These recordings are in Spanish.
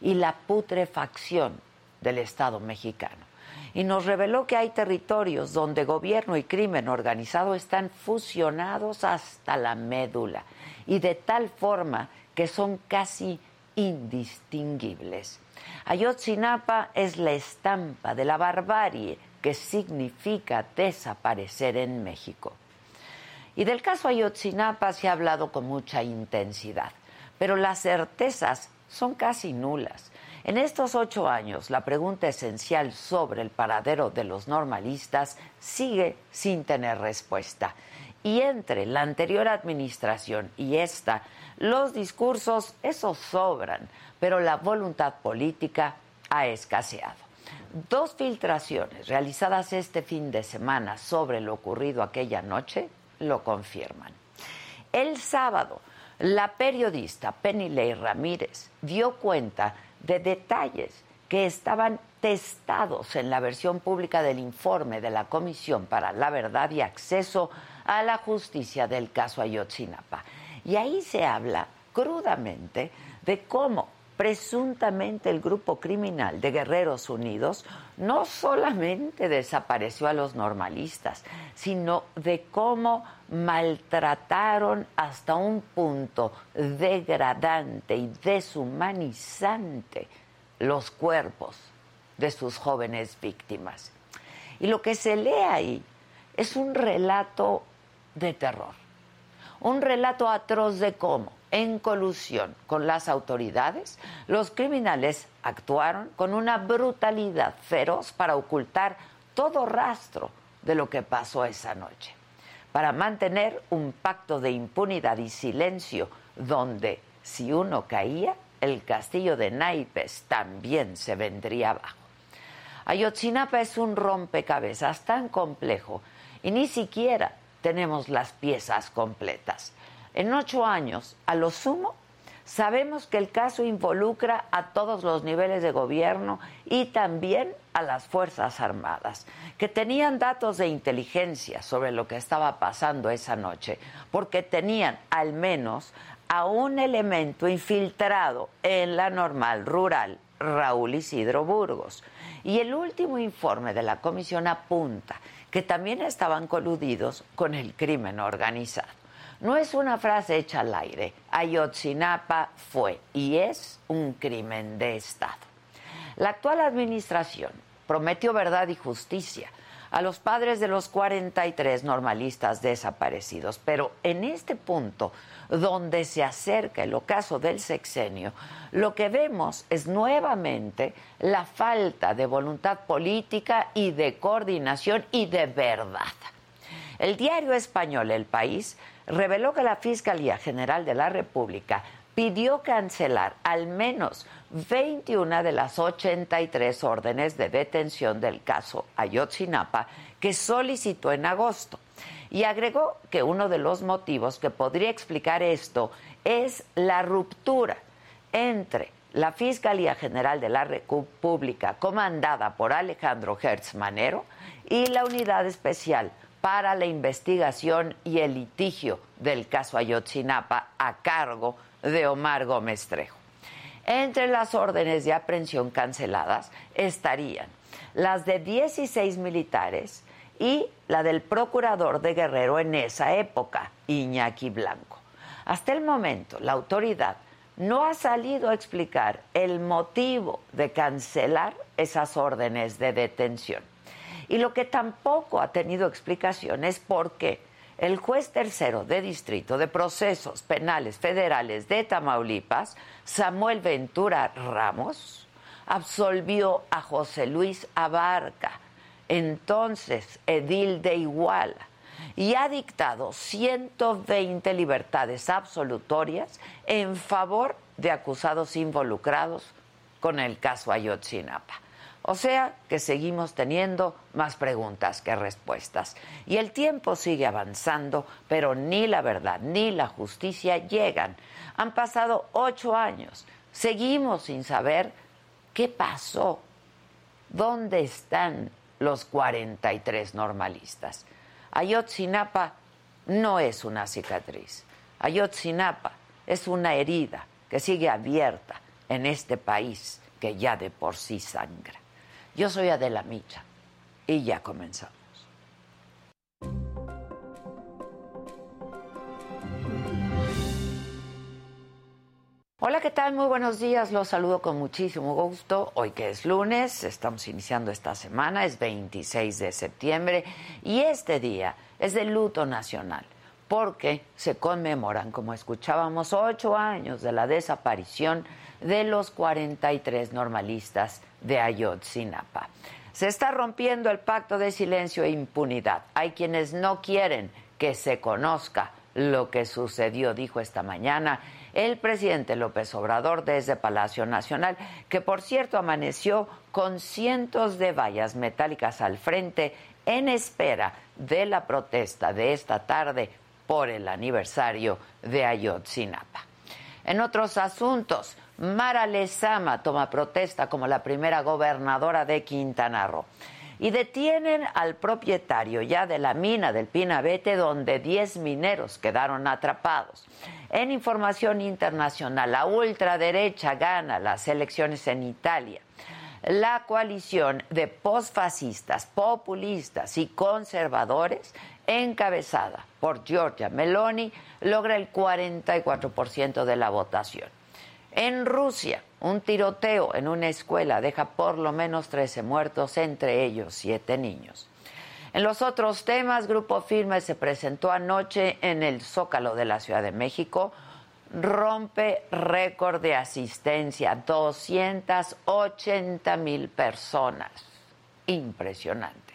Y la putrefacción del Estado mexicano. Y nos reveló que hay territorios donde gobierno y crimen organizado están fusionados hasta la médula y de tal forma que son casi indistinguibles. Ayotzinapa es la estampa de la barbarie que significa desaparecer en México. Y del caso Ayotzinapa se ha hablado con mucha intensidad, pero las certezas son casi nulas. En estos ocho años, la pregunta esencial sobre el paradero de los normalistas sigue sin tener respuesta. Y entre la anterior administración y esta, los discursos, esos sobran, pero la voluntad política ha escaseado. Dos filtraciones realizadas este fin de semana sobre lo ocurrido aquella noche lo confirman. El sábado, la periodista Penny Ramírez dio cuenta de detalles que estaban testados en la versión pública del informe de la Comisión para la Verdad y Acceso a la Justicia del caso Ayotzinapa. Y ahí se habla crudamente de cómo presuntamente el grupo criminal de Guerreros Unidos no solamente desapareció a los normalistas, sino de cómo maltrataron hasta un punto degradante y deshumanizante los cuerpos de sus jóvenes víctimas. Y lo que se lee ahí es un relato de terror, un relato atroz de cómo en colusión con las autoridades, los criminales actuaron con una brutalidad feroz para ocultar todo rastro de lo que pasó esa noche, para mantener un pacto de impunidad y silencio donde si uno caía, el castillo de naipes también se vendría abajo. Ayotzinapa es un rompecabezas tan complejo y ni siquiera tenemos las piezas completas. En ocho años, a lo sumo, sabemos que el caso involucra a todos los niveles de gobierno y también a las Fuerzas Armadas, que tenían datos de inteligencia sobre lo que estaba pasando esa noche, porque tenían al menos a un elemento infiltrado en la normal rural, Raúl Isidro Burgos. Y el último informe de la comisión apunta que también estaban coludidos con el crimen organizado. No es una frase hecha al aire. Ayotzinapa fue y es un crimen de Estado. La actual administración prometió verdad y justicia a los padres de los 43 normalistas desaparecidos, pero en este punto donde se acerca el ocaso del sexenio, lo que vemos es nuevamente la falta de voluntad política y de coordinación y de verdad. El diario español El País reveló que la Fiscalía General de la República pidió cancelar al menos 21 de las 83 órdenes de detención del caso Ayotzinapa que solicitó en agosto. Y agregó que uno de los motivos que podría explicar esto es la ruptura entre la Fiscalía General de la República, comandada por Alejandro Hertz Manero, y la Unidad Especial para la investigación y el litigio del caso Ayotzinapa a cargo de Omar Gómez Trejo. Entre las órdenes de aprehensión canceladas estarían las de 16 militares y la del procurador de Guerrero en esa época, Iñaki Blanco. Hasta el momento, la autoridad no ha salido a explicar el motivo de cancelar esas órdenes de detención. Y lo que tampoco ha tenido explicación es por qué el juez tercero de distrito de procesos penales federales de Tamaulipas, Samuel Ventura Ramos, absolvió a José Luis Abarca, entonces edil de Iguala, y ha dictado 120 libertades absolutorias en favor de acusados involucrados con el caso Ayotzinapa. O sea que seguimos teniendo más preguntas que respuestas. Y el tiempo sigue avanzando, pero ni la verdad ni la justicia llegan. Han pasado ocho años. Seguimos sin saber qué pasó. ¿Dónde están los 43 normalistas? Ayotzinapa no es una cicatriz. Ayotzinapa es una herida que sigue abierta en este país que ya de por sí sangra. Yo soy Adela Micha y ya comenzamos. Hola, ¿qué tal? Muy buenos días. Los saludo con muchísimo gusto. Hoy que es lunes, estamos iniciando esta semana, es 26 de septiembre y este día es de luto nacional porque se conmemoran, como escuchábamos, ocho años de la desaparición de los 43 normalistas de Ayotzinapa. Se está rompiendo el pacto de silencio e impunidad. Hay quienes no quieren que se conozca lo que sucedió, dijo esta mañana el presidente López Obrador desde Palacio Nacional, que por cierto amaneció con cientos de vallas metálicas al frente en espera de la protesta de esta tarde por el aniversario de Ayotzinapa. En otros asuntos, Mara Lezama toma protesta como la primera gobernadora de Quintana Roo. Y detienen al propietario ya de la mina del Pinabete, donde 10 mineros quedaron atrapados. En información internacional, la ultraderecha gana las elecciones en Italia. La coalición de posfascistas, populistas y conservadores encabezada por Giorgia Meloni, logra el 44% de la votación. En Rusia, un tiroteo en una escuela deja por lo menos 13 muertos, entre ellos 7 niños. En los otros temas, Grupo Firme se presentó anoche en el Zócalo de la Ciudad de México, rompe récord de asistencia, 280 mil personas. Impresionante.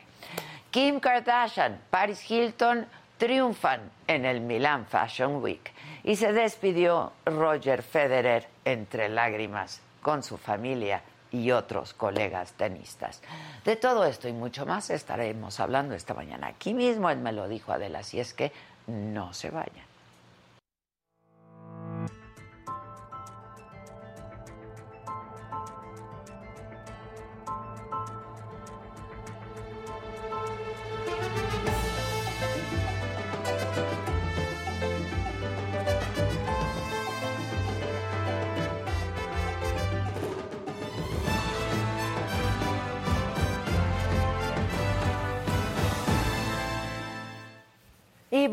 Kim Kardashian, Paris Hilton triunfan en el Milan Fashion Week y se despidió Roger Federer entre lágrimas con su familia y otros colegas tenistas. De todo esto y mucho más estaremos hablando esta mañana aquí mismo, él me lo dijo Adela, así es que no se vayan.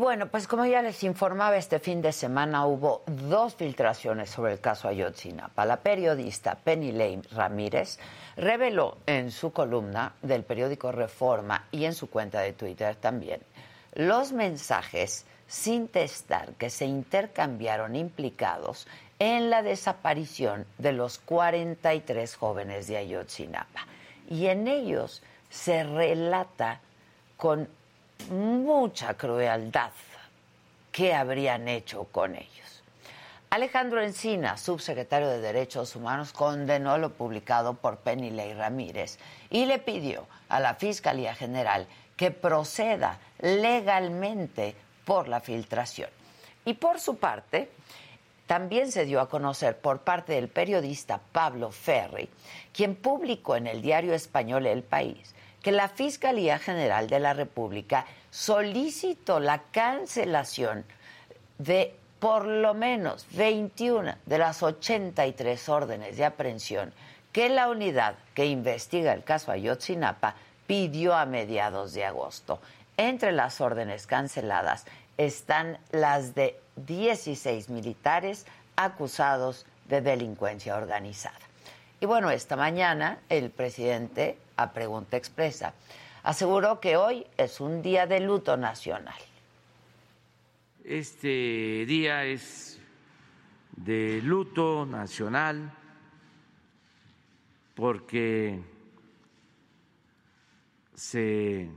Bueno, pues como ya les informaba, este fin de semana hubo dos filtraciones sobre el caso Ayotzinapa. La periodista Penny Lane Ramírez reveló en su columna del periódico Reforma y en su cuenta de Twitter también los mensajes sin testar que se intercambiaron implicados en la desaparición de los 43 jóvenes de Ayotzinapa. Y en ellos se relata con mucha crueldad qué habrían hecho con ellos. Alejandro Encina, subsecretario de Derechos Humanos, condenó lo publicado por Penny Ley Ramírez y le pidió a la Fiscalía General que proceda legalmente por la filtración. Y por su parte, también se dio a conocer por parte del periodista Pablo Ferri, quien publicó en el diario español El País que la Fiscalía General de la República solicitó la cancelación de por lo menos 21 de las 83 órdenes de aprehensión que la unidad que investiga el caso Ayotzinapa pidió a mediados de agosto. Entre las órdenes canceladas están las de 16 militares acusados de delincuencia organizada. Y bueno, esta mañana el presidente, a pregunta expresa, aseguró que hoy es un día de luto nacional. Este día es de luto nacional porque se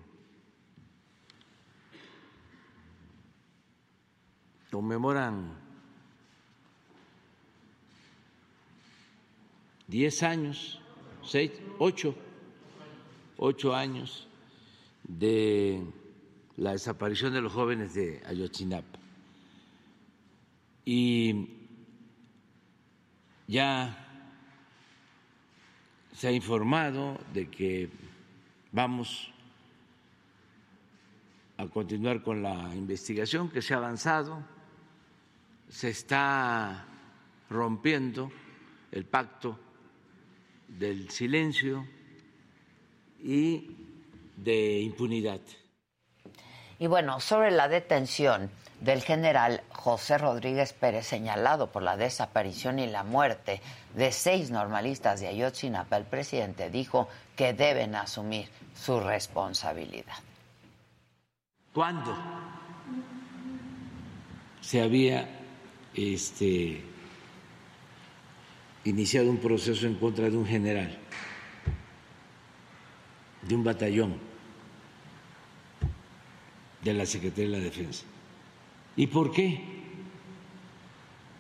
conmemoran diez años, seis, ocho, ocho años de la desaparición de los jóvenes de Ayotzinapa. Y ya se ha informado de que vamos a continuar con la investigación que se ha avanzado, se está rompiendo el pacto del silencio y de impunidad. Y bueno, sobre la detención del general José Rodríguez Pérez, señalado por la desaparición y la muerte de seis normalistas de Ayotzinapa, el presidente dijo que deben asumir su responsabilidad. ¿Cuándo se había este, iniciado un proceso en contra de un general, de un batallón de la Secretaría de la Defensa? ¿Y por qué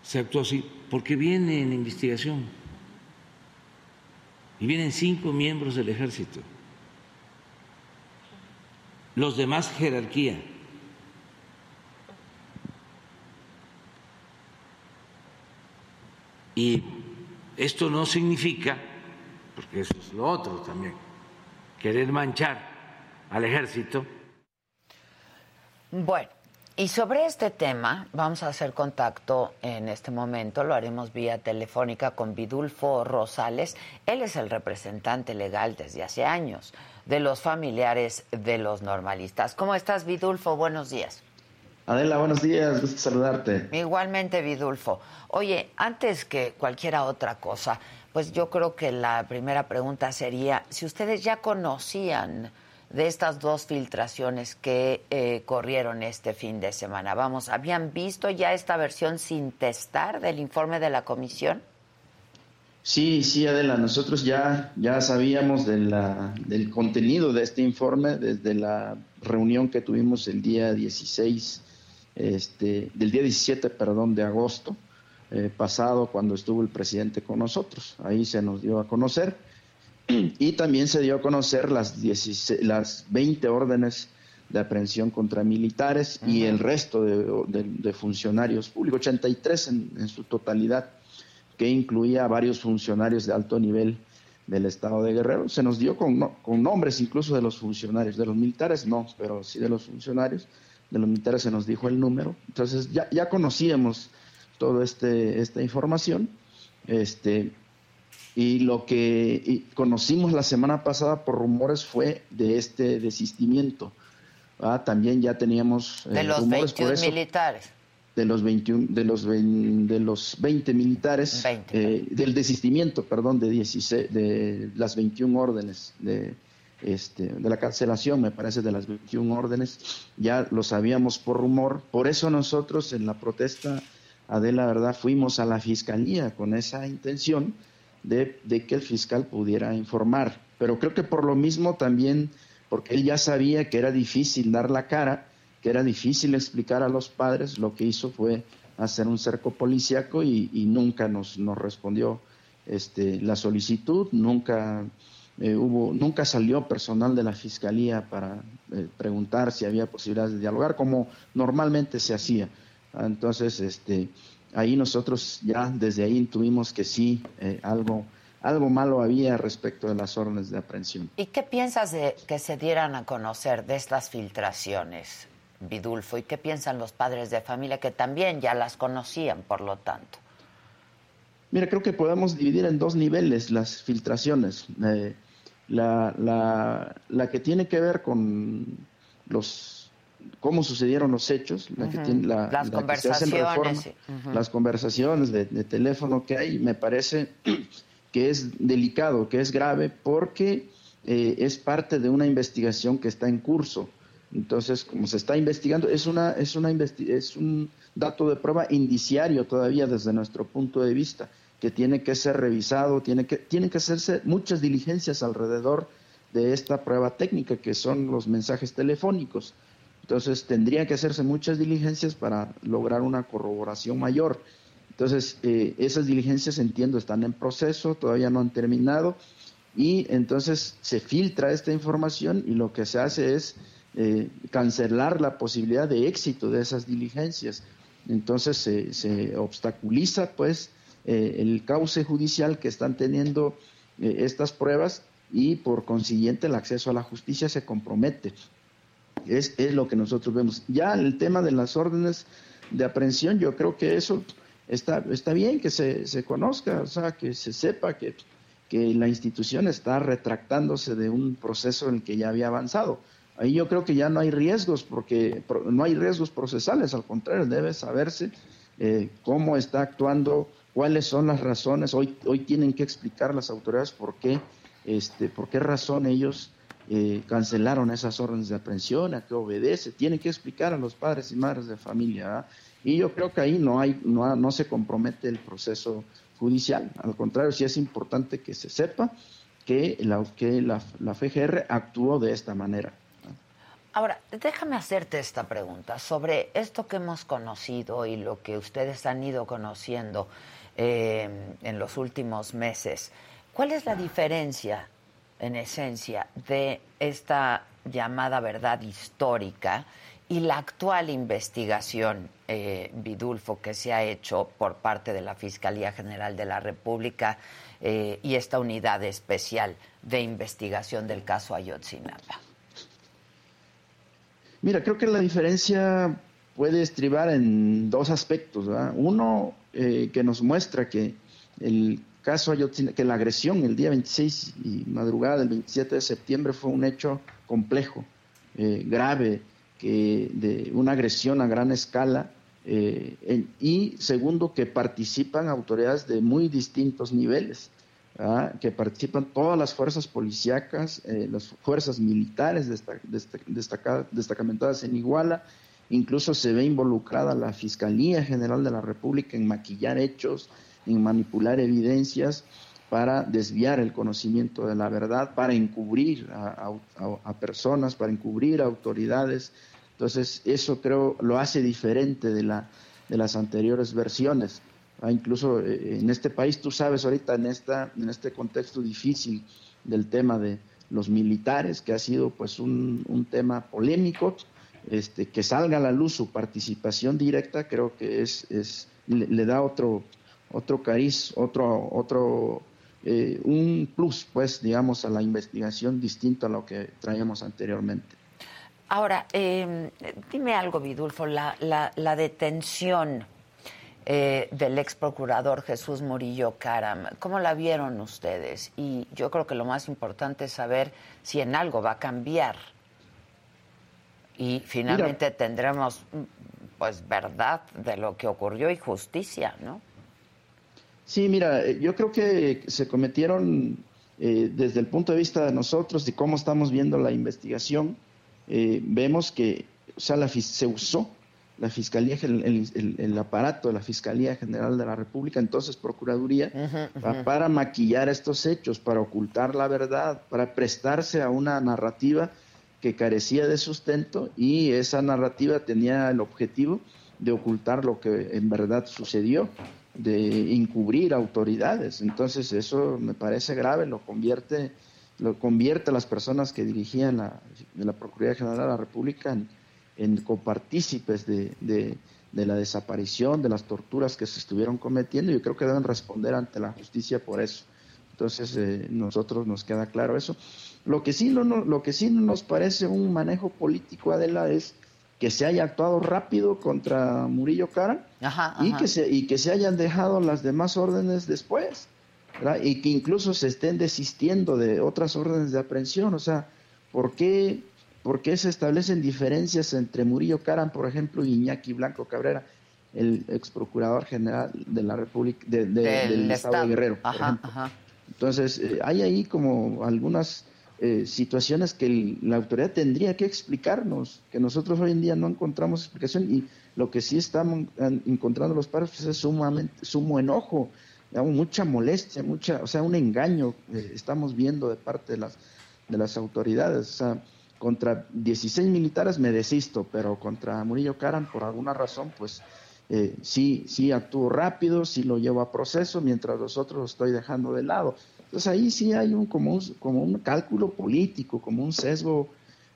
se actuó así? Porque viene en investigación y vienen cinco miembros del ejército, los demás jerarquía. Y esto no significa, porque eso es lo otro también, querer manchar al ejército. Bueno, y sobre este tema vamos a hacer contacto en este momento, lo haremos vía telefónica con Vidulfo Rosales. Él es el representante legal desde hace años de los familiares de los normalistas. ¿Cómo estás, Vidulfo? Buenos días. Adela, buenos días, gusto saludarte. Igualmente, Vidulfo. Oye, antes que cualquiera otra cosa, pues yo creo que la primera pregunta sería si ustedes ya conocían de estas dos filtraciones que eh, corrieron este fin de semana. Vamos, ¿habían visto ya esta versión sin testar del informe de la comisión? Sí, sí, Adela, nosotros ya, ya sabíamos de la, del contenido de este informe desde la reunión que tuvimos el día 16, este, del día 17, perdón, de agosto eh, pasado, cuando estuvo el presidente con nosotros. Ahí se nos dio a conocer y también se dio a conocer las, las 20 órdenes de aprehensión contra militares y el resto de, funcionarios públicos, 83 en, en, su totalidad, que incluía a varios funcionarios de alto nivel del Estado de Guerrero. Se nos dio con, con nombres incluso de los funcionarios, de los militares no, pero sí de los funcionarios. De los militares se nos dijo el número. Entonces ya, ya conocíamos toda este, esta información. Este, y lo que conocimos la semana pasada por rumores fue de este desistimiento. También ya teníamos eh, de los rumores 21 militares. De los 21, de los de los 20 militares, eh, del desistimiento, perdón, de 16, de las 21 órdenes de este, de la cancelación, me parece, de las 21 órdenes, ya lo sabíamos por rumor. Por eso nosotros en la protesta, Adela, verdad, fuimos a la fiscalía con esa intención de, que el fiscal pudiera informar. Pero creo que por lo mismo también, porque él ya sabía que era difícil dar la cara, que era difícil explicar a los padres, lo que hizo fue hacer un cerco policíaco y, nunca nos, nos respondió este, la solicitud, nunca eh, hubo, nunca salió personal de la fiscalía para eh, preguntar si había posibilidades de dialogar, como normalmente se hacía. Entonces, este, ahí nosotros ya desde ahí intuimos que sí, eh, algo, algo malo había respecto de las órdenes de aprehensión. ¿Y qué piensas de que se dieran a conocer de estas filtraciones, Vidulfo? ¿Y qué piensan los padres de familia que también ya las conocían, por lo tanto? Mira, creo que podemos dividir en dos niveles las filtraciones. Eh, la, la, la, que tiene que ver con los cómo sucedieron los hechos, la que tiene la, las conversaciones, las conversaciones de, teléfono que hay, me parece que es delicado, que es grave, porque eh, es parte de una investigación que está en curso. Entonces, como se está investigando, es una es una es un dato de prueba indiciario todavía desde nuestro punto de vista que tiene que ser revisado, tiene que tienen que hacerse muchas diligencias alrededor de esta prueba técnica que son los mensajes telefónicos. Entonces, tendría que hacerse muchas diligencias para lograr una corroboración mayor. Entonces, eh, esas diligencias, entiendo, están en proceso, todavía no han terminado, y entonces se filtra esta información y lo que se hace es eh, cancelar la posibilidad de éxito de esas diligencias. Entonces se, obstaculiza pues eh, el cauce judicial que están teniendo eh, estas pruebas y por consiguiente el acceso a la justicia se compromete. Es, es lo que nosotros vemos. Ya el tema de las órdenes de aprehensión, yo creo que eso está, está bien que se, se conozca, o sea, que se sepa que, que la institución está retractándose de un proceso en el que ya había avanzado. Ahí yo creo que ya no hay riesgos, porque no hay riesgos procesales, al contrario, debe saberse eh, cómo está actuando, cuáles son las razones. Hoy, hoy tienen que explicar las autoridades por qué, este, por qué razón ellos eh, cancelaron esas órdenes de aprehensión, a qué obedece. Tienen que explicar a los padres y madres de familia. Y yo creo que ahí no, hay, no, no se compromete el proceso judicial. Al contrario, sí es importante que se sepa que la, que la FGR actuó de esta manera. Ahora, déjame hacerte esta pregunta sobre esto que hemos conocido y lo que ustedes han ido conociendo eh, en los últimos meses. ¿Cuál es la diferencia, en esencia, de esta llamada verdad histórica y la actual investigación, eh, Vidulfo, que se ha hecho por parte de la Fiscalía General de la República eh, y esta unidad especial de investigación del caso Ayotzinapa? Mira, creo que la diferencia puede estribar en dos aspectos. Uno, eh, que nos muestra que el caso Ayotzinapa, que la agresión el día 26 y madrugada del 27 de septiembre fue un hecho complejo, eh, grave, que de una agresión a gran escala. Eh, y segundo, que participan autoridades de muy distintos niveles que participan todas las fuerzas policíacas, eh, las fuerzas militares destacamentadas en Iguala, incluso se ve involucrada la Fiscalía General de la República en maquillar hechos, en manipular evidencias para desviar el conocimiento de la verdad, para encubrir a personas, para encubrir a autoridades. Entonces, eso creo lo hace diferente de, la, de las anteriores versiones. Ah, incluso eh, en este país, tú sabes ahorita en, esta, en este contexto difícil del tema de los militares, que ha sido pues un, un tema polémico, este, que salga a la luz su participación directa, creo que es, es le, da otro, otro cariz, otro, otro eh, un plus, pues, digamos, a la investigación distinto a lo que traíamos anteriormente. Ahora, eh, dime algo, Vidulfo, la, la, la detención eh, del ex procurador Jesús Murillo Caram. ¿Cómo la vieron ustedes? Y yo creo que lo más importante es saber si en algo va a cambiar. Y finalmente tendremos pues verdad de lo que ocurrió y justicia, ¿no? Sí, mira, eh, yo creo que se cometieron eh, desde el punto de vista de nosotros, de cómo estamos viendo la investigación, vemos que o sea, la, se usó la Fiscalía, el, aparato de la Fiscalía General de la República, entonces Procuraduría, para maquillar estos hechos, para ocultar la verdad, para prestarse a una narrativa que carecía de sustento y esa narrativa tenía el objetivo de ocultar lo que en verdad sucedió, de encubrir autoridades. Entonces eso me parece grave, lo convierte, lo convierte a las personas que dirigían la, la Procuraduría General de la República en en copartícipes de, de, la desaparición, de las torturas que se estuvieron cometiendo. Yo creo que deben responder ante la justicia por eso. Entonces, eh, nosotros nos queda claro eso. Lo que sí no, lo que sí nos parece un manejo político, Adela, es que se haya actuado rápido contra Murillo Cara y que se y que se hayan dejado las demás órdenes después y que incluso se estén desistiendo de otras órdenes de aprehensión o sea ¿por qué ¿Por qué se establecen diferencias entre Murillo Caran, por ejemplo, y Iñaki Blanco Cabrera, el ex procurador general de la República del, Estado, de Guerrero? Entonces, eh, hay ahí como algunas eh, situaciones que la autoridad tendría que explicarnos, que nosotros hoy en día no encontramos explicación y lo que sí estamos encontrando los pues, es sumamente, sumo enojo, mucha molestia, mucha, o sea, un engaño estamos viendo de parte de las, de las autoridades. O sea, contra 16 militares me desisto, pero contra Murillo Caran, por alguna razón, pues eh, sí, sí actúo rápido, sí lo llevo a proceso, mientras los otros lo estoy dejando de lado. Entonces ahí sí hay un como un, como un cálculo político, como un sesgo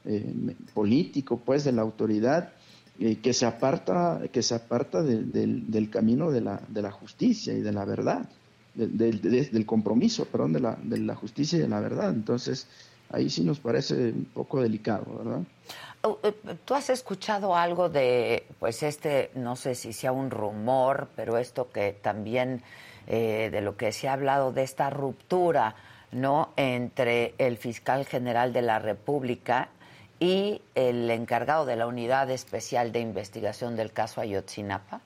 eh, político, pues, de la autoridad eh, que se aparta, que se aparta del camino de la, de la justicia y de la verdad, del compromiso, perdón, de la, de la justicia y de la verdad. Entonces ahí sí nos parece un poco delicado, ¿verdad? Oh, eh, ¿Tú has escuchado algo de, pues este, no sé si sea un rumor, pero esto que también, eh, de lo que se ha hablado de esta ruptura, ¿no? Entre el fiscal general de la República y el encargado de la Unidad Especial de Investigación del caso Ayotzinapa?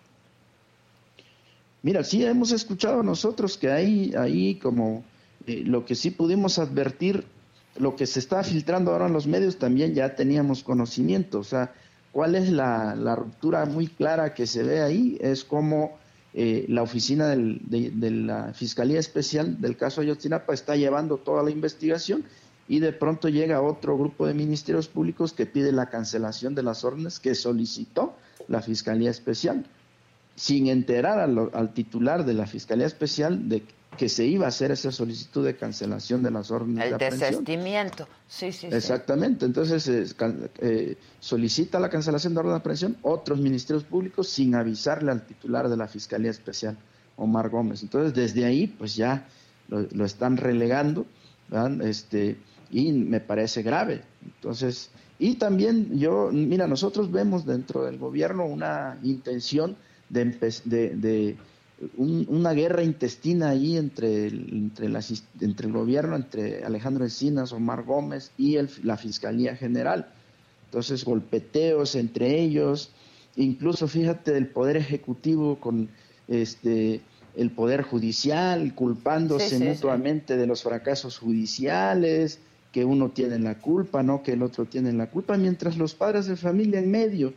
Mira, sí hemos escuchado nosotros que hay ahí como eh, lo que sí pudimos advertir lo que se está filtrando ahora en los medios también ya teníamos conocimiento. O sea, ¿cuál es la, ruptura muy clara que se ve ahí? Es como eh, la oficina de, la Fiscalía Especial del caso Ayotzinapa está llevando toda la investigación y de pronto llega otro grupo de ministerios públicos que pide la cancelación de las órdenes que solicitó la Fiscalía Especial, sin enterar al, titular de la Fiscalía Especial de que se iba a hacer esa solicitud de cancelación de las órdenes de aprehensión. El desestimiento, sí, sí. Exactamente, entonces eh, eh, solicita la cancelación de orden de aprehensión otros ministerios públicos sin avisarle al titular de la Fiscalía Especial, Omar Gómez. Entonces, desde ahí, pues ya lo, están relegando, este y me parece grave. Entonces, y también yo, mira, nosotros vemos dentro del gobierno una intención de, de una guerra intestina ahí entre el, entre, entre el gobierno, entre Alejandro Encinas, Omar Gómez y la Fiscalía General. Entonces, golpeteos entre ellos, incluso fíjate el Poder Ejecutivo con este el Poder Judicial, culpándose mutuamente de los fracasos judiciales, que uno tiene la culpa, no que el otro tiene la culpa, mientras los padres de familia en medio,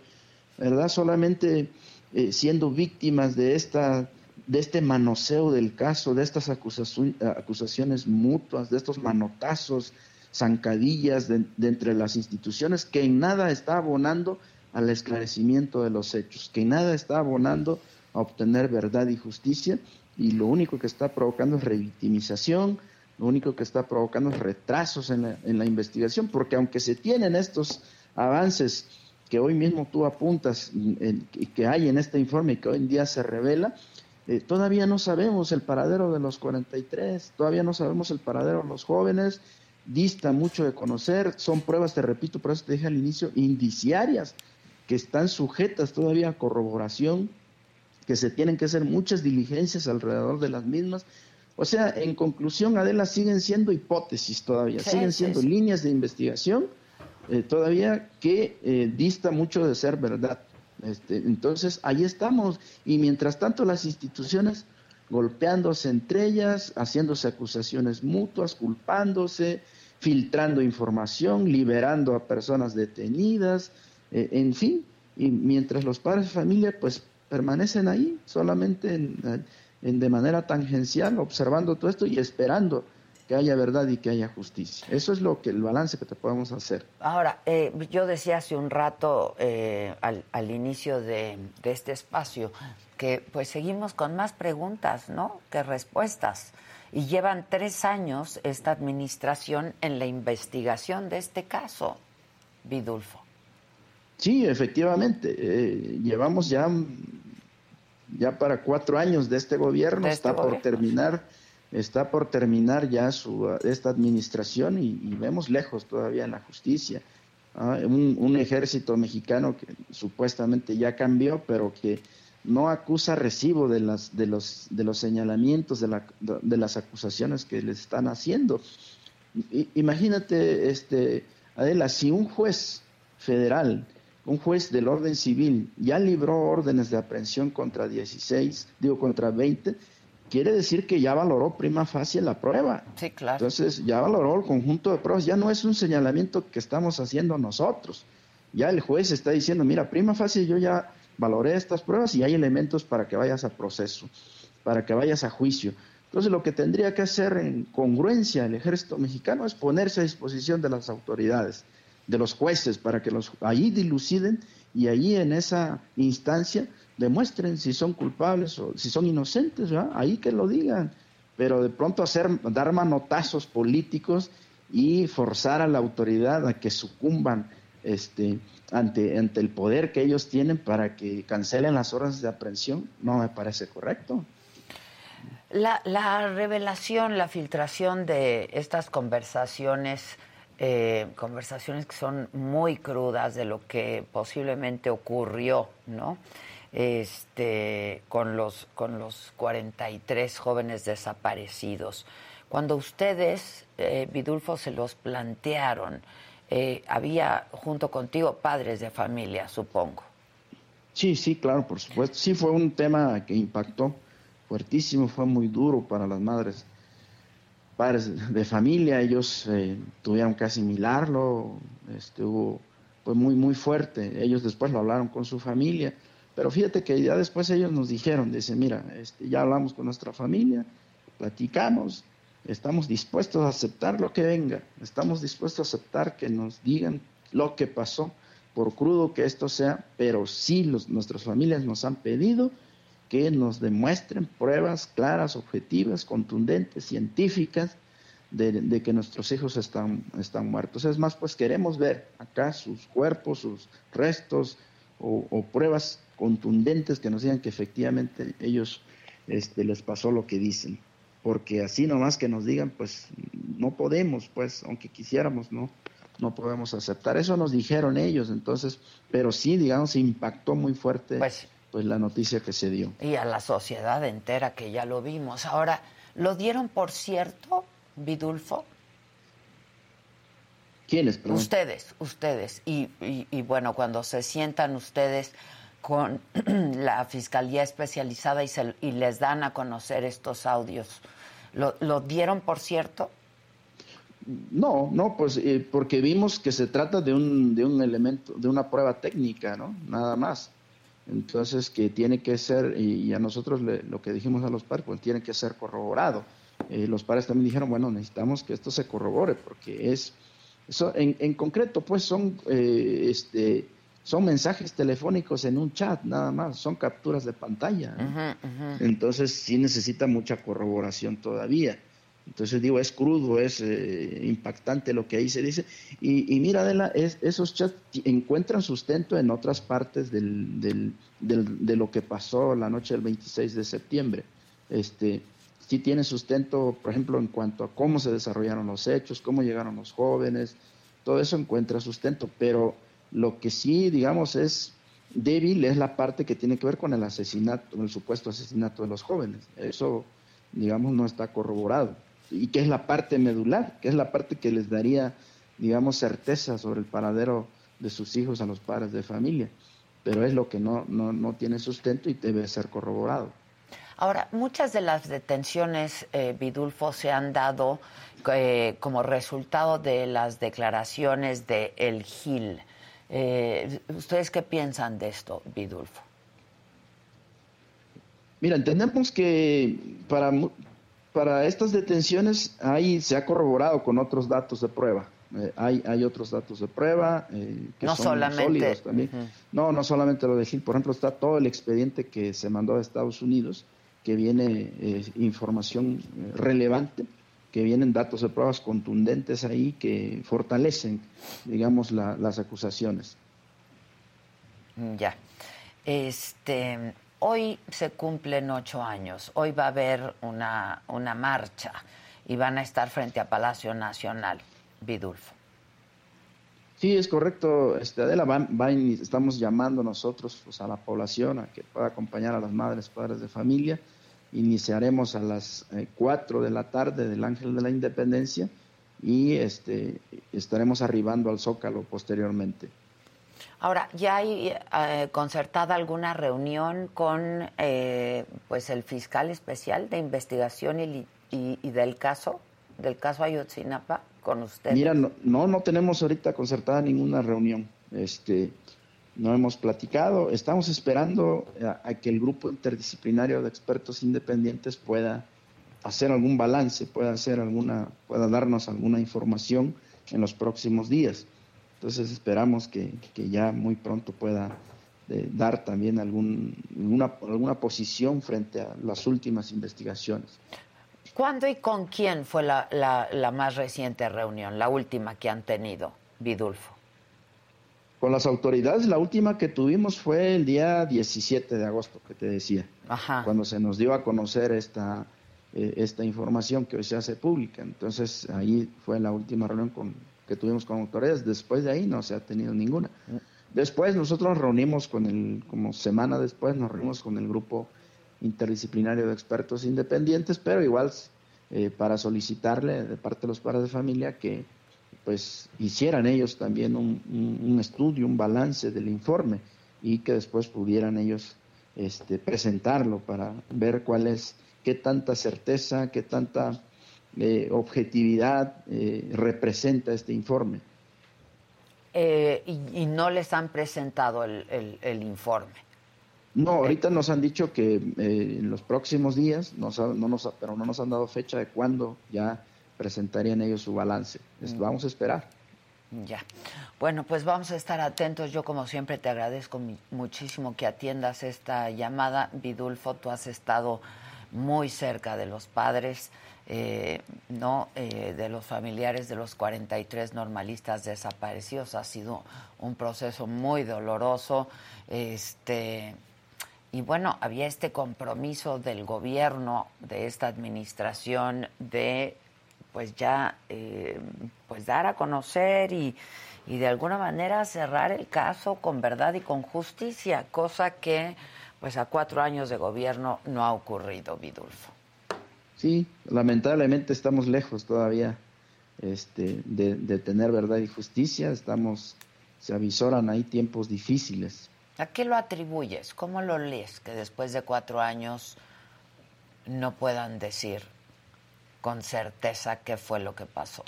¿verdad? Solamente eh, siendo víctimas de esta de este manoseo del caso, de estas acusaciones mutuas, de estos manotazos, zancadillas de, entre las instituciones, que en nada está abonando al esclarecimiento de los hechos, que en nada está abonando a obtener verdad y justicia, y lo único que está provocando es revictimización, lo único que está provocando es retrasos en la, en la investigación, porque aunque se tienen estos avances que hoy mismo tú apuntas, que hay en este informe y que hoy en día se revela, eh, todavía no sabemos el paradero de los 43, todavía no sabemos el paradero de los jóvenes, dista mucho de conocer, son pruebas, te repito, por eso te dije al inicio, indiciarias, que están sujetas todavía a corroboración, que se tienen que hacer muchas diligencias alrededor de las mismas. O sea, en conclusión, Adela, siguen siendo hipótesis todavía, siguen siendo líneas de investigación eh, todavía que eh, dista mucho de ser verdad. Este, entonces, ahí estamos. Y mientras tanto, las instituciones golpeándose entre ellas, haciéndose acusaciones mutuas, culpándose, filtrando información, liberando a personas detenidas, eh, en fin, y mientras los padres de familia pues permanecen ahí solamente en, de manera tangencial, observando todo esto y esperando que haya verdad y que haya justicia. Eso es lo que el balance que te podemos hacer. Ahora, eh, yo decía hace un rato eh, al, inicio de, este espacio que pues seguimos con más preguntas, ¿no? Que respuestas. Y llevan tres años esta administración en la investigación de este caso, Vidulfo. Sí, efectivamente. Eh, llevamos ya, ya para cuatro años de este gobierno, este está por terminar está por terminar ya su, esta administración y, vemos lejos todavía en la justicia. ¿ah? un, ejército mexicano que supuestamente ya cambió, pero que no acusa recibo de, las, de, los, de los señalamientos, de, la, de las acusaciones que le están haciendo. imagínate, este, Adela, si un juez federal, un juez del orden civil, ya libró órdenes de aprehensión contra 16, digo contra 20, quiere decir que ya valoró prima facie la prueba. Sí, claro. Entonces, ya valoró el conjunto de pruebas, ya no es un señalamiento que estamos haciendo nosotros. Ya el juez está diciendo, mira, prima facie yo ya valoré estas pruebas y hay elementos para que vayas a proceso, para que vayas a juicio. Entonces, lo que tendría que hacer en congruencia el ejército mexicano es ponerse a disposición de las autoridades, de los jueces, para que los ahí diluciden y ahí en esa instancia demuestren si son culpables o si son inocentes, ahí que lo digan. Pero de pronto hacer, dar manotazos políticos y forzar a la autoridad a que sucumban este, ante, ante el poder que ellos tienen para que cancelen las horas de aprehensión, no me parece correcto. La, la revelación, la filtración de estas conversaciones, eh, conversaciones que son muy crudas de lo que posiblemente ocurrió, ¿no? Este, con los con los 43 jóvenes desaparecidos. Cuando ustedes, eh, Vidulfo, se los plantearon, eh, había junto contigo padres de familia, supongo. Sí, sí, claro, por supuesto. Sí fue un tema que impactó fuertísimo, fue muy duro para las madres, padres de familia. Ellos eh, tuvieron que asimilarlo, este, fue muy, muy fuerte. Ellos después lo hablaron con su familia. Pero fíjate que ya después ellos nos dijeron, dice, mira, este, ya hablamos con nuestra familia, platicamos, Estamos dispuestos a aceptar lo que venga, estamos dispuestos a aceptar que nos digan lo que pasó, por crudo que esto sea, pero sí los, nuestras familias nos han pedido que nos demuestren pruebas claras, objetivas, contundentes, científicas, de, que nuestros hijos están, están muertos. Es más, pues queremos ver acá sus cuerpos, sus restos o, pruebas contundentes que nos digan que efectivamente ellos este, les pasó lo que dicen porque así nomás que nos digan, pues no podemos, pues aunque quisiéramos, no, no podemos aceptar. Eso nos dijeron ellos, entonces, pero sí, digamos, impactó muy fuerte pues, pues la noticia que se dio. Y a la sociedad entera que ya lo vimos. Ahora, ¿lo dieron por cierto, Vidulfo? ¿Quiénes? Ustedes, ustedes. Y, y, bueno, cuando se sientan ustedes con la Fiscalía Especializada y, les dan a conocer estos audios, ¿Lo, dieron, por cierto? No, no, pues eh, porque vimos que se trata de un, de un elemento, de una prueba técnica, ¿no? Nada más. Entonces, que tiene que ser, y, a nosotros lo que dijimos a los padres, pues tiene que ser corroborado. Eh, los padres también dijeron, bueno, necesitamos que esto se corrobore, porque es, eso, en, en concreto, pues son eh, este, son mensajes telefónicos en un chat, nada más, son capturas de pantalla. Entonces sí necesita mucha corroboración todavía. Entonces digo, es crudo, es eh, impactante lo que ahí se dice. Y, mira, Adela, es, esos chats encuentran sustento en otras partes del, del, de lo que pasó la noche del 26 de septiembre. Este, sí tiene sustento, por ejemplo, en cuanto a cómo se desarrollaron los hechos, cómo llegaron los jóvenes, todo eso encuentra sustento, pero lo que sí, digamos, es débil es la parte que tiene que ver con el asesinato, con el supuesto asesinato de los jóvenes. Eso, digamos, no está corroborado. Y que es la parte medular, que es la parte que les daría, digamos, certeza sobre el paradero de sus hijos a los padres de familia. Pero es lo que no, no, no tiene sustento y debe ser corroborado. Ahora, muchas de las detenciones, eh, Vidulfo, se han dado eh, como resultado de las declaraciones de El Gil. Eh, ¿Ustedes qué piensan de esto, Vidulfo? Mira, entendemos que para, para estas detenciones ahí se ha corroborado con otros datos de prueba. Eh, hay, hay otros datos de prueba eh, que son sólidos también. No, no solamente lo de Gil. Por ejemplo, está todo el expediente que se mandó a Estados Unidos, que viene información relevante que vienen datos de pruebas contundentes ahí que fortalecen, digamos, las acusaciones. Ya. Este, hoy se cumplen ocho años. Hoy va a haber una, una marcha y van a estar frente a Palacio Nacional. Vidulfo. Sí, es correcto, este, Adela. estamos llamando nosotros pues, a la población a que pueda acompañar a las madres, padres de familia Iniciaremos a las 4 eh, de la tarde del Ángel de la Independencia y este, estaremos arribando al Zócalo posteriormente. Ahora, ¿ya hay eh, concertada alguna reunión con eh, pues el fiscal especial de investigación y, y, del caso, del caso Ayotzinapa, con usted? Mira, no, no, tenemos ahorita concertada ninguna reunión. Este, no hemos platicado. Estamos esperando a, que el grupo interdisciplinario de expertos independientes pueda hacer algún balance, pueda hacer alguna, pueda darnos alguna información en los próximos días. Entonces esperamos que, ya muy pronto pueda eh, dar también algún, alguna, posición frente a las últimas investigaciones. ¿Cuándo y con quién fue la, la, más reciente reunión, la última que han tenido, Vidulfo? Con las autoridades, la última que tuvimos fue el día 17 de agosto, que te decía, cuando se nos dio a conocer esta, eh, esta información que hoy se hace pública. Entonces ahí fue la última reunión con, que tuvimos con autoridades. Después de ahí no se ha tenido ninguna. Después nosotros nos reunimos con el, como semana después, nos reunimos con el grupo interdisciplinario de expertos independientes, pero igual eh, para solicitarle de parte de los padres de familia que pues hicieran ellos también un, un, estudio, un balance del informe y que después pudieran ellos este, presentarlo para ver cuál es, qué tanta certeza, qué tanta objetividad eh, representa este informe. Eh, y, no les han presentado el, informe. No, ahorita nos han dicho que eh, en los próximos días, no nos, pero no nos han dado fecha de cuándo ya presentarían ellos su balance. Mm. Vamos a esperar. Ya. Bueno, pues vamos a estar atentos. Yo, como siempre, te agradezco muchísimo que atiendas esta llamada. Vidulfo, tú has estado muy cerca de los padres eh, no eh, de los familiares de los 43 normalistas desaparecidos. Ha sido un proceso muy doloroso. Este, y bueno, había este compromiso del gobierno, de esta administración, de pues ya eh, pues dar a conocer y, y de alguna manera cerrar el caso con verdad y con justicia, cosa que pues a cuatro años de gobierno no ha ocurrido, Vidulfo. Sí, lamentablemente estamos lejos todavía este, de, tener verdad y justicia. Estamos, se avisoran ahí tiempos difíciles. ¿A qué lo atribuyes? ¿Cómo lo lees que después de cuatro años no puedan decir con certeza qué fue lo que pasó?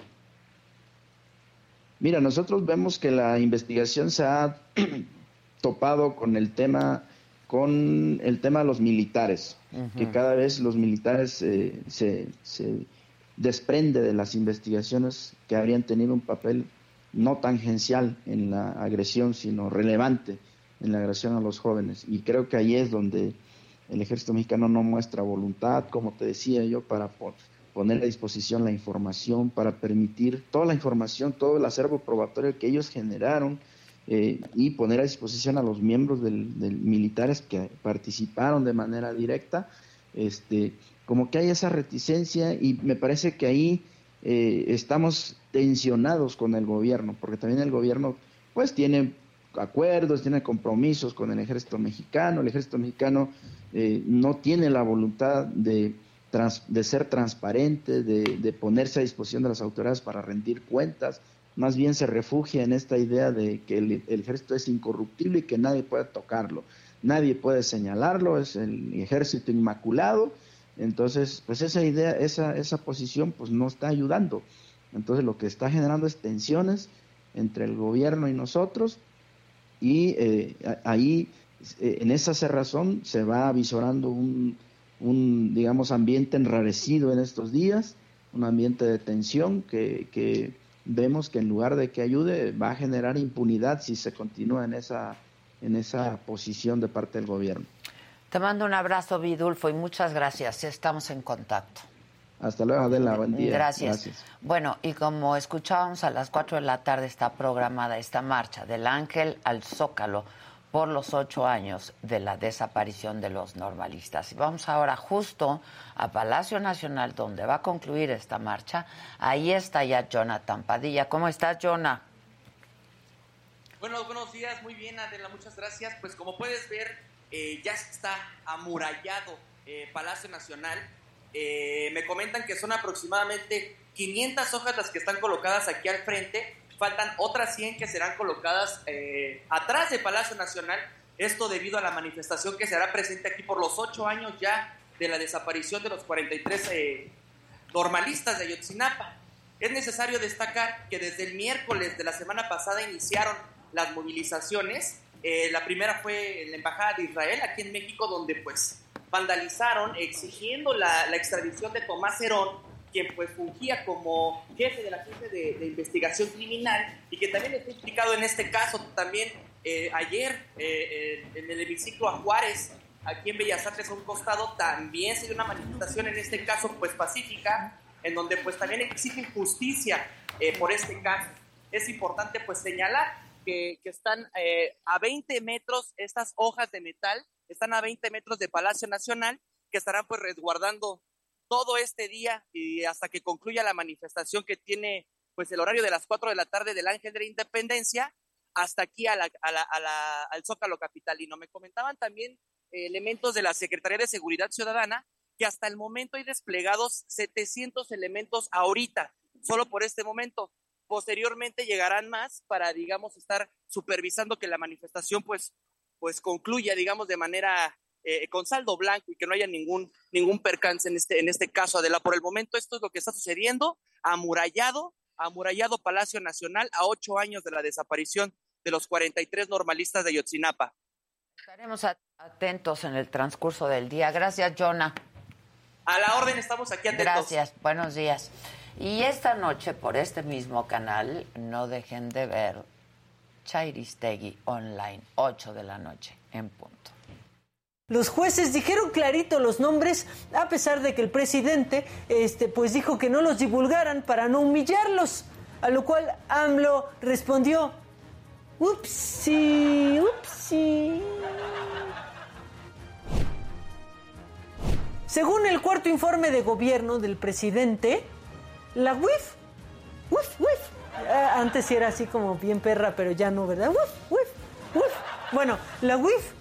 Mira, nosotros vemos que la investigación se ha topado con el tema con el tema de los militares, que cada vez los militares eh, se, se, desprende de las investigaciones que habrían tenido un papel no tangencial en la agresión, sino relevante en la agresión a los jóvenes. Y creo que ahí es donde el ejército mexicano no muestra voluntad, como te decía yo, para poner a disposición la información, para permitir toda la información, todo el acervo probatorio que ellos generaron, eh, y poner a disposición a los miembros del, militares que participaron de manera directa, este, como que hay esa reticencia y me parece que ahí eh, estamos tensionados con el gobierno, porque también el gobierno pues tiene acuerdos, tiene compromisos con el ejército mexicano, el ejército mexicano eh, no tiene la voluntad de, de ser transparente, de, de, ponerse a disposición de las autoridades para rendir cuentas, más bien se refugia en esta idea de que el, ejército es incorruptible y que nadie puede tocarlo, nadie puede señalarlo, es el ejército inmaculado, entonces pues esa idea, esa, esa posición pues no está ayudando, entonces lo que está generando es tensiones entre el gobierno y nosotros y eh, ahí eh, en esa cerrazón se va avisorando un, un, digamos, ambiente enrarecido en estos días, un ambiente de tensión que, que vemos que en lugar de que ayude va a generar impunidad si se continúa en esa, en esa posición de parte del gobierno. Te mando un abrazo, Vidulfo, y muchas gracias. Estamos en contacto. Hasta luego, Adela. Buen día. Gracias. Gracias. Bueno, y como escuchábamos, a las 4 de la tarde está programada esta marcha del Ángel al Zócalo por los ocho años de la desaparición de los normalistas. Y vamos ahora justo a Palacio Nacional, donde va a concluir esta marcha. Ahí está ya Jonathan Padilla. ¿Cómo estás, Jonah? Bueno, buenos días, muy bien, Adela, muchas gracias. Pues como puedes ver, eh, ya está amurallado eh, Palacio Nacional Eh, me comentan que son aproximadamente 500 hojas las que están colocadas aquí al frente. Faltan otras 100 que serán colocadas eh, atrás de Palacio Nacional. Esto debido a la manifestación que se hará presente aquí por los ocho años ya de la desaparición de los 43 eh, normalistas de Ayotzinapa. Es necesario destacar que desde el miércoles de la semana pasada iniciaron las movilizaciones. Eh, la primera fue en la Embajada de Israel, aquí en México, donde pues vandalizaron exigiendo la, la extradición de Tomás Herón, quien pues fungía como jefe de la Agencia de, de Investigación Criminal y que también está implicado en este caso. También eh, ayer eh, en el hemiciclo a Juárez, aquí en Bellas Artes a un costado, también se dio una manifestación, en este caso pues pacífica, en donde pues también exigen justicia eh, por este caso. Es importante pues señalar que, que están eh, a 20 metros estas hojas de metal, están a 20 metros de Palacio Nacional, que estarán pues resguardando todo este día y hasta que concluya la manifestación que tiene pues el horario de las 4 de la tarde del Ángel de la Independencia hasta aquí a la, a la, a al Zócalo Capitalino. Me comentaban también elementos de la Secretaría de Seguridad Ciudadana que hasta el momento hay desplegados 700 elementos ahorita, solo por este momento. Posteriormente llegarán más para, digamos, estar supervisando que la manifestación pues, pues concluya, digamos, de manera eh, con saldo blanco y que no haya ningún, ningún percance en este, en este caso, Adela. Por el momento esto es lo que está sucediendo, amurallado, amurallado Palacio Nacional a ocho años de la desaparición de los 43 normalistas de Yotzinapa. Estaremos atentos en el transcurso del día. Gracias, Jonah. A la orden, estamos aquí atentos. Gracias, buenos días. Y esta noche, por este mismo canal, no dejen de ver Chairistegui Online, 8 de la noche, en punto. Los jueces dijeron clarito los nombres, a pesar de que el presidente este, pues dijo que no los divulgaran para no humillarlos. A lo cual AMLO respondió, upsi, upsi. Según el cuarto informe de gobierno del presidente, la UIF, UIF, UIF, eh, antes era así como bien perra, pero ya no, ¿verdad? UIF, UIF, UIF. Bueno, la UIF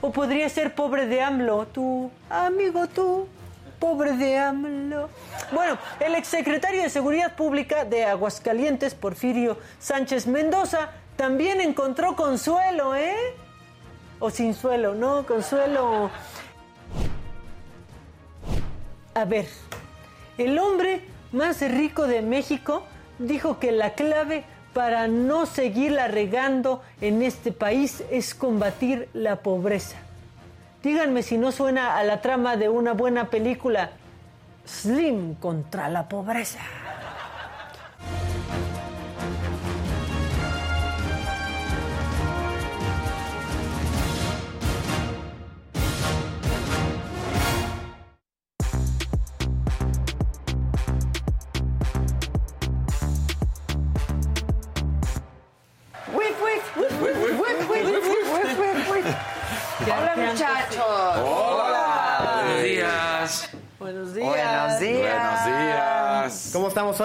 o podría ser pobre de AMLO, tú, amigo, tú, pobre de AMLO. Bueno, el exsecretario de Seguridad Pública de Aguascalientes, Porfirio Sánchez Mendoza, también encontró consuelo, ¿eh? O sin suelo, ¿no? Consuelo. A ver, el hombre más rico de México dijo que la clave para no seguirla regando en este país es combatir la pobreza. Díganme si no suena a la trama de una buena película, Slim contra la pobreza.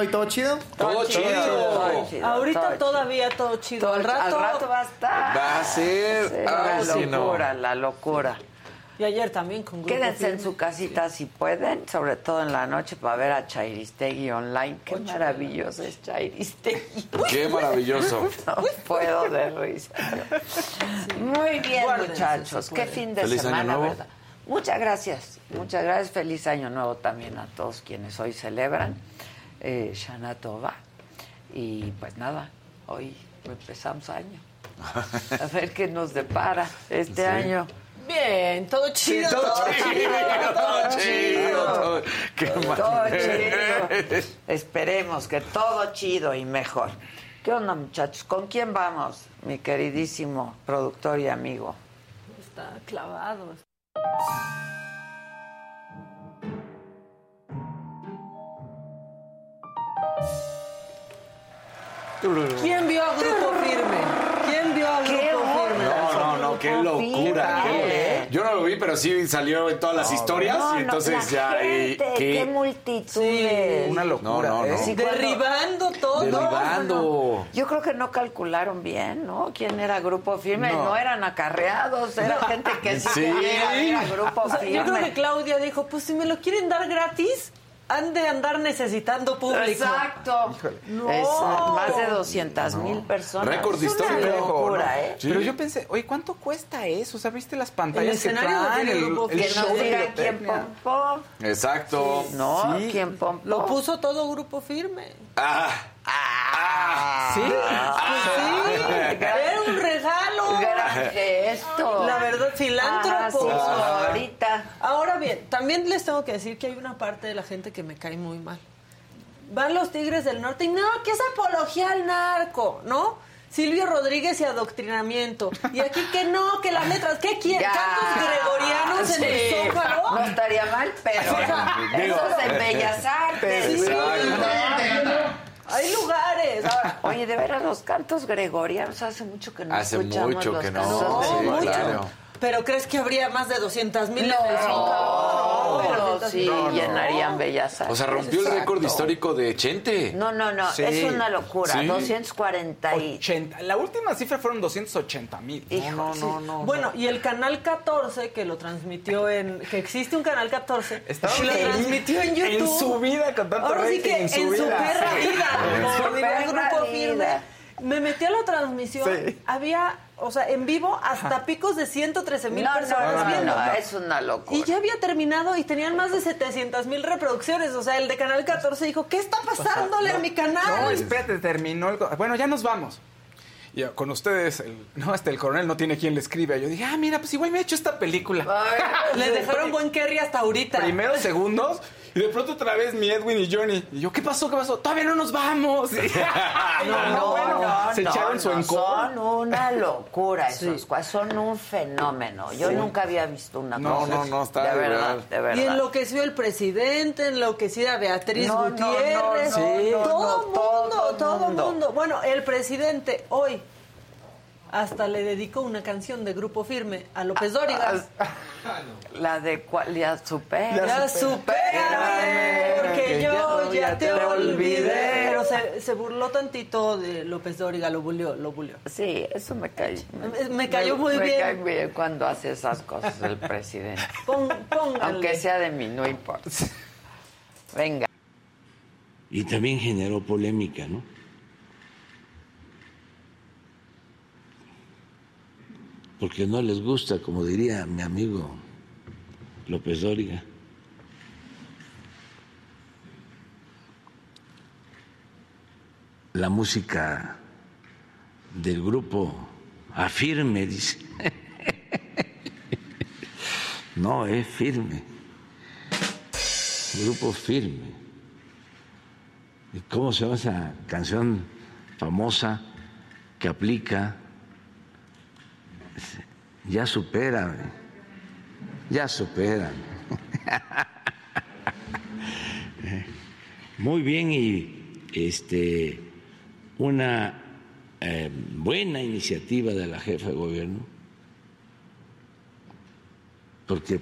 Hoy? ¿Todo chido? Todo chido. todo chido, Ahorita todo todavía todo chido. Todo- al rato. al rato va a estar. Va a ser. La sí, no. locura, la locura. Y ayer también con grupo Quédense en su casita si pueden, sobre todo en la noche para ver a Chairistegui online. Qué maravilloso es Chairistegui. Qué maravilloso. No puedo de risa. Muy bien, Guárdense, muchachos. Qué fin de Feliz año semana, nuevo. ¿verdad? Muchas gracias. Muchas gracias. Feliz año nuevo también a todos quienes hoy celebran. Eh, Shana Tova. Y pues nada, hoy empezamos año. A ver qué nos depara este Sí. año. Bien, todo chido. Todo chido, todo chido. todo- Qué Todo chido. Esperemos que todo chido y mejor. ¿Qué onda, muchachos? ¿Con quién vamos, mi queridísimo productor y amigo? Está clavado. ¿Quién vio a Grupo Firme? ¿Quién vio a ¡Qué Grupo Firme? No, no, no, qué locura. Qué- Yo no lo vi, pero sí salió en todas las historias No, y no, entonces la ya. y- gente, ¿qué? qué multitudes. Una locura. No, no, no. ¿eh? Sí, cuando- Derribando todo. Derribando. Yo creo que no calcularon bien, ¿no? ¿Quién era Grupo Firme? No, No. eran acarreados, era gente que sí, Sí. quería ir a Grupo O sea, Firme. yo creo que Claudia dijo, pues si me lo quieren dar gratis, han de andar necesitando público. Exacto. No. Es, más de 200 mil personas. Récord histórico. locura, ¿no? ¿eh? Sí. Pero yo pensé, oye, ¿cuánto cuesta eso? O sea, ¿viste las pantallas El escenario que traen? El, el Que show de diga quién pompó. Exacto. No, Sí. quién pompó. Lo puso todo grupo firme. Ah. Ah, ¿Sí? Pues sí, era un gesto. La verdad, Ah, filántropo. sí, ahorita. Ahora bien, también les tengo que decir que hay una parte de la gente que me cae muy mal. Van los Tigres del Norte y no, que es apología al narco, ¿no? Silvio Rodríguez y adoctrinamiento. Y aquí que no, que las letras, ¿qué quieren? ¿Cantos gregorianos en el Zócalo? No estaría mal, pero Digo, eso es en Bellas Artes. Sí. Hay lugares. Ahora, Oye, de veras, los cantos gregorianos hace mucho que no Hace escuchamos mucho los que no, cantos sí, gregorianos. claro. ¿Pero crees que habría más de 200 mil No, en el Zócalo? pero 200,000. sí No, no. llenarían Bellas Artes. O sea, rompió el récord histórico de Chente. No, no, no, Sí. es una locura. Sí. 240 y... 80. La última cifra fueron 280 mil. Hijo, No, no, no, no. Bueno, y el canal 14, que lo transmitió en. que existe un canal 14, Estaba y lo transmitió en YouTube. en su vida con tanto Ahora sí que en su su vida. perra Sí. vida. En como su diría el perra grupo firme. Me metí a la transmisión. Sí. Había, o sea, en vivo hasta picos de 113 mil No, no, personas no, no, viendo. no, es una locura. Y ya había terminado y tenían más de 700 mil reproducciones. O sea, el de Canal 14 dijo, ¿qué está pasándole a mi No, canal? espérate, terminó el... Bueno, ya nos vamos. Y yo, con ustedes, el, no, hasta el coronel no tiene quien le escribe. Yo dije, ah, mira, pues igual me he hecho esta película. Ay, Le dejaron buen Kerry hasta ahorita. Primeros segundos y de pronto otra vez mi Edwin y Johnny. Y yo, ¿qué pasó? ¿Qué pasó? Todavía no nos vamos. Y- No, no, bueno, no, se no, echaron su no, encore. Son una locura esos cuas, son un fenómeno. Yo nunca había visto una No, cosa. no, así. no, está de de verdad, verdad. de verdad. Y enloqueció el presidente, enloquecida Beatriz No, no, Gutiérrez. no, no, Sí. no, todo no, mundo, todo todo mundo. mundo. Bueno, el presidente hoy hasta le dedicó una canción de Grupo Firme a López Dóriga. La de cuál, ya supera. Ya supérame, porque que yo ya te olvidé. Pero se, se burló tantito de López Dóriga, lo bulió, lo bulió. Sí, eso me cayó. Me- me cayó muy me bien. cae bien cuando hace esas cosas el presidente. Pon, póngale. Aunque sea de mí, no importa. Venga. Y también generó polémica, ¿no? Porque no les gusta, como diría mi amigo López Dóriga. La música del grupo afirme, dice. No, es firme. Grupo firme. ¿Y ¿Cómo se llama esa canción famosa que aplica? Ya supérame. Ya supérame. Muy bien y este una eh, buena iniciativa de la jefa de gobierno porque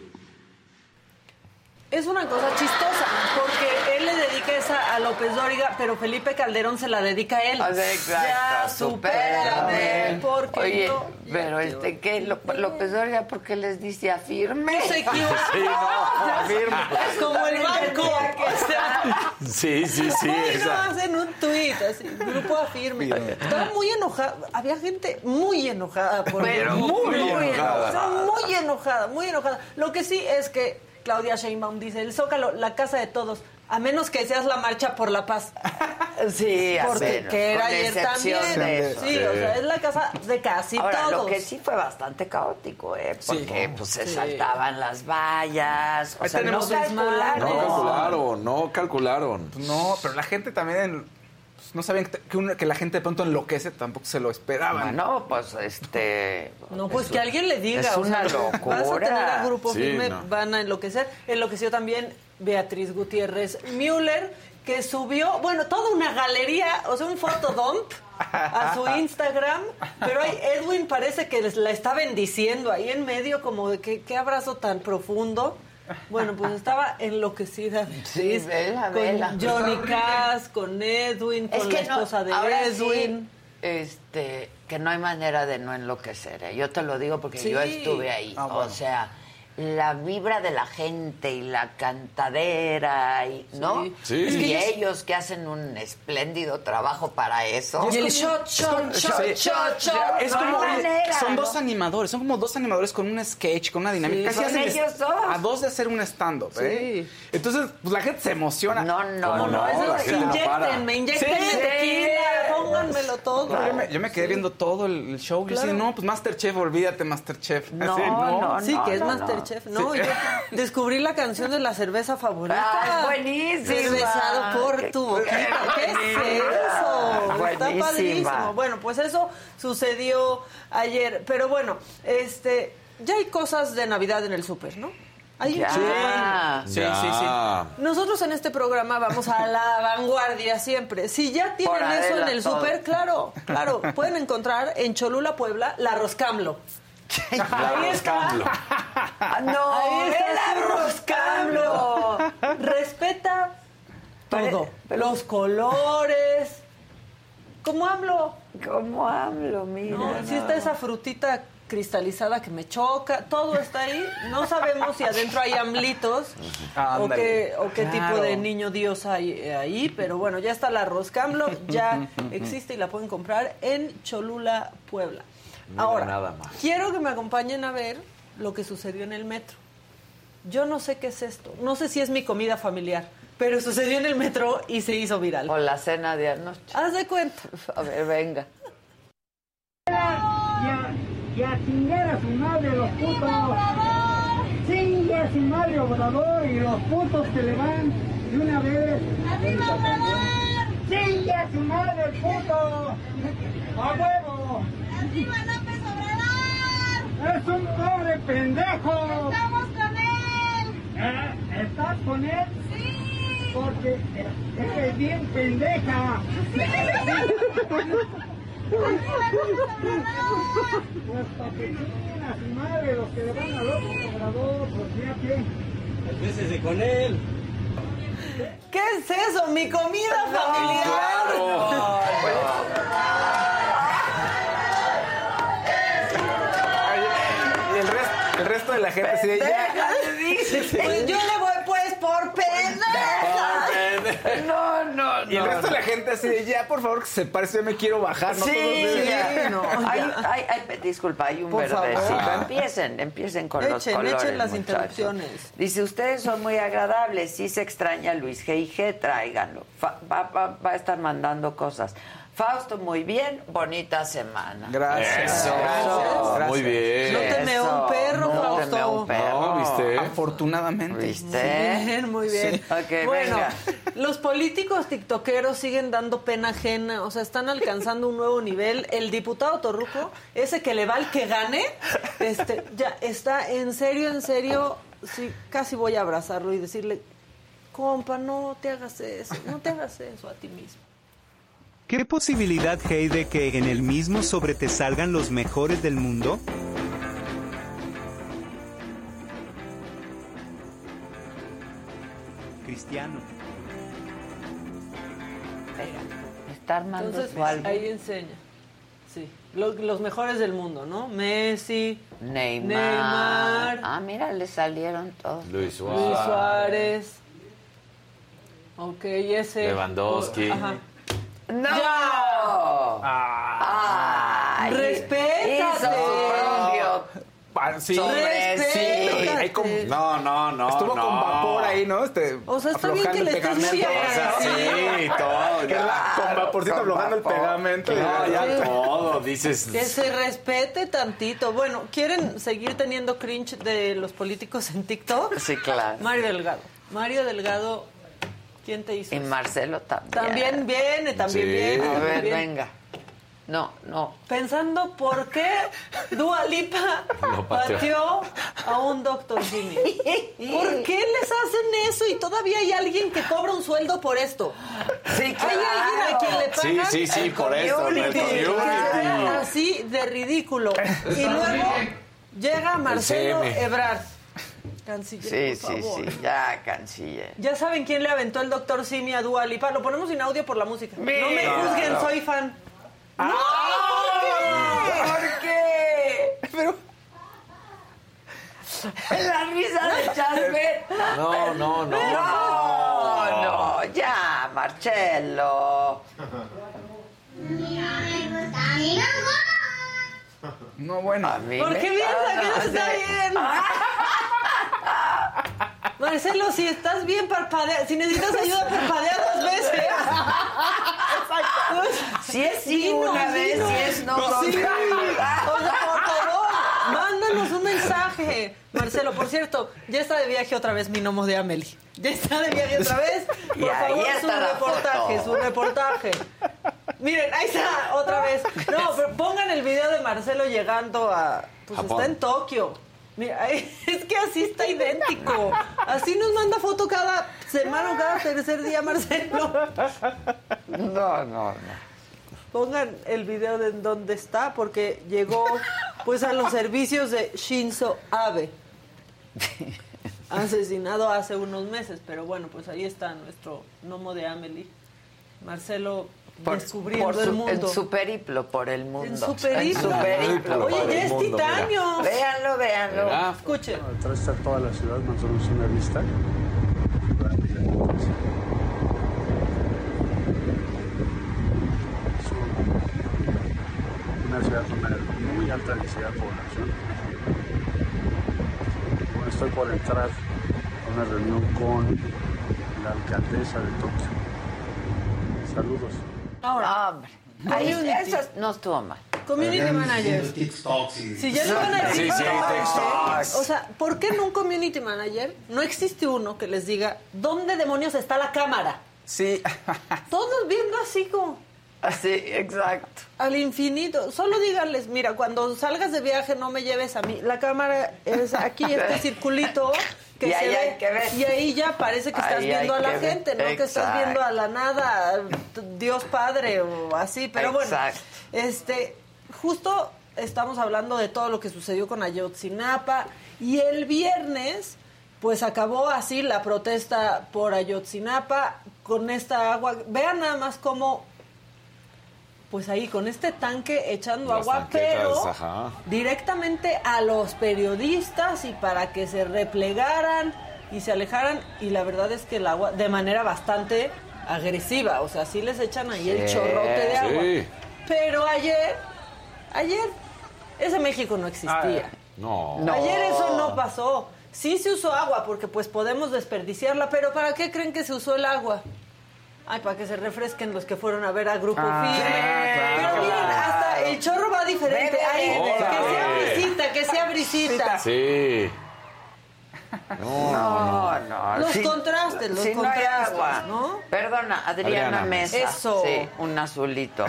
Es una cosa chistosa, porque él le dedica esa a López Dóriga, pero Felipe Calderón se la dedica a él. Ah, Exacto, ya, supérame, porque Oye, no- pero este, ¿qué? López Dóriga, ¿por qué les dice afirme? se equivocó. Sí, no, afirme. Como el banco. O sea, Sí, sí, sí. No, hacen un tuit así, grupo afirme. Estaba muy enojada, había gente muy enojada por Pero él. muy enojada. O sea, muy enojada, muy enojada. Lo que sí es que Claudia Sheinbaum dice, el Zócalo, la casa de todos, a menos que seas la marcha por la paz. Sí, Porque menos, que era ayer también. Sí, o sea, es la casa de casi Ahora, todos. lo que sí fue bastante caótico, ¿eh? Porque pues se Sí. saltaban las vallas, o sea, no calcularon. No calcularon, no calcularon. No, pero la gente también pues, no sabían que, que una- que la gente de pronto enloquece, tampoco se lo esperaban. No, pues este. No, pues es- que alguien le diga. Es o sea, una locura. Vas a tener a grupo Sí, firme, no. van a enloquecer. Enloqueció también Beatriz Gutiérrez Müller, que subió, bueno, toda una galería, o sea, un fotodump a su Instagram. Pero ahí Edwin parece que les- la está bendiciendo ahí en medio, como de que qué abrazo tan profundo. Bueno, pues estaba enloquecida. Sí, vela, con vela. Johnny Cass, con Edwin, con la no, esposa de ahora sí, Edwin. este, que no hay manera de no enloquecer. ¿eh? Yo te lo digo porque Sí. yo estuve ahí. Ah, bueno. O sea, la vibra de la gente y la cantadera, y, ¿no? Sí. Y Es que ellos- que hacen un espléndido trabajo para eso. Y el shot, shot, shot, Sí. shot, shot. Es no como, manera, son ¿no? dos animadores, son como dos animadores con un sketch, con una dinámica. Sí, Casi son hacen ellos dos. A dos de hacer un stand-up, ¿eh? Entonces, pues la gente se emociona. No, no, ¿Cómo no. no? Eso la es, gente no inyectenme, inyectenme Sí. tequila, pónganmelo todo. No, yo, me, yo me quedé viendo todo el, el show. Yo Claro. decía, no, pues Masterchef, olvídate, Masterchef. No, Así, no, Sí, que es no, no. Masterchef. No, yo descubrí la canción de la cerveza favorita. Ah, es buenísima. Cervezado por tu boquita. ¿Qué es eso? Está padrísimo. Bueno, pues eso sucedió ayer. Pero bueno, este, ya hay cosas de Navidad en el súper, ¿no? Hay un Ya. chingo. Sí, sí, sí. Nosotros en este programa vamos a la vanguardia siempre. Si ya tienen eso en el súper, claro, claro, pueden encontrar en Cholula, Puebla, la Roscamlo. Ahí está. Ah, no, Ahí está el arroz. Respeta todo. Los colores. ¿Cómo hablo? ¿Cómo hablo? Mira. No, si está esa frutita cristalizada que me choca, todo está ahí. No sabemos si adentro hay amlitos o qué, o qué Claro. tipo de niño Dios hay eh, ahí, pero bueno, ya está la Roscamlo, ya existe y la pueden comprar en Cholula, Puebla. Ahora, nada más. quiero que me acompañen a ver lo que sucedió en el metro. Yo no sé qué es esto, no sé si es mi comida familiar, pero sucedió en el metro y se hizo viral. O la cena de anoche. Haz de cuenta. A ver, venga. y a chingar a su madre los putos. Chingue a su madre Obrador y los putos que le van de una vez. ¡Arriba Obrador! ¡Chingue a su madre el puto! ¡A huevo! ¡Arriba López Obrador! ¡Es un pobre pendejo! ¡Estamos con él! ¿Estás con él? ¡Sí! Porque eres bien pendeja. Pues para que chinguen a su madre los que le van al otro obrador, pues fíjate. Bésese con él. ¿Qué es eso? Mi comida familiar. Y el, resto, el resto de la gente así de ya. Pues yo le voy pues por pendeja. No, no, no. Y el resto de la gente así de ya, por favor, que se parece, yo me quiero bajar. No Sí, no, Hay- ya. hay- hay- disculpa, hay un Por verdecito. favor. Empiecen, empiecen con los colores, echen las muchachos. interrupciones. Dice, ustedes son muy agradables, sí se extraña Luis G.I.G., tráiganlo. Fa- va, va- va a estar mandando cosas. Fausto, muy bien, bonita semana. Gracias. Eso. Gracias. Muy bien. No te meó un perro, no Fausto. te meó un perro. No, ¿viste? Afortunadamente. ¿Viste? Bien, muy bien. Sí. Ok, bueno, venga. los políticos tiktokeros siguen dando pena ajena, o sea, están alcanzando un nuevo nivel. El diputado Torruco, ese que le va al que gane, este, ya está en serio, en serio, sí, casi voy a abrazarlo y decirle, compa, no te hagas eso, no te hagas eso a ti mismo. ¿Qué posibilidad hay de que en el mismo sobre te salgan los mejores del mundo? Cristiano. Está armando Entonces, su álbum. ahí enseña. Sí, los, los mejores del mundo, ¿no? Messi, Neymar. Neymar. Ah, mira, le salieron todos. Luis Suárez. Luis Suárez. Ok, ese. Lewandowski. Ajá. ¡No! Ah. Ay, Respétate. Ah, sí. No, no, no. Estuvo no. con vapor ahí, ¿no? Este, O sea, está bien que el le estés muy pegamento. O sea, agradecido. sí, todo. La- con vaporcito con aflojando el vapor. pegamento. y No, ya- ya todo. Dices. Que se respete tantito. Bueno, ¿quieren seguir teniendo cringe de los políticos en TikTok? Sí, claro. Mario Delgado. Mario Delgado ¿Quién te hizo? Y eso? Marcelo también. También viene, también Sí. viene. A ver, también. venga. No, no. Pensando por qué Dua Lipa Lo pateó. pateó a un doctor Jimmy. ¿Por qué les hacen eso y todavía hay alguien que cobra un sueldo por esto? Sí, Hay alguien a quien le Sí, pagan sí, sí, el por esto, el community, ve así de ridículo. Y luego llega Marcelo. Ebrard. Canciller, Sí, por sí, favor. sí. Ya, canciller. Ya saben quién le aventó el doctor Simi a Dua Lipa. Lo ponemos sin audio por la música. no me Mira. juzguen, soy fan. ¡No! ¿Por qué? Pero. La risa de Charbel. No, no, no. No, no, ya, Marcelo. No, bueno. A mí ¿Por qué piensa que no está bien? Marcelo, si estás bien, parpadea. Si necesitas ayuda, parpadea dos veces. Si es sí Dinos, una vez, dinos. si es no Sí. O sea, por favor, mándanos un mensaje. Marcelo, por cierto, ya está de viaje otra vez mi gnomo de Amelie. Ya está de viaje otra vez. Por favor, su reportaje, foto. su reportaje. Miren, ahí está, otra vez. No, pero pongan el video de Marcelo llegando a. Pues Japón. está en Tokio. Mira, es que así está idéntico. Así nos manda foto cada semana o cada tercer día, Marcelo. No, no, no. Pongan el video de en dónde está, porque llegó pues a los servicios de Shinzo Abe. Asesinado hace unos meses, pero bueno, pues ahí está nuestro gnomo de Amelie. Marcelo Por- descubriendo por su- el mundo. En su periplo por el mundo. En su periplo. En su periplo Oye, ya es titanio. Véanlo, véanlo. Mira. Escuchen. Atrás está toda la ciudad, más o menos una vista. Es una ciudad con una muy alta densidad de población. Bueno, estoy por entrar a una reunión con la alcaldesa de Tokio. Saludos. Ahora, Hombre, ahí, eso no estuvo mal. community manager. Si ya le van a decir Sí, sí, TikToks. O sea, ¿por qué en un community manager no existe uno que les diga dónde demonios está la cámara? Sí. Todos viendo así como Así, exacto. al infinito. Solo díganles, mira, cuando salgas de viaje no me lleves a mí. La cámara es aquí, este circulito que Y se ahí ve. hay que ver. Y ahí ya parece que estás Ahí viendo a la ver. gente, no que estás viendo a la nada, Dios Padre o así. Pero Exacto. bueno, este, justo estamos hablando de todo lo que sucedió con Ayotzinapa y el viernes pues acabó así la protesta por Ayotzinapa con esta agua. Vean nada más cómo pues ahí con este tanque echando Las agua, pero ajá. directamente a los periodistas y para que se replegaran y se alejaran y la verdad es que el agua de manera bastante agresiva, o sea, sí les echan ahí el chorrote de agua. sí. Pero ayer, ayer ese México no existía. No. No. Ayer eso no pasó. Sí se usó agua porque pues podemos desperdiciarla, pero ¿para qué creen que se usó el agua? Ay, para que se refresquen los que fueron a ver a Grupo Ah, Firme. claro. Pero miren, hasta el chorro va diferente. Ve, que sea brisita, que sea brisita. Sí. No, no. Los Si- contrastes, los si no hay contrastes, agua. ¿no? Perdona, Adriana, Adriana Mesa. Eso. Sí, un azulito.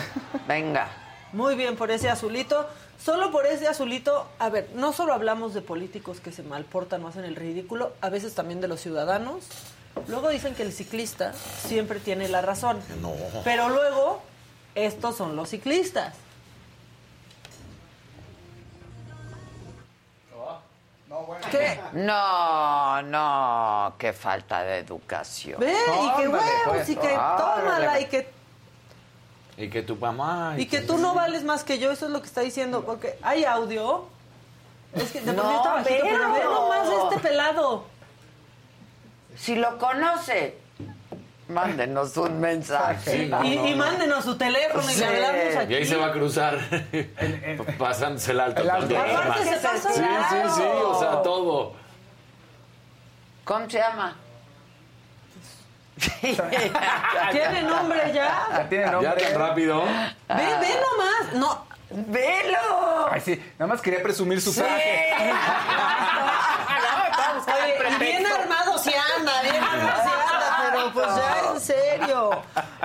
Venga. Muy bien por ese azulito. Solo por ese azulito, a ver, no solo hablamos de políticos que se malportan o hacen el ridículo, a veces también de los ciudadanos. Luego dicen que el ciclista siempre tiene la razón. No. Pero luego, estos son los ciclistas. ¿Qué? No, no, qué falta de educación. Ve, y que huevos, pues. y que Árale. tómala, y que, Y que tu mamá. y que tú no vales más que yo, eso es lo que está diciendo, porque hay audio. Es que de por No, sí está bajito, pero ve nomás este pelado. Si lo conoce, mándenos un mensaje. Y, y mándenos su teléfono y le hablamos aquí. Y ahí se va a cruzar. Pasándose el alto. El alto. Aparte se pasa Sí, sí, sí, o sea, todo. ¿Cómo se llama? ¿Tiene nombre ya? Ya tiene Ya nombre. tan rápido. Ve, ve nomás. No, ¡Velo! Ay, sí. Nada más quería presumir su Sí. traje. Oye, y bien armado si anda, bien armado si anda, pero pues ya en serio.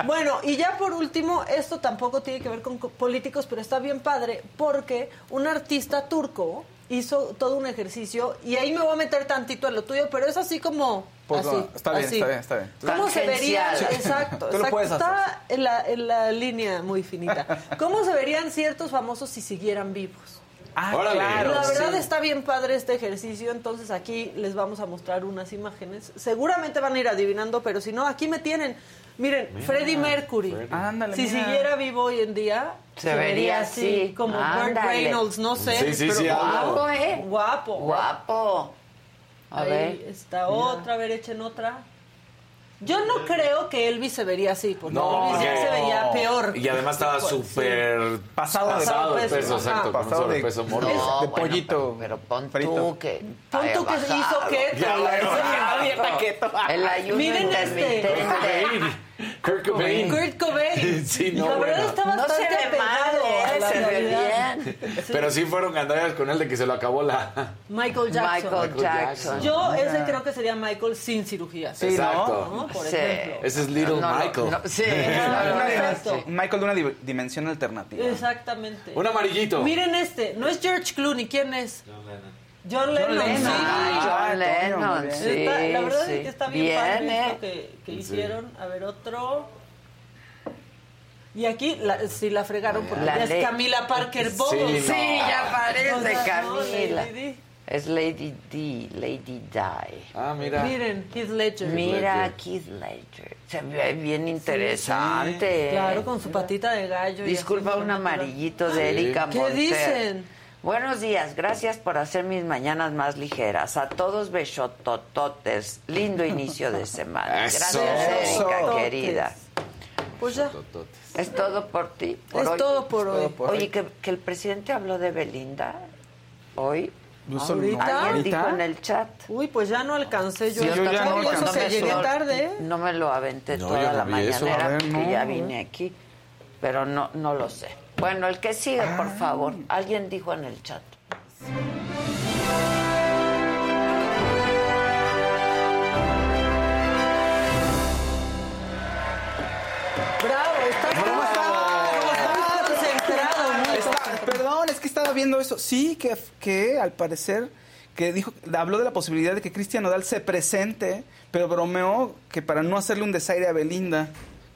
Bueno, y ya por último, esto tampoco tiene que ver con co- políticos, pero está bien padre porque un artista turco hizo todo un ejercicio y ahí me voy a meter tantito a lo tuyo, pero es así como Pues, así, no, está bien, así. está bien, está bien. ¿Cómo se verían? Exacto, Tú lo exacto. puedes hacer. Está en la, en la línea muy finita. ¿Cómo se verían ciertos famosos si siguieran vivos? Ah, Órale. claro. La verdad sí. está bien padre este ejercicio, entonces aquí les vamos a mostrar unas imágenes. Seguramente van a ir adivinando, pero si no, aquí me tienen. Miren, Freddie Mercury. Ándale, si mira. siguiera vivo hoy en día, Se vería así. como Burt. Reynolds, no sé. Sí, sí, pero. Guapo, ¿eh? Guapo. Guapo. A Ahí ver. está otra, a ver, echen otra. Yo no creo que Elvis se vería así, porque No, Elvis ya porque- se veía peor. Y además estaba Sí. súper Pasado de- pasado de peso, peso, exacto, Pasado de- sobrepeso mórbido. No, de bueno, pollito Pero, pero pon frito. tú que. Pon tú que se hizo keto. Ya, la ya, verdad. dieta keto. El ayuno Miren este. Kurt Cobain. Kurt Cobain. Sí, no, la verdad bueno. está No bastante se ve apegado mal, a ¿eh? la Se ve bien. Pero sí fueron gandallas con él de que se lo acabó la... Michael Jackson. Michael Jackson. Yo ese creo que sería Michael sin cirugía. Sí, Exacto. ¿no? Por Sí. ejemplo. Ese es Little No, Michael. no, sí. Michael de una di- dimensión alternativa. Exactamente. Un amarillito. Miren este, no es George Clooney, ¿quién es? John Lennon. Lennon. sí. Ay, Ah, John Lennon, sí, bien. Está- la verdad sí. es que está bien, Bien, padre ¿eh? esto que, que hicieron. A ver, otro. Y aquí la, sí la fregaron porque La ya ley- es Camila Parker Bowles. Sí, ya O parece sea, no, Camila. Lady Di. Es Lady D, Lady Di. Ah, mira. Miren, Heath Ledger. Mira. Keith Ledger. Se ve bien interesante. Claro, con su patita de gallo. y Disculpa un amarillito de Erika ¿Qué dicen? Buenos días, gracias por hacer mis mañanas más ligeras. A todos besotototes. Lindo inicio de semana. Eso. Gracias, Erika, Eso. querida. Pues ya, Es todo por ti. por es hoy. todo por hoy. Oye, que, que el presidente habló de Belinda hoy. ¿Ahorita? Dijo en el chat. Uy, pues ya no alcancé yo. Sí, yo ya no eso que llegué tarde. No me lo aventé No, toda la eso. mañanera ver, porque ya vine aquí. Pero no, no lo sé. Bueno, el que sigue, por Ah. favor. Alguien dijo en el chat. Bravo, estás ¿Cómo Está- perdón, es que estaba viendo eso. Sí, que, que al parecer que dijo, habló de la posibilidad de que Cristian Nodal se presente, pero bromeó que para no hacerle un desaire a Belinda,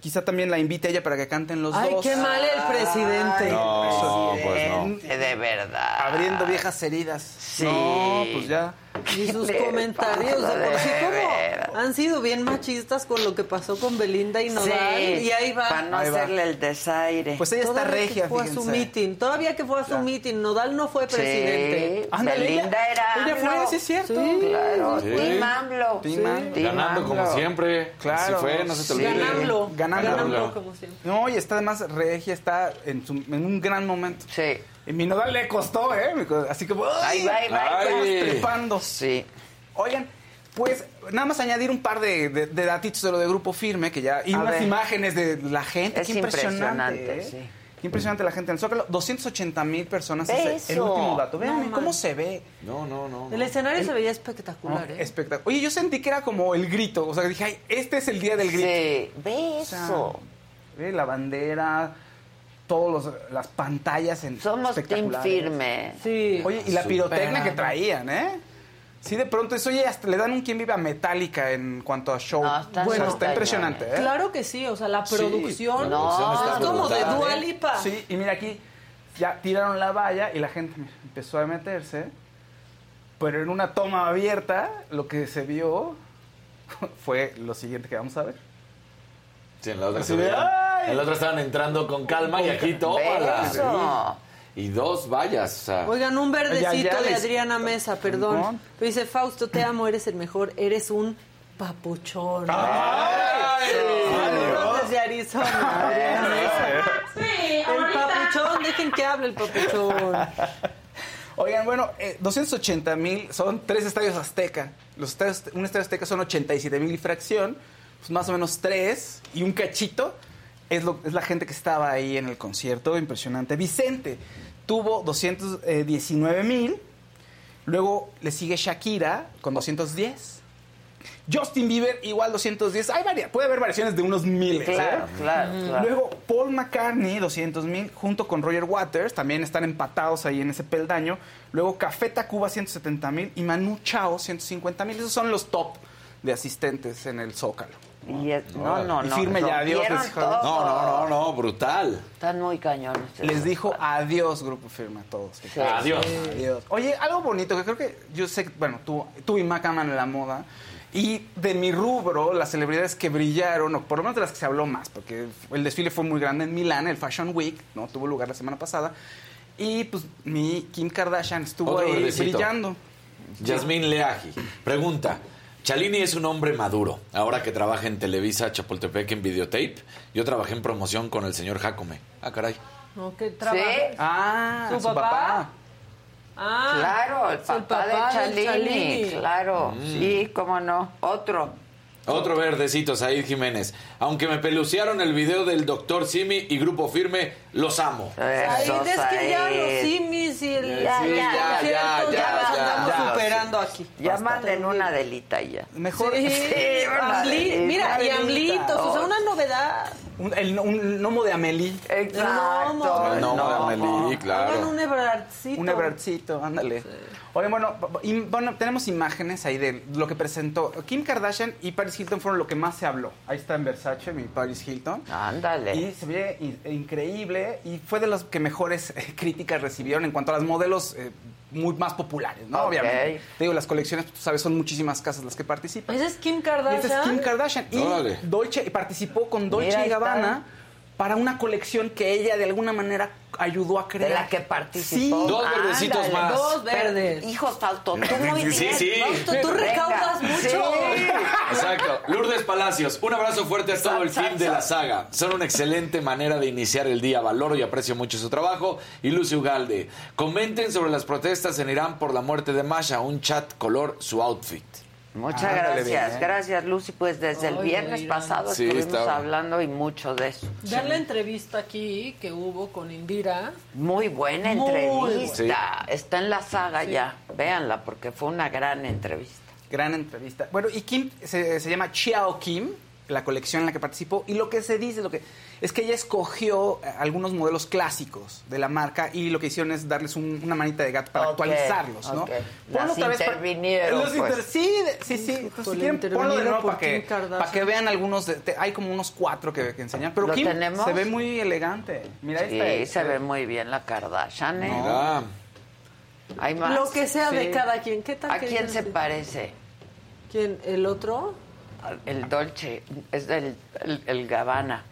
quizá también la invite a ella para que canten los Ay, dos. qué mal el presidente. No, pues no. Presidente, De verdad. Abriendo viejas heridas. Sí. No, pues ya. Y sus comentarios pasa de por sí como han sido bien machistas con lo que pasó con Belinda y Nodal Sí, y ahí va. Para no Ahí va. hacerle el desaire. Pues ella está Todavía regia, que fue a su fíjense. meeting, todavía que fue a su Ya. meeting, Nodal no fue presidente. Sí, Ándale, Belinda ella- era ella fue, sí es cierto. Sí, claro. Sí. Team AMLO. Team AMLO. Ganando como siempre. Claro. Así fue, no se te Sí. olvide. Ganamlo. ganamlo como siempre. No, y está además regia, está en, su- en un gran momento. Sí. Y mi Nodal le costó, ¿eh? Así como... Ahí va, ahí va, ahí va. Ay. Trepando. Sí. Oigan, pues nada más añadir un par de, de, de datitos de lo de Grupo Firme, que ya... Y A unas ver. imágenes de la gente. Es Qué impresionante. impresionante, ¿eh? sí. Qué impresionante la gente en el Zócalo. 280 mil personas es el último dato. Vean No, cómo man. se ve. No, no, no. El no. escenario se veía espectacular, ¿eh? Espectacular. Oye, yo sentí que era como el grito. O sea, dije, ay, este es el día del grito. Sí. Ve O sea, eso. ve la bandera, todas las pantallas en Somos team firme. Sí. Oye, y la pirotecnia que traían, ¿eh? Sí, de pronto eso, oye, hasta le dan un quien vive a Metallica en cuanto a show. No, bueno, está impresionante, ¿eh? Claro que sí, o sea, la Sí, producción la producción es está como de brutal, Dua ¿eh? Lipa. Sí, y mira aquí, ya tiraron la valla y la gente mira, empezó a meterse. Pero en una toma abierta, lo que se vio fue lo siguiente que vamos a ver. Sí, en la otra se de, la otra estaban entrando con calma y aquí tómala. Eso. Y dos vallas. Oigan, un verdecito Ya, ya de les- Adriana Mesa, perdón. Pero dice, Fausto, te amo, eres el mejor, eres un papuchón. ¡Ay! Saludos desde Arizona, Adriana Mesa. El papuchón, dejen que hable el papuchón. Oigan, bueno, eh, 280 mil son tres estadios Azteca. Los estadios, un estadio Azteca son 87 mil y fracción, pues más o menos tres y un cachito. Es, lo, es la gente que estaba ahí en el concierto, impresionante. Vicente tuvo 219 mil, luego le sigue Shakira con 210. Justin Bieber, igual 210. Hay varia- puede haber variaciones de unos miles. Claro, ¿eh? claro, claro. Luego, Paul McCartney, 200 mil, junto con Roger Waters, también están empatados ahí en ese peldaño. Luego, Café Tacuba, 170 mil, y Manu Chao, 150 mil. Esos son los top de asistentes en el Zócalo. Y es- no, no, Y no. firme ya, adiós. les dijo. No, no, no, no, brutal. Están muy cañones. Les dijo adiós, Grupo Firme, a todos. Adiós. Adiós. Oye, algo bonito que creo que yo sé, bueno, tú, tú y Mac aman la moda. Y de mi rubro, las celebridades que brillaron, o por lo menos de las que se habló más, porque el desfile fue muy grande en Milán, el Fashion Week, ¿no? Tuvo lugar la semana pasada. Y pues mi Kim Kardashian estuvo Otro ahí verdecito. brillando. Yasmín Leaji pregunta. Chalini es un hombre maduro. Ahora que trabaja en Televisa Chapultepec en videotape, yo trabajé en promoción con el señor Jacome. Ah, caray. No, ¿qué trabaja? Ah, ¿Su, su papá? papá. Ah, Claro, el papá, de Chalini, Chalini. claro. Mm. Sí, cómo no. Otro. Otro verdecito, Said Jiménez. Aunque me pelucearon el video del doctor Simi y Grupo Firme, los amo. Ahí Eso, es que ya Said. los simis y el Ya, sí, ya, ya, ya, ya, ya, los andamos ya. superando aquí. Ya manden una delita ya. Mejor. Sí, una Amli- delita. mira, y Delita. amlitos, o sea, una novedad. Un, el- un gnomo de Amelie. Exacto. El nombre de Amelie, Hagan claro. un Ebrardcito. Un Ebrardcito, ándale. Oye, bueno, y- bueno, tenemos imágenes ahí de lo que presentó. Kim Kardashian y Paris Hilton fueron lo que más se habló. Ahí está en Versace, mi Paris Hilton. Ándale. Y se ve in- increíble y fue de las que mejores eh, críticas recibieron en cuanto a las modelos eh, muy más populares, ¿no? Obviamente. Te digo, las colecciones, tú sabes, son muchísimas casas las que participan. Esa es Kim Kardashian. esta es Kim Kardashian. Y. Dolce, y participó con Dolce Mira, y Gabbana para una colección que ella de alguna manera ayudó a crear. De la que participó. Sí. Dos verdecitos Ándale, más. Dos Pero, verdes. hijos, Fausto, tú muy bien. Sí, sí. Fausto, tú Venga, recaudas mucho. sí. Exacto. Lourdes Palacios, un abrazo fuerte a todo el team de la saga. Son una excelente manera de iniciar el día. Valoro y aprecio mucho su trabajo. Y Lucy Ugalde, comenten sobre las protestas en Irán por la muerte de Masha. Un chat color su outfit. Muchas gracias, bien. gracias Lucy. Pues desde el viernes pasado Sí, estuvimos estaba. hablando y mucho de eso. Vean la entrevista aquí que hubo con Indira. Muy buena Muy entrevista. Está en la saga ya. Véanla porque fue una gran entrevista. Gran entrevista. Bueno, y Kim se, se llama Chiao Kim, la colección en la que participó, y lo que se dice lo que es que ella escogió eh, algunos modelos clásicos de la marca y lo que hicieron es darles un- una manita de gato para actualizarlos, ¿no? ok. Ponlo Las otra vez para- intervinieron, Los pues. inter- sí, sí, sí. Entonces, si Híjole, quieren, ponlo de nuevo por para que, para vean algunos. de- te- hay como unos cuatro que, que enseñan. Pero ¿Lo Kim tenemos? se ve muy elegante. Mira, Sí, esta se ve muy bien la Kardashian. ¿eh? Mira. Hay más. Lo que sea de cada quien. ¿Qué tal ¿A quién se parece? ¿Quién? ¿El otro? El Dolce, es del el, el Gabbana.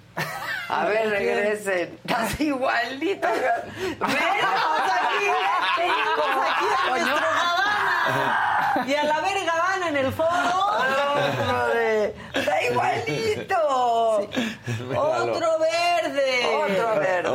A ver, regresen. Estás igualito. Venos aquí, Tenemos aquí a nuestro Gabbana. Y a la verga van en el. Joder, Está igualito. Verde. Otro verde. Otro verde.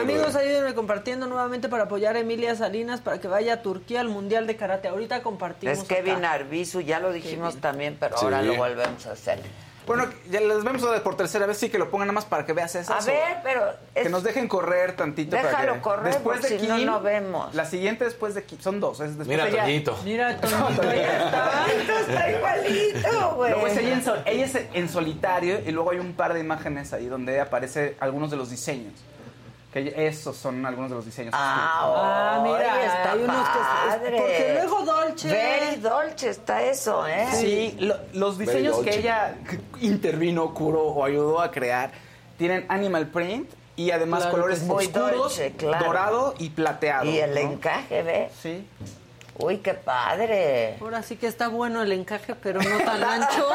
Amigos, ayúdenme compartiendo nuevamente para apoyar a Emilia Salinas para que vaya a Turquía al Mundial de Karate. Ahorita compartimos. Es Kevin acá. Arbizu, ya lo dijimos también, pero Sí. ahora lo volvemos a hacer. Bueno, ya les vemos por tercera vez, sí que lo pongan nada más para que veas eso. A ver, pero es- Que nos dejen correr tantito. para Déjalo que- correr, Después de porque si no, Kim, no vemos. La siguiente después de Kim, son dos. Es después Mira, ella- Toñito. Mira, Toñito, ya está. está igualito, güey. Luego es ella, en sol- ella es en solitario y luego hay un par de imágenes ahí donde aparece algunos de los diseños. Que esos son algunos de los diseños. Ah, Ah, mira, está hay unos que- padre. porque luego Dolce- Very Dolce está eso, ¿eh? Sí, lo- los diseños que ella intervino, curó o ayudó a crear tienen animal print y además Claro, colores muy oscuros, dolce, claro. dorado y plateado. Y el ¿no? encaje, ¿ves? Sí. Uy, qué padre. Ahora sí que está bueno el encaje, pero no tan ancho.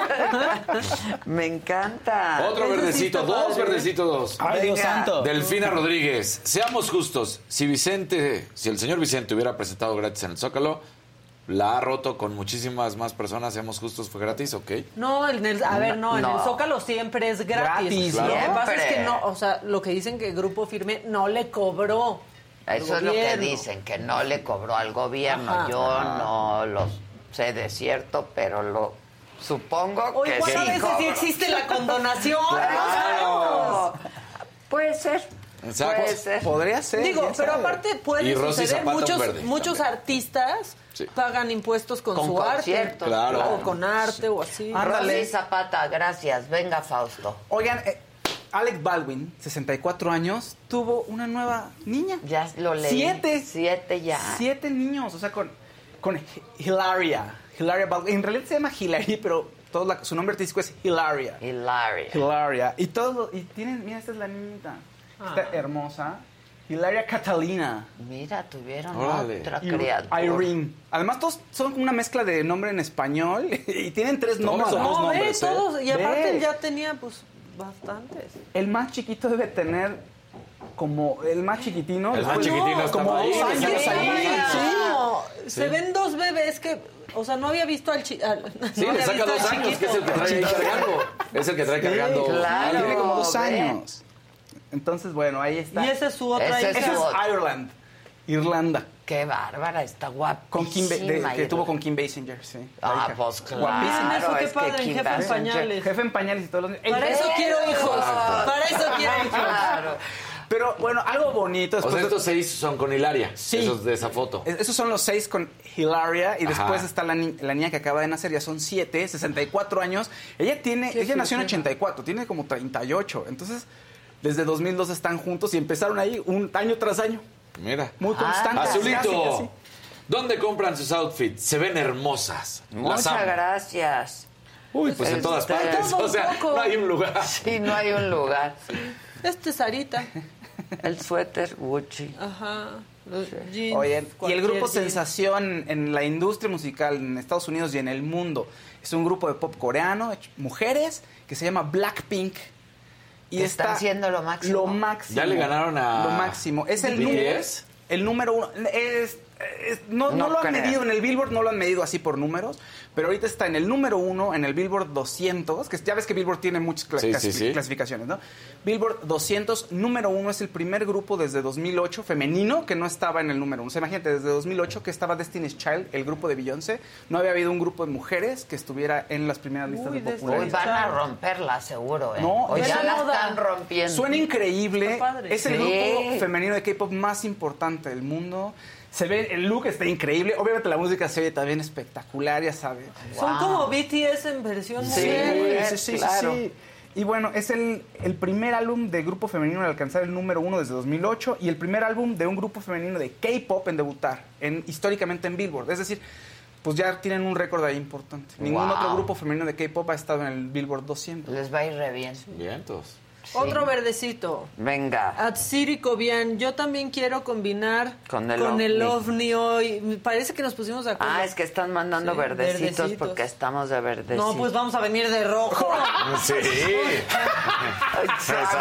Me encanta. Otro verdecito, dos padre. verdecitos, dos. Ay, Dios santo. Delfina Rodríguez, seamos justos. Si Vicente, si el señor Vicente hubiera presentado gratis en el Zócalo, la ha roto con muchísimas más personas. Seamos justos, fue gratis, ¿ok? No, en el, a ver, no, en el Zócalo siempre es gratis. Gratis, Lo que claro. pasa es que no, o sea, lo que dicen que Grupo Firme no le cobró. Eso es lo que dicen, que no le cobró al gobierno. Ajá. Yo no lo sé de cierto, pero lo supongo O que igual sí a veces sí existe la condonación. Claro. Puede ser. Exacto. Puede ser. Podría ser. Digo, pero sabe. aparte puede Y suceder muchos verde muchos también. artistas pagan impuestos con, Con su arte. Claro. O con arte o así. Rosy Zapata, gracias. Venga, Fausto. Oigan, eh, Alec Baldwin, 64 años, tuvo una nueva niña. Ya lo leí. Siete. Siete ya. Siete niños, o sea, con, con Hi- Hilaria. Hilaria Baldwin. En realidad se llama Hilary, pero todo la- su nombre artístico es Hilaria. Hilaria. Hilaria. Y todo, y tienen, mira, esta es la niñita. Está Ah. hermosa. Hilaria Catalina. Mira, tuvieron Órale. otra criatura. Irene. Además, todos son una mezcla de nombre en español y tienen tres nombres. No, ve, nombres, ¿eh? todos. Y aparte él ya tenía, pues, bastantes. El más chiquito debe tener como el más chiquitino. El más después- chiquitino está como dos años sí. ahí. No, Sí. Se ven dos bebés que, o sea, no había visto al chico. Sí, le saca dos años, que es el que trae ahí cargando. Es el que trae Sí, cargando. claro. Tiene como dos años. Entonces, bueno, ahí está. Y esa es su otra Esa es Esa es. Ireland. Irlanda. Qué bárbara, está guapísima. Con Kim de- que tuvo con Kim Basinger, sí. Ah, pues claro. Guapísima. Eso, qué es que padre, Kim jefe en pañales. Jefe en pañales y todos los... Para eso quiero hijos. Para eso quiero hijos. Claro. Pero bueno, algo bonito. O después sea, de- estos seis son con Hilaria. Sí. Esos de esa foto. Es- Esos son los seis con Hilaria y Ajá. después está la, ni- la niña que acaba de nacer, ya son siete, 64 años. Ella tiene, ella nació en flojera. 84, tiene como 38. Entonces, desde 2002 están juntos y empezaron ahí un año tras año. Mira. Muy constantes. Azulito. casi, casi. ¿Dónde compran sus outfits? Se ven hermosas. Las Muchas amo. gracias. Uy, pues en todas Este, partes. O un sea, poco. no hay un lugar. Sí, no hay un lugar. Este es Sarita. El suéter Gucci. Ajá. Los jeans, Oye, y el grupo jean. Sensación en la industria musical en Estados Unidos y en el mundo es un grupo de pop coreano, mujeres, que se llama Blackpink. Y está están siendo lo máximo. Lo máximo. Ya le ganaron a- Lo máximo. Es el número, el número uno. Es, es- no, no No lo han creo. medido en el Billboard, no lo han medido así por números, pero ahorita está en el número uno en el Billboard 200, que ya ves que Billboard tiene muchas cla- Sí, clasi- sí, sí. clasificaciones, ¿no? Billboard 200, número uno, es el primer grupo desde 2008 femenino que no estaba en el número uno. O sea, imagínate, desde 2008 que estaba Destiny's Child, el grupo de Beyoncé, no había habido un grupo de mujeres que estuviera en las primeras listas Uy, de popularidad. van a romperla, seguro, ¿eh? No, o ya la están rompiendo. Suena increíble. Es el Sí. grupo femenino de K-pop más importante del mundo. Se ve, el look está increíble. Obviamente la música se oye también espectacular, ya sabes. Son Wow. como BTS en versión Sí. mujer. sí, sí, sí, claro. sí. Y bueno, es el, el primer álbum de grupo femenino en alcanzar el número uno desde 2008 y el primer álbum de un grupo femenino de K-pop en debutar, en, históricamente en Billboard. Es decir, pues ya tienen un récord ahí importante. Ningún Wow. otro grupo femenino de K-pop ha estado en el Billboard 200. Les va a ir re bien. Vientos. Sí. Otro verdecito. Venga. Atsiri Kobian, yo también quiero combinar Con el ovni. ovni hoy. Me parece que nos pusimos de acuerdo. Ah, es que están mandando Sí, verdecitos, verdecitos. porque estamos de verdecitos. No, pues vamos a venir de rojo. Sí. Exacto.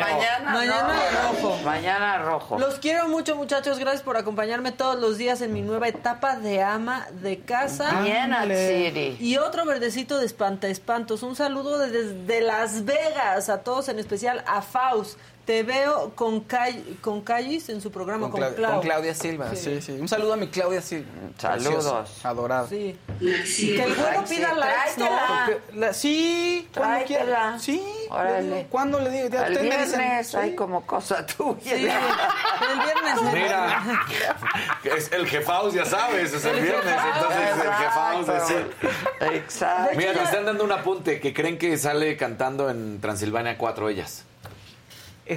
Mañana, Mañana no. rojo. Mañana rojo. Los quiero mucho, muchachos. Gracias por acompañarme todos los días en mi nueva etapa de ama de casa. Bien, Atsiri. Y otro verdecito de espanta espantos. Un saludo de- desde Las Vegas a todos, en especial a Faust. Te veo con, Call- con Callis en su programa, con, Clau. con Claudia Silva, sí. sí, Un saludo a mi Claudia Silva. Saludos. Adorada. Sí. Que el güero Sí, pida likes, ¿no? la- sí, cuando quiera. Sí, Órale. ¿Cuándo le digo? El viernes sí. hay como cosa tuya. Sí, el viernes. Mira, es el jefaus, ya sabes, es el viernes, entonces el jefaus es el... Exacto. Mira, me están dando un apunte que creen que sale cantando en Transilvania cuatro ellas.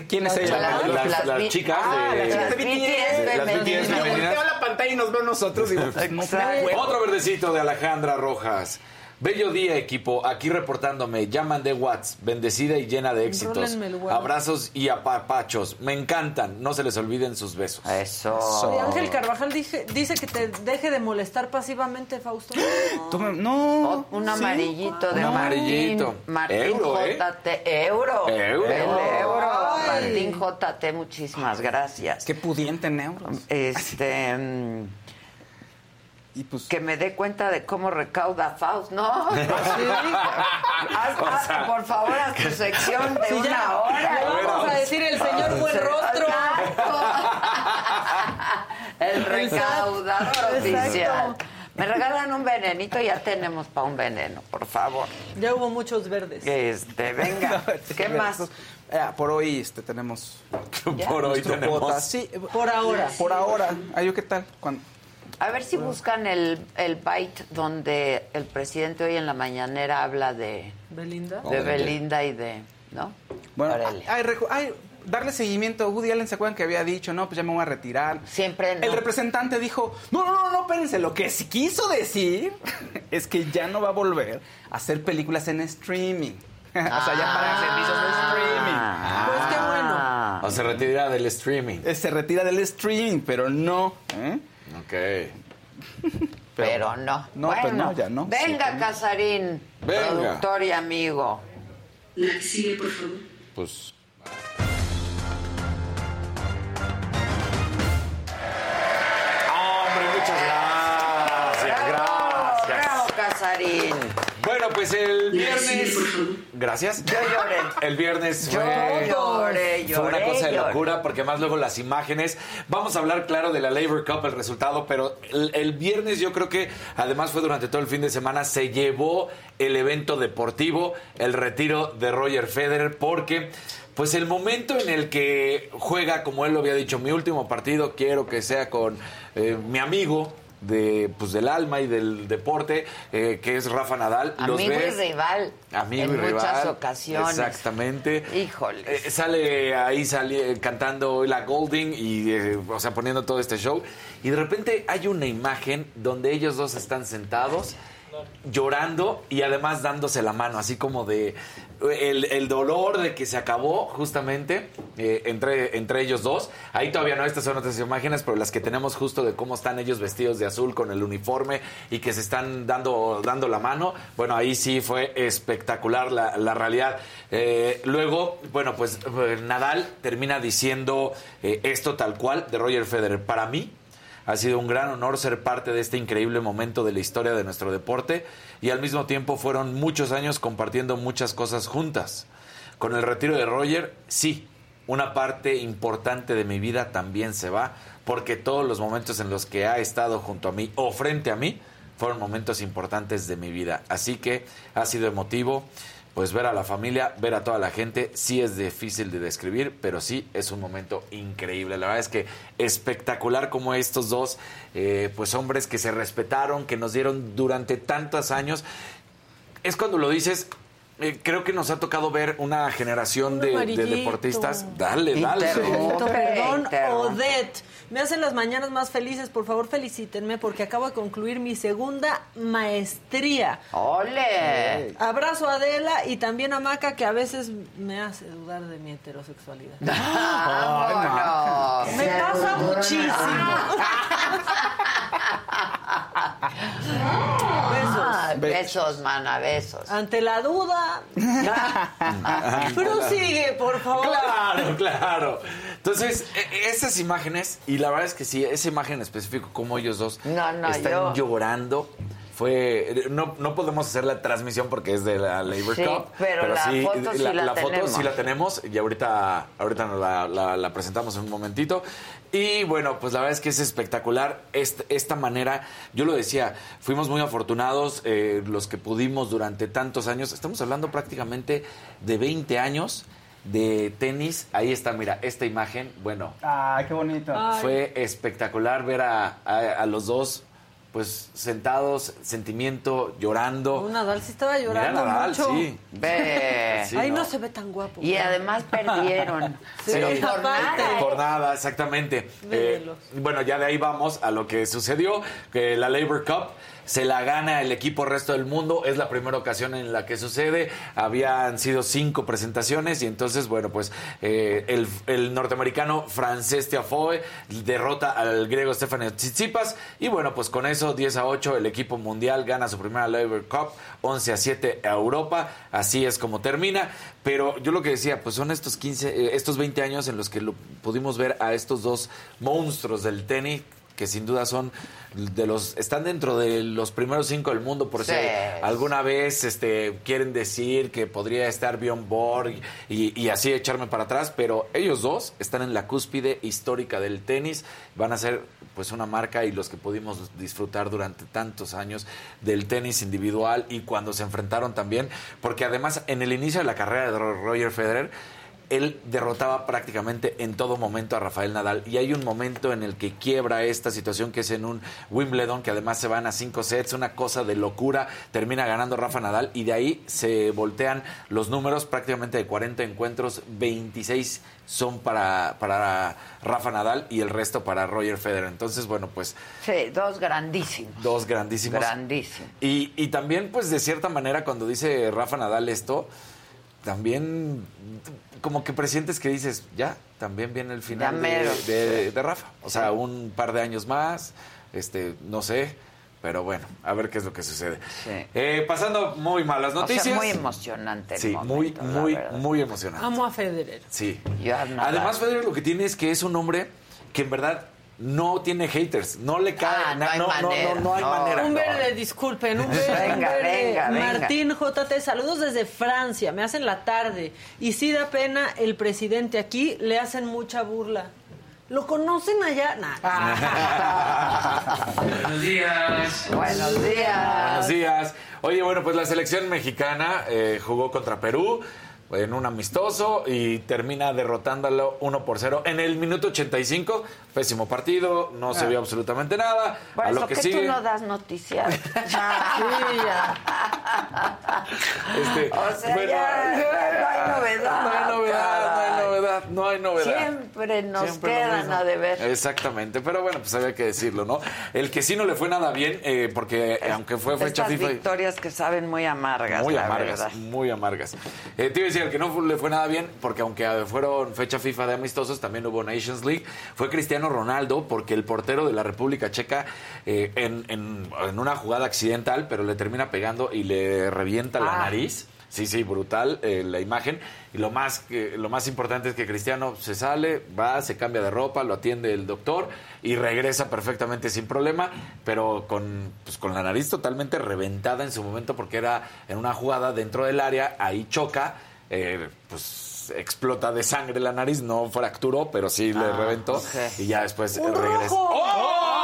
¿Quién es ella? las- Las, las las chicas Ah, de... las BTS. BTS Las BTS femeninas. Volteo a la pantalla y nos veo nosotros y. Otro verdecito de Alejandra Rojas. Bello día, equipo. Aquí reportándome. Ya mandé Watts. Bendecida y llena de éxitos. Abrazos y apapachos. Me encantan. No se les olviden sus besos. Eso. Oye, Ángel Carvajal dije- dice que te deje de molestar pasivamente, Fausto. Me- No. Un sí. amarillito de Un amarillito. Martín, Euro, ¿eh? JT. Euro. Euro. El euro. Ay. Martín JT, muchísimas gracias. Qué pudiente en euros. Este. Y pues. que me dé cuenta de cómo recauda Faust, ¿no? Haz- haz, por favor, haz tu sección de Sí, una ya, hora. le vamos a decir el señor buen rostro. Exacto. El recaudador oficial. Me regalan un venenito, ya tenemos para un veneno, por favor. Ya hubo muchos verdes. Este, venga. ¿Qué más? Eh, por hoy este, tenemos. Ya. Por hoy nuestro tenemos. Sí, Por ahora. por ahora. Ay, ¿yo qué tal? Cuando- A ver si buscan el, el byte donde el presidente hoy en la mañanera habla de, Belinda. de Belinda y de, ¿no? Bueno, hay, hay- darle seguimiento. Woody Allen se acuerdan que había dicho, no, pues ya me voy a retirar. Siempre no. El representante dijo, no, no, no, no, espérense. Lo que sí quiso decir es que ya no va a volver a hacer películas en streaming. o sea, ya para servicios de streaming. Pues qué bueno. O se retira del streaming. Eh, Se retira del streaming, pero no. ¿eh? Ok. Pero no. No, bueno, pues no, ya no. Venga, Casarín, Venga. productor y amigo. La que sigue, por favor. Pues. Hombre, muchas gracias, gracias. Bravo, Casarín. Bueno, pues el La que sigue, viernes. Gracias. Yo lloré. El viernes Yo fue, lloré, fue una lloré, cosa de lloré. locura porque más luego las imágenes. Vamos a hablar, claro, de la Labor Cup, el resultado, pero el, el viernes yo creo que además fue durante todo el fin de semana, se llevó el evento deportivo, el retiro de Roger Federer, porque pues el momento en el que juega, como él lo había dicho, mi último partido, quiero que sea con eh, mi amigo. De, pues del alma y del deporte, eh, que es Rafa Nadal. Los Amigo y ves- rival. Amigo en y rival. muchas ocasiones. Exactamente. Híjole. Eh, sale ahí sale, cantando la Golding y, eh, o sea, poniendo todo este show. Y de repente hay una imagen donde ellos dos están sentados llorando y además dándose la mano, así como de el, dolor de que se acabó justamente eh, entre, entre ellos dos. Ahí todavía no, estas son otras imágenes, pero las que tenemos justo de cómo están ellos vestidos de azul con el uniforme y que se están dando, dando la mano. Bueno, ahí sí fue espectacular la, la realidad. Eh, luego, bueno, pues eh, Nadal termina diciendo eh, esto tal cual de Roger Federer. Para mí, ha sido un gran honor ser parte de este increíble momento de la historia de nuestro deporte y al mismo tiempo fueron muchos años compartiendo muchas cosas juntas. Con el retiro de Roger, sí, una parte importante de mi vida también se va porque todos los momentos en los que ha estado junto a mí o frente a mí fueron momentos importantes de mi vida. Así que ha sido emotivo pues ver a la familia, ver a toda la gente, sí es difícil de describir, pero sí es un momento increíble. La verdad es que espectacular como estos dos, eh, pues hombres que se respetaron, que nos dieron durante tantos años. Es cuando lo dices, eh, creo que nos ha tocado ver una generación de, deportistas. Dale, dale. Perdón, perdón, Interrumpe. Odette. Me hacen las mañanas más felices. Por favor, felicítenme porque acabo de concluir mi segunda maestría. ¡Ole! Abrazo a Adela y también a Maca, que a veces me hace dudar de mi heterosexualidad. Me pasa muchísimo. Ah, Besos. besos, mana, besos. Ante la duda. Prosigue, por favor. Claro, claro. Entonces, e- esas imágenes, y la verdad es que sí, esa imagen en específico, como ellos dos No, no, están yo- llorando. Fue, no, no podemos hacer la transmisión porque es de la Labor Sí, Cup. pero la foto sí la foto tenemos. sí la tenemos y ahorita, ahorita nos la, la- la presentamos en un momentito. Y bueno, pues la verdad es que es espectacular esta, esta manera. Yo lo decía, fuimos muy afortunados eh, los que pudimos durante tantos años. Estamos hablando prácticamente de 20 años de tenis. Ahí está, mira, esta imagen. Bueno, Ah, qué bonito. fue espectacular ver a, a- a los dos, pues sentados, sentimiento, llorando. Un Nadal sí estaba Mira llorando Nadal, mucho. sí. Ve. Sí, Ay, no. ¿no? se ve tan guapo. Y además perdieron. Sí, Pero por nada. Por nada, exactamente. Eh, bueno, ya de ahí vamos a lo que sucedió, que la Labor Cup se la gana el equipo resto del mundo, es la primera ocasión en la que sucede, habían sido cinco presentaciones y entonces, bueno, pues eh, el, el norteamericano Frances Tiafoe derrota al griego Stefanos Tsitsipas y bueno, pues con eso 10 a 8 el equipo mundial gana su primera Labor Cup, 11 a 7 a Europa, así es como termina, pero yo lo que decía, pues son estos 15, eh, estos 20 años en los que lo, pudimos ver a estos dos monstruos del tenis que sin duda son de los están dentro de los primeros cinco del mundo por Sí. si alguna vez este quieren decir que podría estar Bjorn Borg y, y así echarme para atrás pero ellos dos están en la cúspide histórica del tenis van a ser pues una marca y los que pudimos disfrutar durante tantos años del tenis individual y cuando se enfrentaron también porque además en el inicio de la carrera de Roger Federer él derrotaba prácticamente en todo momento a Rafael Nadal. Y hay un momento en el que quiebra esta situación que es en un Wimbledon, que además se van a cinco sets, una cosa de locura. Termina ganando Rafa Nadal y de ahí se voltean los números prácticamente de 40 encuentros, 26 son para, para Rafa Nadal y el resto para Roger Federer. Entonces, bueno, pues... Sí, dos grandísimos. Dos grandísimos. Grandísimos. Y, y también, pues, de cierta manera, cuando dice Rafa Nadal esto, también como que presientes que dices, ya, también viene el final de, de- de Rafa. O sea, un par de años más, este, no sé, pero bueno, a ver qué es lo que sucede. Eh, pasando muy malas O sea, noticias. muy emocionante el Sí, momento, muy, muy, verdad. muy emocionante. Amo a Federer. Sí. Además, Federer lo que tiene es que es un hombre que en verdad no tiene haters, no le cae, Ah, no hay no, no, manera, no, no hay no. manera. Un verde, disculpen, un verde. Venga, un verde. venga, venga. Martín JT, saludos desde Francia, me hacen la tarde. Y sí da pena el presidente aquí, le hacen mucha burla. ¿Lo conocen allá? Nah. Buenos días. Buenos días. Buenos días. Oye, bueno, pues la selección mexicana eh, jugó contra Perú en un amistoso y termina derrotándolo 1 por 0 en el minuto 85. Pésimo partido, no se Ah. vio absolutamente nada. Por a eso lo que, que sigue. tú no das noticias. este, O sea, bueno, ya no hay novedad. No hay novedad, no hay novedad, no hay novedad. Siempre nos Siempre quedan a deber. Exactamente, pero bueno, pues había que decirlo, ¿no? El que sí no le fue nada bien, eh, porque eh, aunque fue fecha Estas FIFA. victorias que saben muy amargas, Muy la amargas, verdad. muy amargas. Eh, te iba a decir, el que no le fue nada bien, porque aunque eh, fueron fecha FIFA de amistosos, también hubo Nations League, fue Cristiano Ronaldo, porque el portero de la República Checa, eh, en, en- en una jugada accidental, pero le termina pegando y le revienta la Ah. nariz. Sí, sí, brutal eh, la imagen. Y lo más, que, lo más importante es que Cristiano se sale, va, se cambia de ropa, lo atiende el doctor y regresa perfectamente sin problema, pero con, pues, con la nariz totalmente reventada en su momento porque era en una jugada dentro del área, ahí choca, eh, pues explota de sangre la nariz, no fracturó, pero sí le Ah, reventó y ya después eh, ¡Un regresa. ¡Oh!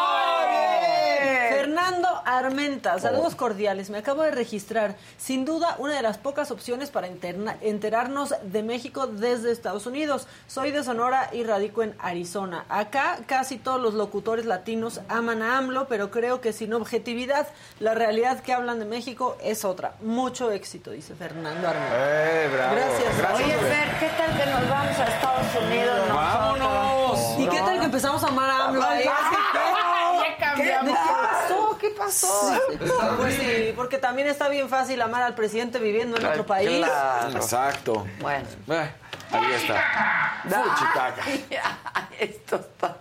Fernando Armenta, saludos cordiales. Me acabo de registrar. Sin duda, una de las pocas opciones para interna- enterarnos de México desde Estados Unidos. Soy de Sonora y radico en Arizona. Acá casi todos los locutores latinos aman a AMLO, pero creo que sin objetividad, la realidad que hablan de México es otra. Mucho éxito, dice Fernando Armenta. Eh, bravo. Gracias. Oye, Fer, ¿qué tal que nos vamos a Estados Unidos? ¡Vámonos! ¿Y qué tal que empezamos a amar a AMLO ahí? ¿Qué ¿De qué pasó? Pues sí, porque también está bien fácil amar al presidente viviendo en otro país. Claro. Exacto. Bueno. Eh, ahí está. Fuchitaca. Esto está.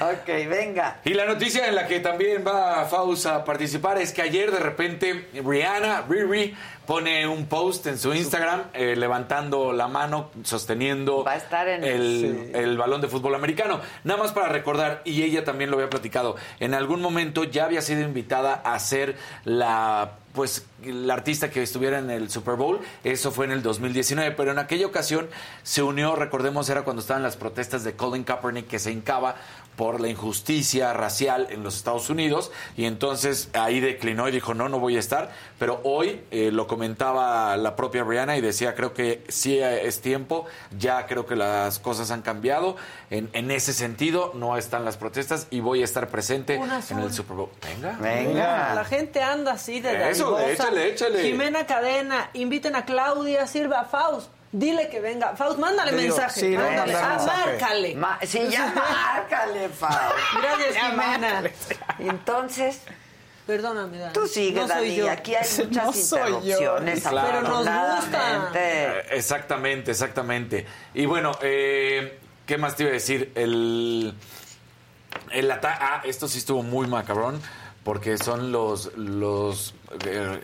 Ok, venga. Y la noticia en la que también va Faust a participar es que ayer de repente Rihanna, Riri, pone un post en su Instagram eh, levantando la mano, sosteniendo Va a estar en el, el balón de fútbol americano. Nada más para recordar, y ella también lo había platicado, en algún momento ya había sido invitada a ser la pues la artista que estuviera en el Super Bowl, eso fue en el 2019, pero en aquella ocasión se unió, recordemos, era cuando estaban las protestas de Colin Kaepernick que se hincaba por la injusticia racial en los Estados Unidos y entonces ahí declinó y dijo no, no voy a estar, pero hoy eh, lo comentaba la propia Rihanna y decía creo que sí es tiempo, ya creo que las cosas han cambiado, en, en ese sentido no están las protestas y voy a estar presente en el Super Bowl. Venga. Venga. La gente anda así de Eso, dadivosa. échale, échale. Jimena Cadena, inviten a Claudia Silva, Faust. Dile que venga. Faust, mándale digo, mensaje. sí, mándale. Ah, mensaje. márcale. Ma- sí, ya márcale, Fau. Gracias, Ya Jimena. márcale. Entonces, Perdóname, Dani. tú sigue, no soy Dani. yo. Aquí hay muchas No soy yo. interrupciones. Claro. Pero nos gusta. Eh, Exactamente, exactamente. Y bueno, eh, ¿qué más te iba a decir? El, el ata- ah, esto sí estuvo muy macabrón, porque son los... los eh,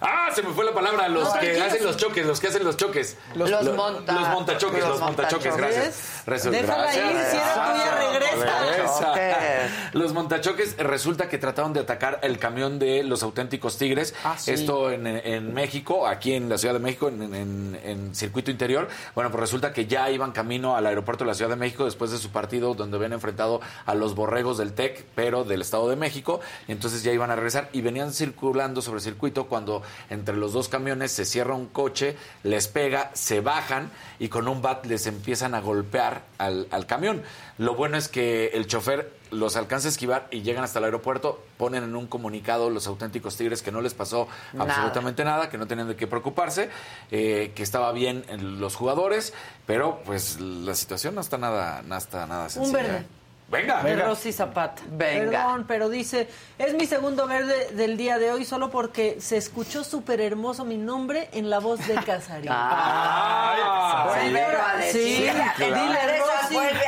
Ah, se me fue la palabra, los No, que hacen los choques, los que hacen los choques. Los lo- monta- los montachoques, los los montachoques, montachoques. gracias. Resu- Déjala gracias. ir, si era tuya, regresa. Regresa. Los montachoques resulta que trataron de atacar el camión de los auténticos tigres. Ah, sí. Esto en, en México, aquí en la Ciudad de México, en, en- en circuito interior. Bueno, pues resulta que ya iban camino al aeropuerto de la Ciudad de México después de su partido donde habían enfrentado a los borregos del TEC, pero del Estado de México. Entonces ya iban a regresar y venían circulando sobre el circuito cuando entre los dos camiones se cierra un coche, les pega, se bajan y con un bat les empiezan a golpear al, al camión. Lo bueno es que el chofer los alcanza a esquivar y llegan hasta el aeropuerto, ponen en un comunicado los auténticos tigres que no les pasó Nada. absolutamente nada, que no tenían de qué preocuparse, eh, que estaba bien en los jugadores, pero pues la situación no está nada, no está nada Un sencilla. verde. Venga, De venga. Rosy Zapata. Venga. Perdón, pero dice, es mi segundo verde del día de hoy solo porque se escuchó súper hermoso mi nombre en la voz de Casarín. Ah, vuélvelo a decir. Sí, dile Rosy. vuelve.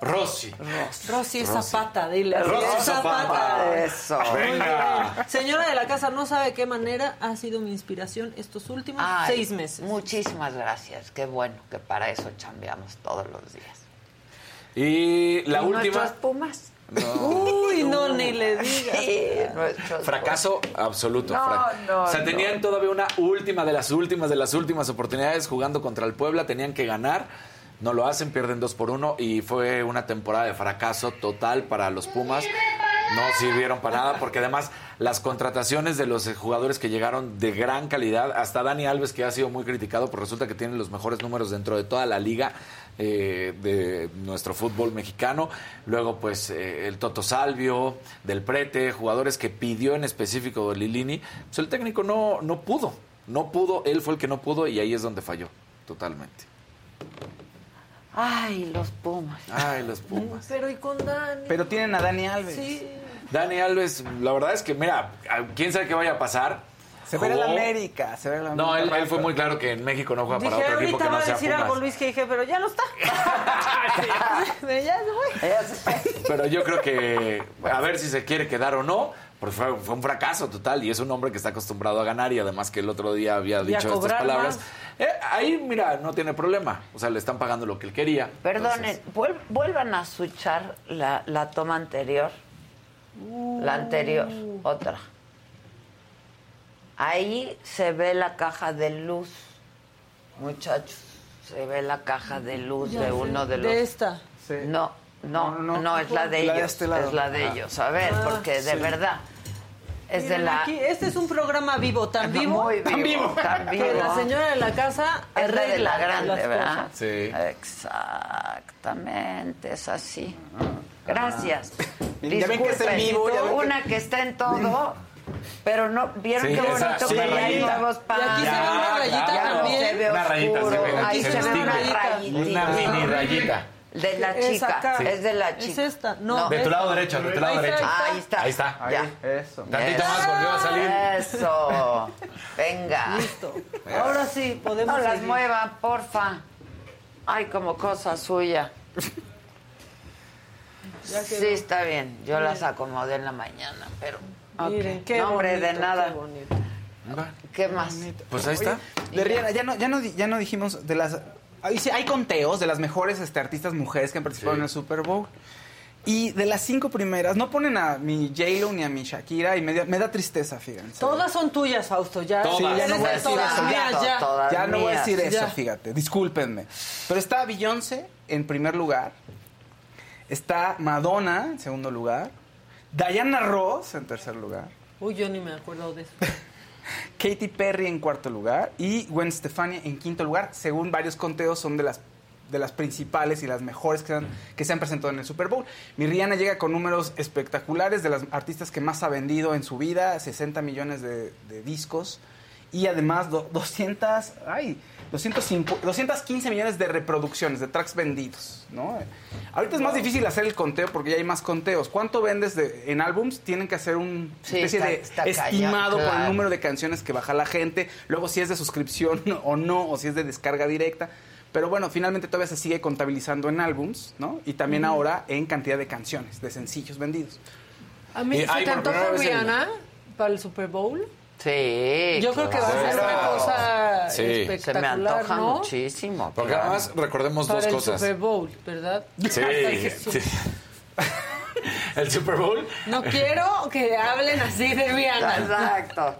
Rosy. Rosy es Zapata, dile. Rosy Zapata. Eso. Venga. Señora de la casa, no sabe qué manera ha sido mi inspiración estos últimos Ay, seis meses. Muchísimas gracias. Qué bueno que para eso chambeamos todos los días. Y la ¿Y última. nuestros Pumas? Uy, no, ni le digas. Sí, Fracaso absoluto. No, Fra- no, o sea, no. tenían todavía una última de las últimas de las últimas oportunidades jugando contra el Puebla, tenían que ganar, no lo hacen, pierden dos por uno y fue una temporada de fracaso total para los Pumas. No sirvieron para nada porque además las contrataciones de los jugadores que llegaron de gran calidad, hasta Dani Alves que ha sido muy criticado, pues resulta que tiene los mejores números dentro de toda la liga eh, de nuestro fútbol mexicano. Luego pues eh, el Toto Salvio, Del Prete, jugadores que pidió en específico Lilini, pues el técnico no, no pudo, no pudo, él fue el que no pudo y ahí es donde falló totalmente. Ay, los Pumas. Ay, los Pumas. Pero y con Dani. Pero tienen a Dani Alves. Sí. Dani Alves, la verdad es que, mira, quién sabe qué vaya a pasar. Se ve en la América, se ve en la No, él, América. él fue muy claro que en México no juega Dije, para otro equipo ahorita que no va a sea decir algo Luis que dije, pero ya no está. Pero ya se fue. Pero yo creo que a ver si se quiere quedar o no, porque fue, fue un fracaso total y es un hombre que está acostumbrado a ganar y además que el otro día había a dicho estas palabras. Eh, ahí, mira, no tiene problema. O sea, le están pagando lo que él quería. Perdonen, vuel- vuelvan a switchar la, la toma anterior. La anterior, otra. Ahí se ve la caja de luz, muchachos. Se ve la caja de luz Ya de sé, uno de de los. esta. No, no, no, No, no. es la de La de ellos. este lado. Es la de Ah. ellos. A ver, Ah, porque de sí. verdad. Es de la. aquí, este es un programa vivo, tan vivo, Muy vivo, tan que vivo. la señora de la casa Es la de arregla la grande, las ¿verdad? cosas. Sí. Exactamente, es así. Gracias. Ya ven que es en Disculpen, vivo, ya ven que- Una que está en todo, pero no, ¿vieron Sí, qué esa- bonito sí, que ya hay nuevos Y aquí se ve una rayita claro. también. se ve Una rayita, se ve, Ahí se se, ve una rayita. Una mini rayita. De la Es chica, acá. es de la chica. Es esta, no. De tu lado derecho, de tu lado Ahí está, derecho. Ahí está. Ahí está. Ya. Eso. Tantito más volvió a salir. Eso. Venga. Listo. Ahora sí, podemos No las muevan, porfa. Ay, como cosa suya. Sí, está bien. Yo las acomodé en la mañana, pero. Miren, qué no, hombre, de nada. qué bonito. ¿Qué más? Pues ahí está. De ya no, ya no, ya no dijimos de las. Ahí sí, hay conteos de las mejores este, artistas mujeres que han participado Sí. en el Super Bowl. Y de las cinco primeras, no ponen a mi J-Lo ni a mi Shakira y me, da- me da tristeza, fíjense. Todas son tuyas, Fausto. Ya, Todas. Sí, ya no voy a de decir todas eso. mías, ya. todas Ya no voy a decir eso, Ya. fíjate, discúlpenme. Pero está Beyoncé en primer lugar, está Madonna en segundo lugar, Diana Ross en tercer lugar, Uy, yo ni me acuerdo de eso. Katy Perry en cuarto lugar y Gwen Stefani en quinto lugar. Según varios conteos, son de las, de las principales y las mejores que, han- que se han presentado en el Super Bowl. Mi Rihanna llega con números espectaculares de las artistas que más ha vendido en su vida, 60 millones de, de discos y además do- 200, ay, 205 215 millones de reproducciones, de tracks vendidos, ¿no? Ahorita es más difícil hacer el conteo porque ya hay más conteos. ¿Cuánto vendes de- en álbums? Tienen que hacer un Sí, especie está- de estimado por el número de canciones que baja la gente, luego si es de suscripción o no, o si es de descarga directa. Pero bueno, finalmente todavía se sigue contabilizando en álbums, ¿no? Y también ahora en cantidad de canciones, de sencillos vendidos. A mí, Y ¿se hay te antoja Rihanna para el Super Bowl? Sí. Yo creo que va a ser una cosa Sí. Se me espectacular, antoja ¿no? muchísimo. Porque claro. además recordemos Para dos el cosas. Super Bowl, ¿verdad? Sí, sí. El Super Bowl No quiero que hablen así de Rihanna. Exacto.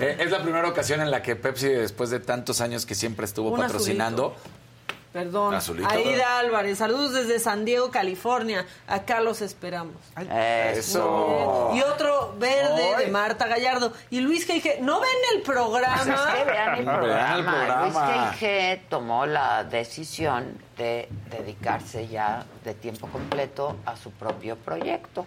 eh, es la primera ocasión en la que Pepsi, después de tantos años que siempre estuvo Un patrocinando, Perdón. Azulito. Aida Álvarez, saludos desde San Diego, California. Acá los esperamos. Eso. Y otro verde de Marta Gallardo. Y Luis G. ¿no ven el programa? Pues es que vean el Vean el programa. Luis. G.I.G. tomó la decisión de dedicarse ya de tiempo completo a su propio proyecto.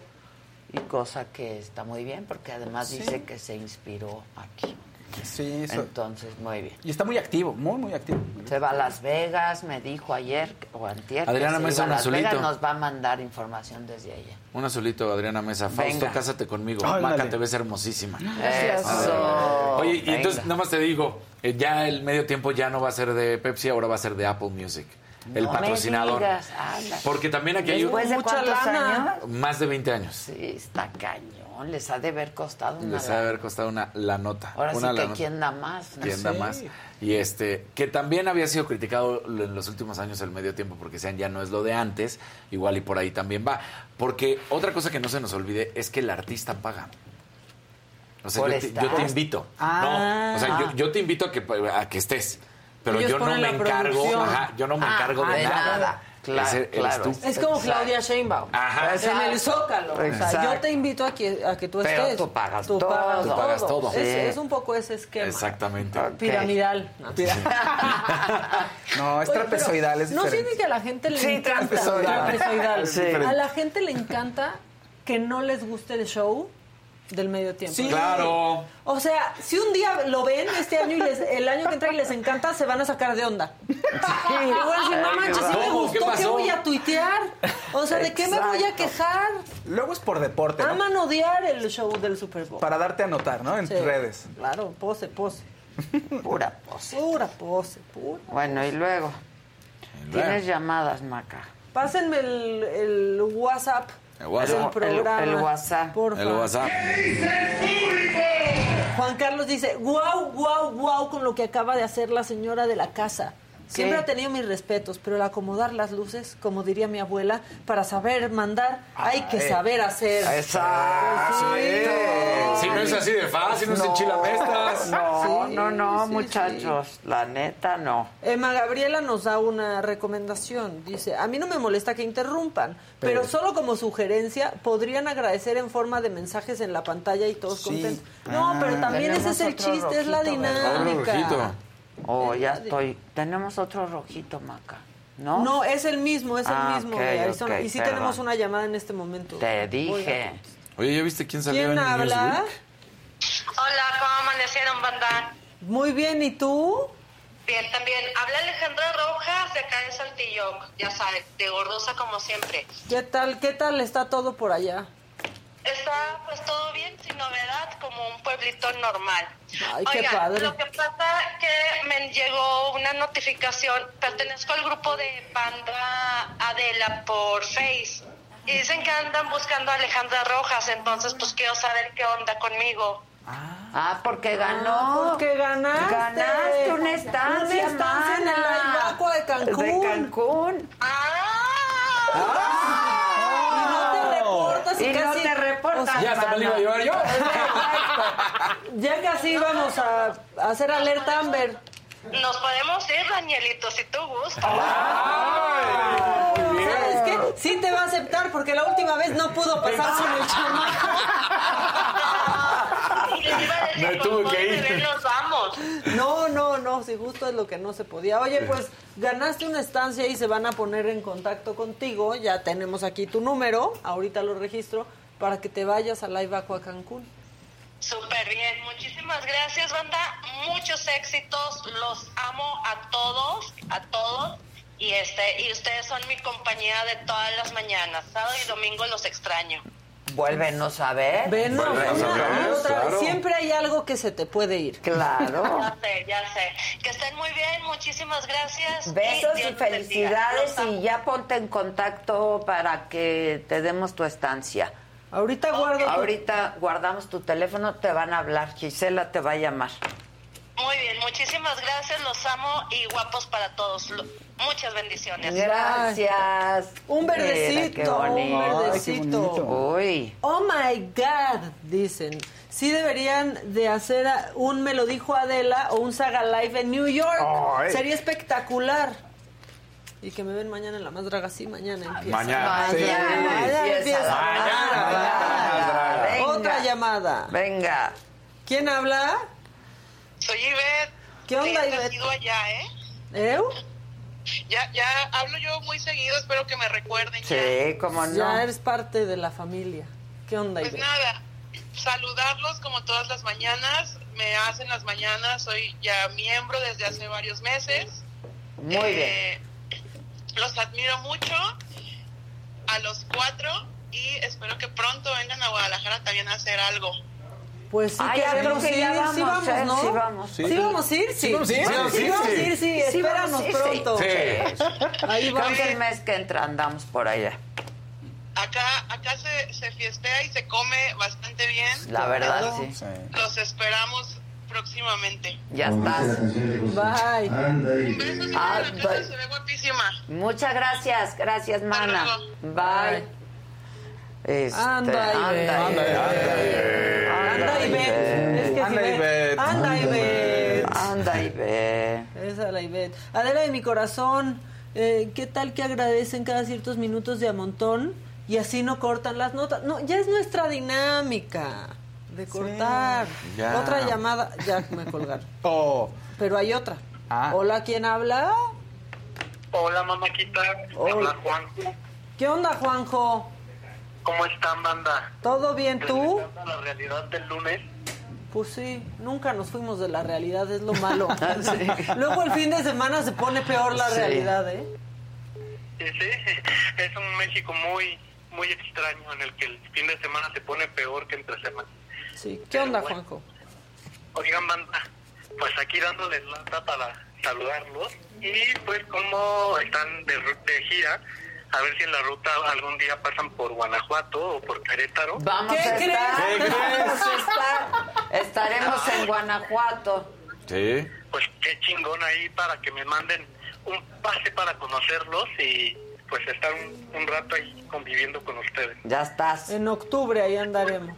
Y cosa que está muy bien, porque además Sí. dice que se inspiró aquí. Sí, eso. Entonces, muy bien. Y está muy activo, muy, muy activo. Se va a Las Vegas, me dijo ayer o antier. que Adriana se Mesa, iba a un Las azulito. Vegas, nos va a mandar información desde allá. Un azulito, Adriana Mesa. Fausto, Venga. cásate conmigo. Ay, Maca, dale. te ves hermosísima. Eso. Oye, y Venga. entonces, nada más te digo, eh, ya el medio tiempo ya no va a ser de Pepsi, ahora va a ser de Apple Music. El No me patrocinador. digas. Porque también aquí hay ¿Después de Mucha cuántos lana. años? más de 20 años. Sí, está cañón. Les ha de haber costado una Les ha de haber costado una la nota. Ahora una sí que quién da más. ¿no? ¿Quién da más? Y este, que también había sido criticado en los últimos años el medio tiempo porque sean ya no es lo de antes, igual y por ahí también va. Porque otra cosa que no se nos olvide es que el artista paga. O sea, ¿Por yo te, yo te invito. Ah. No, o sea, yo, yo te invito a que, a que estés. Pero Ellos yo no me encargo, ajá, yo no me Ah, encargo de de nada. nada. Claro, Ese eres claro. tú. Es como. Claudia Sheinbaum. Ajá. En el Zócalo. O sea, yo te invito a que, a que tú Pero estés. tú pagas Tú todo. pagas Tú pagas todo. Es, Sí. es un poco ese esquema. Exactamente. Piramidal. No, No, es Oye, trapezoidal, es ¿No diferente. siente que a la gente le Sí, encanta? trapezoidal. trapezoidal. Sí. A la gente le encanta que no les guste el show del medio tiempo. Sí. Claro. O sea, si un día lo ven este año y les- el año que entra y les encanta, se van a sacar de onda. Y van a decir, no manches, sí me ¿Cómo? ¿Qué gustó, ¿qué voy a tuitear? O sea, ¿de qué me voy a quejar? Luego es por deporte, ¿no? Aman odiar el show del Super Bowl. Para darte a notar, ¿no? En Sí. redes. Claro, pose, pose. Pura pose. Pura pose, pura. Bueno, y luego. Tienes llamadas, Maca. Pásenme el, el WhatsApp El WhatsApp. programa. El- el WhatsApp. Porfa. El WhatsApp. Juan Carlos dice, guau, guau, guau con lo que acaba de hacer la señora de la casa. Siempre ha tenido mis respetos, pero el acomodar las luces, como diría mi abuela, para saber mandar, hay que saber hacer. Exacto. Si no es así de fácil, no, se enchilamestas. No, Sí, no, no, sí, muchachos. La neta, no. Emma Gabriela nos da una recomendación. Dice, a mí no me molesta que interrumpan, pero, solo como sugerencia podrían agradecer en forma de mensajes en la pantalla y todos Sí. contentos. No, pero también ese es el chiste, es la dinámica. Oh, ya estoy. Tenemos otro rojito, Maca. ¿No? No, es el mismo, es Ah, el mismo ok, de Arizona. ok, y sí perdón. tenemos una llamada en este momento. Te dije. Oye, ¿ya viste quién salió ¿Quién en habla? Newsweek? Hola, ¿cómo amanecieron, banda? Muy bien, ¿y tú? Bien, también. Habla Alejandra Rojas de acá de Saltillo. Ya sabes, de gordosa como siempre. ¿Qué tal, qué tal está todo por allá? Está pues todo bien, sin novedad, como un pueblito normal. Ay, qué Oigan, padre. lo que pasa es que me llegó una notificación, pertenezco al grupo de banda Adela por Face. Y dicen que andan buscando a Alejandra Rojas, entonces pues quiero saber qué onda conmigo. Ah, porque ganó. Ah, porque ganaste. Ganaste una estancia, Una estancia en el. Aibacua de Cancún. De Cancún. Y no te reportas y, Y no casi... te reportas, o sea, Ya hasta me lo iba a llevar yo. ya casi íbamos a, a hacer alerta Amber. Nos podemos ir, Danielito, si tú gustas. ¿Sabes qué? Sí te va a aceptar porque la última vez no pudo pasar con el chamaco. Y les iba a decir, Me pues, tuve que a ir. nos vamos. No, no, no, si justo es lo que no se podía. Oye, pues ganaste una estancia y se van a poner en contacto contigo. Ya tenemos aquí tu número, ahorita lo registro, para que te vayas a Live Aqua a Cancún. Súper bien, muchísimas gracias, banda. Muchos éxitos, los amo a todos, a todos. Y este y ustedes son mi compañía de todas las mañanas. Sábado y domingo los extraño. Vuélvenos a ver. Ven, no, Vuelve a vez. claro. Siempre hay algo que se te puede ir. Claro. Ya sé, ya sé. Que estén muy bien, muchísimas gracias. Besos y felicidades y ya ponte en contacto para que te demos tu estancia. Ahorita guardo. Ahorita guardamos tu teléfono, te van a hablar. Gisela te va a llamar. Muy bien, muchísimas gracias, los amo y guapos para todos. Lo- Muchas bendiciones. Gracias. Un Mira, qué verdecito, un bonito. verdecito. Uy. Oh my God, dicen. Sí deberían de hacer un Me lo dijo Adela o un Saga Live en New York. Ay. Sería espectacular. Y que me ven mañana en La Más Draga. Sí, mañana empieza. Mañana. Mañana Mañana empieza. empieza. Mañana. Venga. Otra llamada. Venga. ¿Quién habla? Soy Ivette. ¿Qué onda, Sí, Ivette? nacido allá, ¿eh? ¿Eu? Ya, ya hablo yo muy seguido, espero que me recuerden. Sí, cómo no. Ya eres parte de la familia. ¿Qué onda, Pues Ivette? nada, saludarlos como todas las mañanas. Me hacen las mañanas, soy ya miembro desde hace varios meses. Muy Eh, Los admiro mucho a los cuatro y espero que pronto vengan a Guadalajara también a hacer algo. Pues sí, queremos creo que ya ir, sí vamos, vamos, ¿eh? ¿no? Sí vamos. Sí, vamos a ir, sí. Sí, vamos a ir. Sí, Sí, sí, vamos a ir, sí. Sí, Espéranos vamos ir, sí. pronto. Sí. Ahí Creo vamos. que el mes que entra andamos por allá. Acá, acá se, se fiestea y se come bastante bien. La verdad, sí. Los esperamos próximamente. Ya estás. Bye. Un beso, sí, Ah, bye. se ve guapísima. Muchas gracias, gracias, mana. Bye. Este, Anda, anda, Ivette. Ivette. Anda, Ivette. Es que Anda, Ivette. Ivette. Anda, Ivette. Anda, Ivette. Esa la Ivette. Adela de mi corazón, eh, ¿qué tal que agradecen cada ciertos minutos de a montón y así no cortan las notas? No, ya es nuestra dinámica de cortar. ya. Otra llamada, ya me colgaron. Oh. Pero hay otra. Ah. Hola, ¿quién habla? Hola, mamáquita. Hola. Hola, Juan. ¿Qué onda, Juanjo? ¿Cómo están, banda? ¿Todo bien tú? La realidad del lunes. Pues sí, nunca nos fuimos de la realidad, es lo malo. Luego el fin de semana se pone peor la Sí. realidad, ¿eh? Sí, sí. Es un México muy, muy extraño en el que el fin de semana se pone peor que entre semana. Sí. ¿Qué onda, Juanjo? Oigan, banda, pues aquí dándoles lata para saludarlos. Y pues, como están de, de gira, a ver si en la ruta algún día pasan por Guanajuato o por Querétaro. Vamos ¿Qué a crees? estar. ¿Qué crees? Vamos a estar. Estaremos en Guanajuato. Sí. Pues qué chingón ahí para que me manden un pase para conocerlos y pues estar un, un rato ahí conviviendo con ustedes. Ya estás. En octubre ahí andaremos.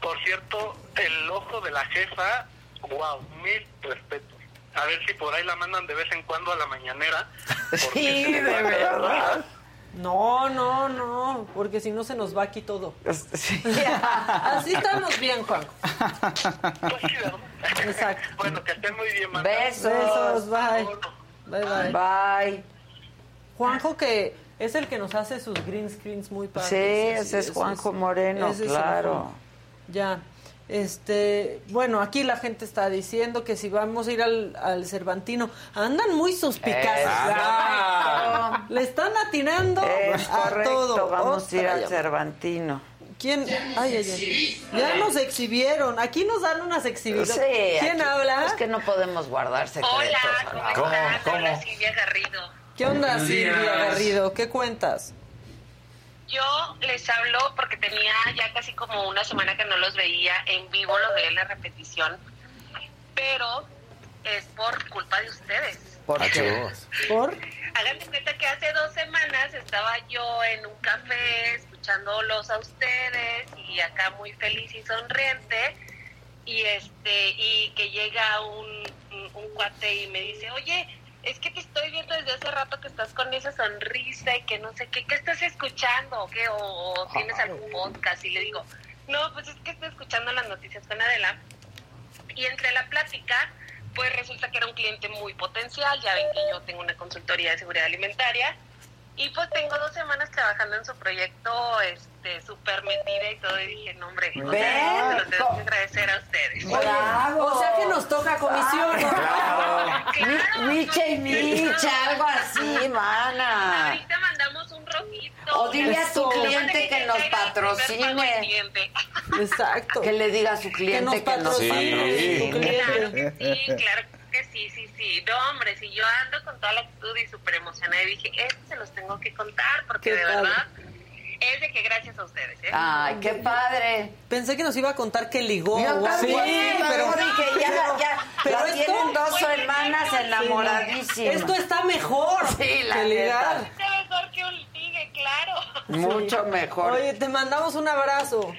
Por cierto, el ojo de la jefa, wow, mil respetos. A ver si por ahí la mandan de vez en cuando a la mañanera. porque Sí, de verdad. No, no, no, porque si no se nos va aquí todo. Sí. Así estamos bien, Juanjo. Pues sí, ¿verdad? Exacto. Bueno, que estén muy bien, banda. Besos. Besos, bye. Bye, bye. Bye. Juanjo que es el que nos hace sus green screens muy padres. Sí, ese es Juanjo Moreno, ese es claro. Ya. Este, bueno, aquí la gente está diciendo que si vamos a ir al, al Cervantino, andan muy suspicaces. Exacto. Le están atinando Es a correcto, todo. vamos a ir Otra al. Cervantino. ¿Quién? Ay, ay, ay. Ya nos exhibieron. Aquí nos dan unas exhibiciones. Sí, ¿Quién aquí- habla? Es que no podemos guardar secretos. Hola, ¿cómo. ¿Cómo? estás? ¿Cómo? Hola, Silvia Garrido. ¿Qué onda, Silvia. Garrido? ¿Qué cuentas? Yo les hablo porque tenía ya casi como una semana que no los veía en vivo, los veía en la repetición, pero es por culpa de ustedes. ¿Por qué? Achos. ¿Por? Hagan de cuenta que hace dos semanas estaba yo en un café escuchándolos a ustedes y acá muy feliz y sonriente y este y que llega un, un, un cuate y me dice, oye, es que te estoy viendo desde hace rato que estás con esa sonrisa y que no sé qué, ¿qué estás escuchando o qué? O, o tienes algún podcast y le digo, no, pues es que estoy escuchando las noticias con Adela y entre la plática, pues resulta que era un cliente muy potencial. Ya ven que yo tengo una consultoría de seguridad alimentaria. Y pues tengo dos semanas trabajando en su proyecto, este, súper metida y todo. Y dije, no, hombre, o Ven, sea, se los tengo que agradecer a ustedes. Bravo. O sea que nos toca comisión. ¿no? Claro, Micha y Micha, algo así, mana. Ahorita mandamos un rojito. O dile a tu cliente que nos patrocine. Exacto. Que le diga a su cliente que nos patrocine. Sí. Claro que sí, claro que sí, sí, sí. No, hombre, si yo ando con toda la actitud y súper emocionada y dije, esto se los tengo que contar porque de verdad es de que gracias a ustedes, ¿eh? Ay, qué padre. Pensé que nos iba a contar que ligó. Yo también, así, pero pero dije, ya, ya, Pero esto- tienen dos Pues, sí, enamoradísimas. Esto está mejor Sí, la que ligar. mejor que un ligue, claro. Mucho mejor. Oye, te mandamos un abrazo.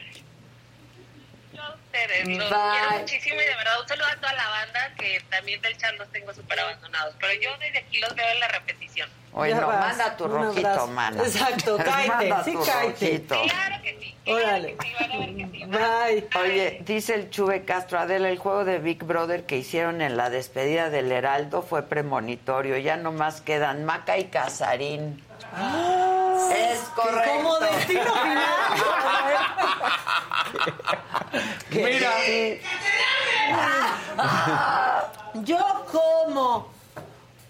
Yo a ustedes, los Bye. quiero muchísimo y de verdad un saludo a toda la banda que también del chat los tengo súper abandonados. Pero yo desde aquí los veo en la repetición. Bueno, manda tu Un rojito, abrazo. mana. Exacto, cáete, Manda sí, tu cáete. rojito. Órale. Bye. Oye, dice el Chuve Castro, Adela, el juego de Big Brother que hicieron en la despedida del Heraldo fue premonitorio. Ya nomás quedan Maca y Casarín. es correcto. Como destino Mira. Yo como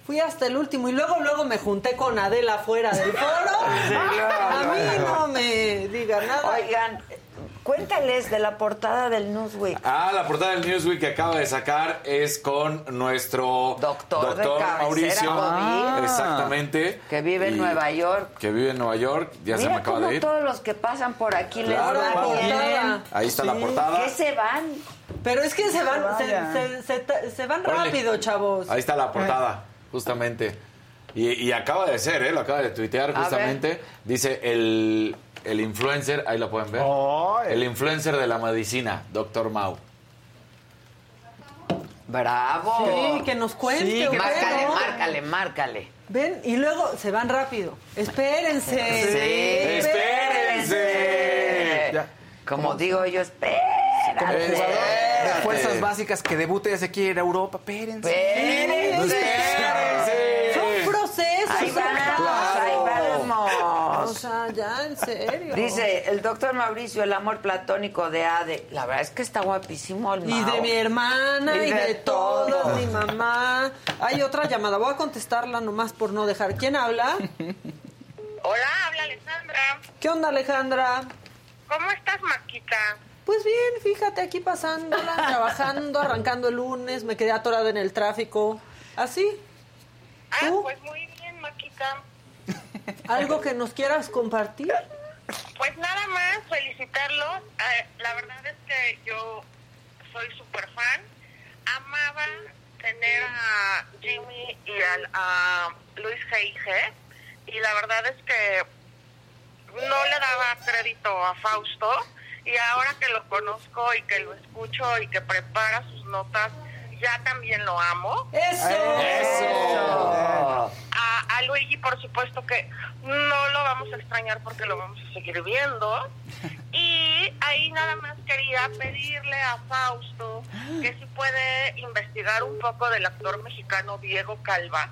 fui hasta el último y luego luego me junté con Adela fuera del foro. Sí, luego, A mí no me diga nada. Oigan, cuéntales de la portada del Newsweek. Ah, la portada del Newsweek que acaba de sacar es con nuestro Doctor de cabecera Mauricio. COVID. Exactamente. Que vive en Nueva York. Que vive en Nueva York. Ya se me acaba cómo de ir. todos los que pasan por aquí Claro, les va bien. Ahí está la portada. ¿Qué se van? Pero es que se van, se, vayan. se- se ta- se van Órale. rápido, chavos. Ahí está la portada, justamente. Y, y acaba de ser, ¿eh? Lo acaba de tuitear justamente. Dice el, el influencer, ahí lo pueden ver. El influencer de la medicina, Doctor Mau. Bravo. Sí, que nos cuente. Sí, ¿o qué, márcale, no? márcale, márcale. Ven, y luego se van rápido. Espérense. Sí. Espérense. Como digo yo, espérate. Como jugador de fuerzas básicas que debute ya se quiere ir a Europa, espérense. Ya, en serio. Dice el doctor Mauricio, el amor platónico de Ade. La verdad es que está guapísimo el Y de mi hermana y, Y de, de todos, todo. mi mamá. Hay otra llamada, voy a contestarla nomás por no dejar. ¿Quién habla? Hola, habla Alessandra. ¿Qué onda, Alejandra? ¿Cómo estás, Maquita? Pues bien, fíjate, aquí pasándola, trabajando, arrancando el lunes, me quedé atorada en el tráfico. ¿Así? Ah, pues muy bien, Maquita. ¿Algo que nos quieras compartir? Pues nada más felicitarlos. Eh, la verdad es que yo soy súper fan. Amaba tener a Jimmy y al- a Luis G.I.G. Y la verdad es que no le daba crédito a Fausto. Y ahora que lo conozco y que lo escucho y que prepara sus notas, ya también lo amo. Eso. A, Luigi, por supuesto que no lo vamos a extrañar porque lo vamos a seguir viendo. Y ahí nada más quería pedirle a Fausto que si puede investigar un poco del actor mexicano Diego Calva,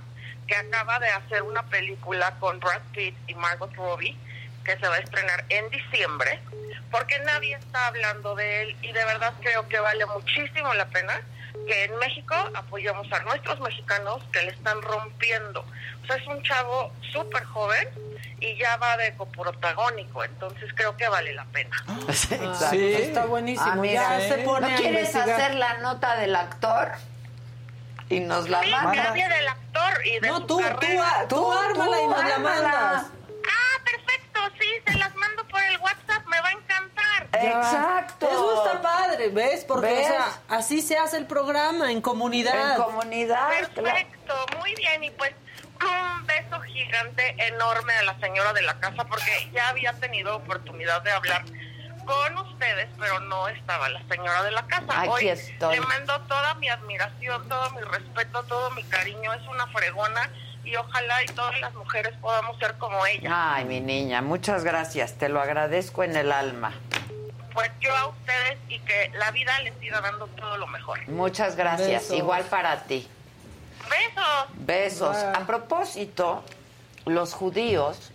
que acaba de hacer una película con Brad Pitt y Margot Robbie, que se va a estrenar en diciembre, porque nadie está hablando de él y de verdad creo que vale muchísimo la pena que en México apoyemos a nuestros mexicanos que le están rompiendo. O sea, es un chavo súper joven y ya va de coprotagónico, entonces creo que vale la pena. Exacto. Está buenísimo. Ah, mira, ya se pone ¿No quieres investigar. hacer la nota del actor? Y nos la Sí, manda. que hable del actor y de No, tú, tú, carrera. tú, ármala y nos la mandas. Ah, perfecto, sí, se las mando por el WhatsApp, me va a encantar. Exacto. Eso está padre, ¿ves? Porque ¿Ves? o sea, así se hace el programa, en comunidad. En comunidad. Perfecto, muy bien. Y pues un beso gigante, enorme a la señora de la casa, porque ya había tenido oportunidad de hablar con ustedes, pero no estaba la señora de la casa. Aquí Hoy estoy. le mando toda mi admiración, todo mi respeto, todo mi cariño. Es una fregona y ojalá y todas las mujeres podamos ser como ella. Ay, mi niña, muchas gracias. Te lo agradezco en el alma. Pues yo a ustedes y que la vida les siga dando todo lo mejor. Muchas gracias. Besos. Igual para ti. Besos. Besos. A propósito, los judíos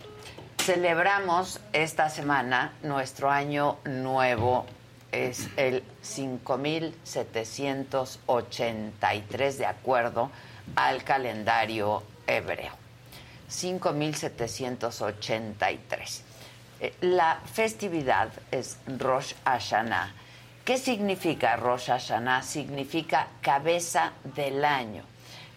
celebramos esta semana nuestro año nuevo. Es el 5783 de acuerdo al calendario hebreo. 5783. Eh, La festividad es Rosh Hashanah. ¿Qué significa Rosh Hashanah? Significa cabeza del año.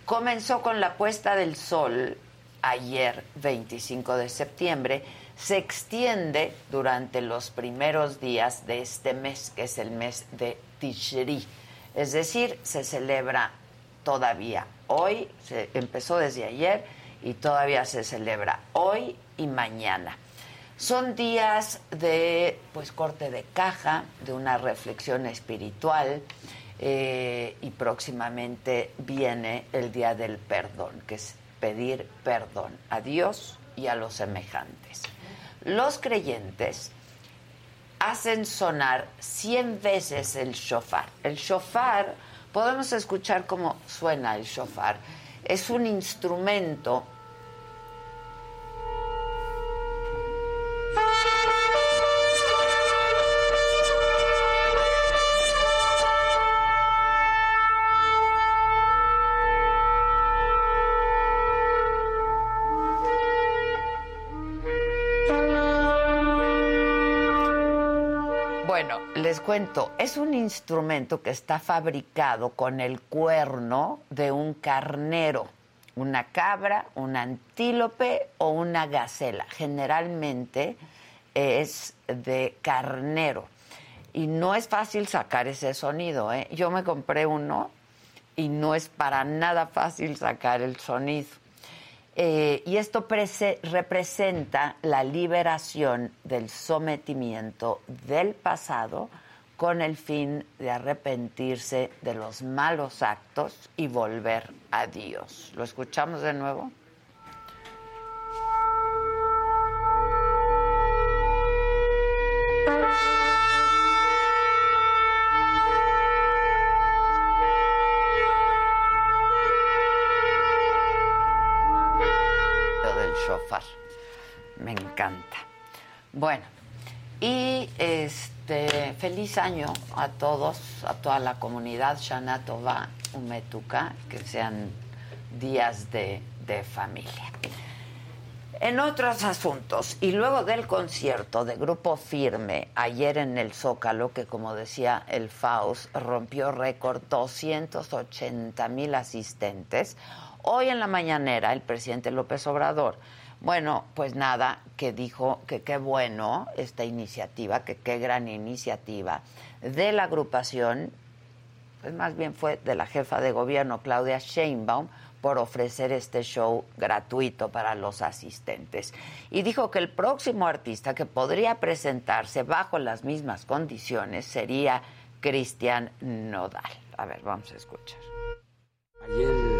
Comenzó con la puesta del sol ayer, 25 de septiembre, se extiende durante los primeros días de este mes, que es el mes de Tishri. Es decir, se celebra todavía hoy, se empezó desde ayer y todavía se celebra hoy y mañana. Son días de pues corte de caja, de una reflexión espiritual eh, y próximamente viene el Día del Perdón, que es pedir perdón a Dios y a los semejantes. Los creyentes hacen sonar 100 veces el shofar. El shofar, podemos escuchar cómo suena el shofar. Es un instrumento Bueno, les cuento, es un instrumento que está fabricado con el cuerno de un carnero, una cabra, un antílope o una gacela. Generalmente es de carnero. Y no es fácil sacar ese sonido. ¿eh? Yo me compré uno y no es para nada fácil sacar el sonido. Eh, y esto prese- representa la liberación del sometimiento del pasado con el fin de arrepentirse de los malos actos y volver a Dios. ¿Lo escuchamos de nuevo? Feliz año a todos, a toda la comunidad Shana Tova, Umetuka, que sean días de, de familia. En otros asuntos, y luego del concierto de Grupo Firme ayer en el Zócalo, que como decía el Faust, rompió récord 280 mil asistentes, hoy en la mañanera el presidente López Obrador, bueno, pues nada, que dijo que qué bueno esta iniciativa, que qué gran iniciativa de la agrupación pues más bien fue de la jefa de gobierno Claudia Sheinbaum por ofrecer este show gratuito para los asistentes. Y dijo que el próximo artista que podría presentarse bajo las mismas condiciones sería Cristian Nodal. A ver, vamos a escuchar. Ayer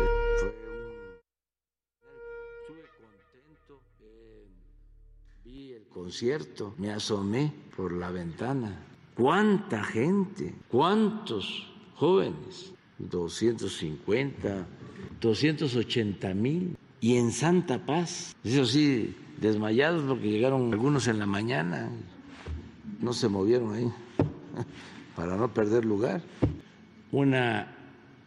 concierto, me asomé por la ventana. ¿Cuánta gente? ¿Cuántos jóvenes? 250, 280 mil. Y en Santa Paz, eso sí, desmayados porque llegaron algunos en la mañana, no se movieron ahí para no perder lugar. Una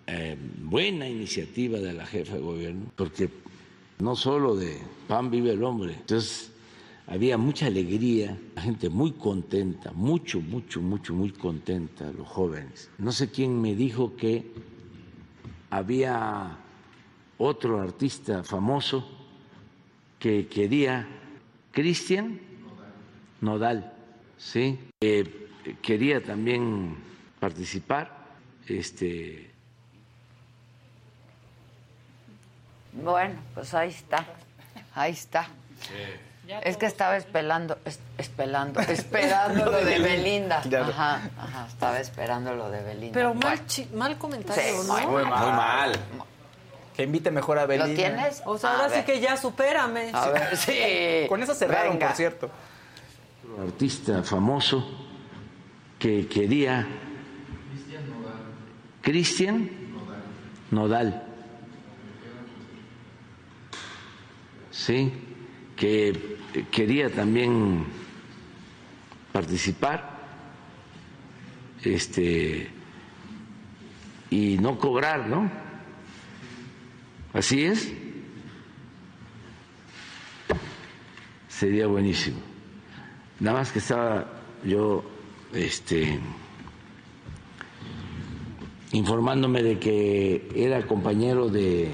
eh, buena iniciativa de la jefa de gobierno, porque no solo de pan vive el hombre, entonces había mucha alegría, la gente muy contenta, mucho, mucho, mucho, muy contenta, los jóvenes. No sé quién me dijo que había otro artista famoso que quería, Cristian Nodal, sí, Eh, quería también participar, este, Bueno, pues ahí está, ahí está. Es que estaba esperando, es- esperando, esperando lo de Belinda. Ajá, ajá, estaba esperando lo de Belinda. Pero mal, chi- mal comentario, Sí, ¿no? muy mal. Muy mal. Que invite mejor a Belinda. ¿Lo tienes? O sea, A ahora sí que ya supérame. A ver, sí. Con eso cerraron, Venga. por cierto. otro artista famoso que quería Cristian Nodal. Sí, que quería también participar este y no cobrar, ¿no? Así es. Sería buenísimo. Nada más que estaba yo este, informándome de que era compañero de,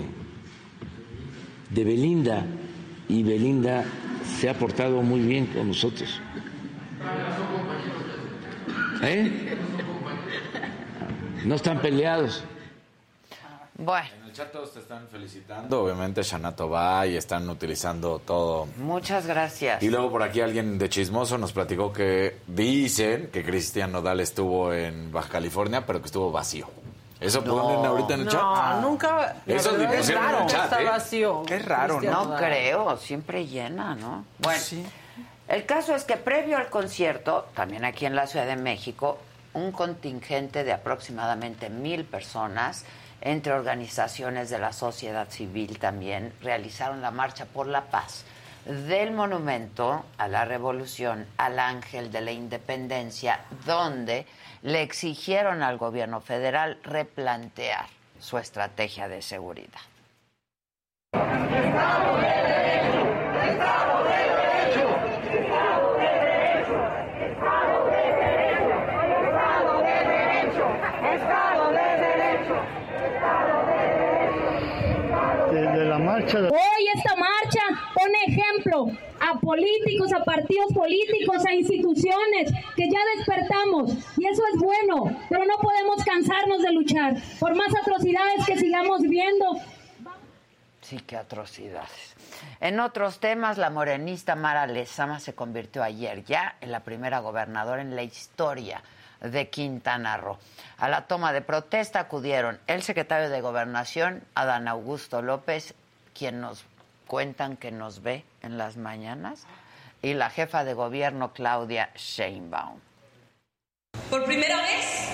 de Belinda y Belinda se ha portado muy bien con nosotros. ¿Eh? No están peleados. Bueno, En el chat todos te están felicitando. Obviamente Shanato va y están utilizando todo. muchas gracias. Y luego por aquí alguien de chismoso nos platicó que dicen que Cristian Nodal estuvo en Baja California, pero que estuvo vacío. Eso ponen ahorita en el no, chat. nunca. la Eso verdad, pusieron en el nunca chat, está ¿eh? vacío. Qué raro, Cristian No Nodal. creo, siempre llena, ¿no? Bueno, el caso es que previo al concierto, también aquí en la Ciudad de México, un contingente de aproximadamente mil personas, entre organizaciones de la sociedad civil también, realizaron la Marcha por la Paz del monumento a la revolución al ángel de la independencia, donde le exigieron al gobierno federal replantear su estrategia de seguridad. Marcha de... Hoy esta marcha pone ejemplo a políticos, a partidos políticos, a instituciones que ya despertamos y eso es bueno, pero no podemos cansarnos de luchar. Por más atrocidades que sigamos viendo, Sí, qué atrocidades. En otros temas, la morenista Mara Lezama se convirtió ayer ya en la primera gobernadora en la historia de Quintana Roo. A la toma de protesta acudieron el secretario de Gobernación, Adán Augusto López, quien nos cuentan que nos ve en las mañanas, y la jefa de gobierno, Claudia Sheinbaum. Por primera vez,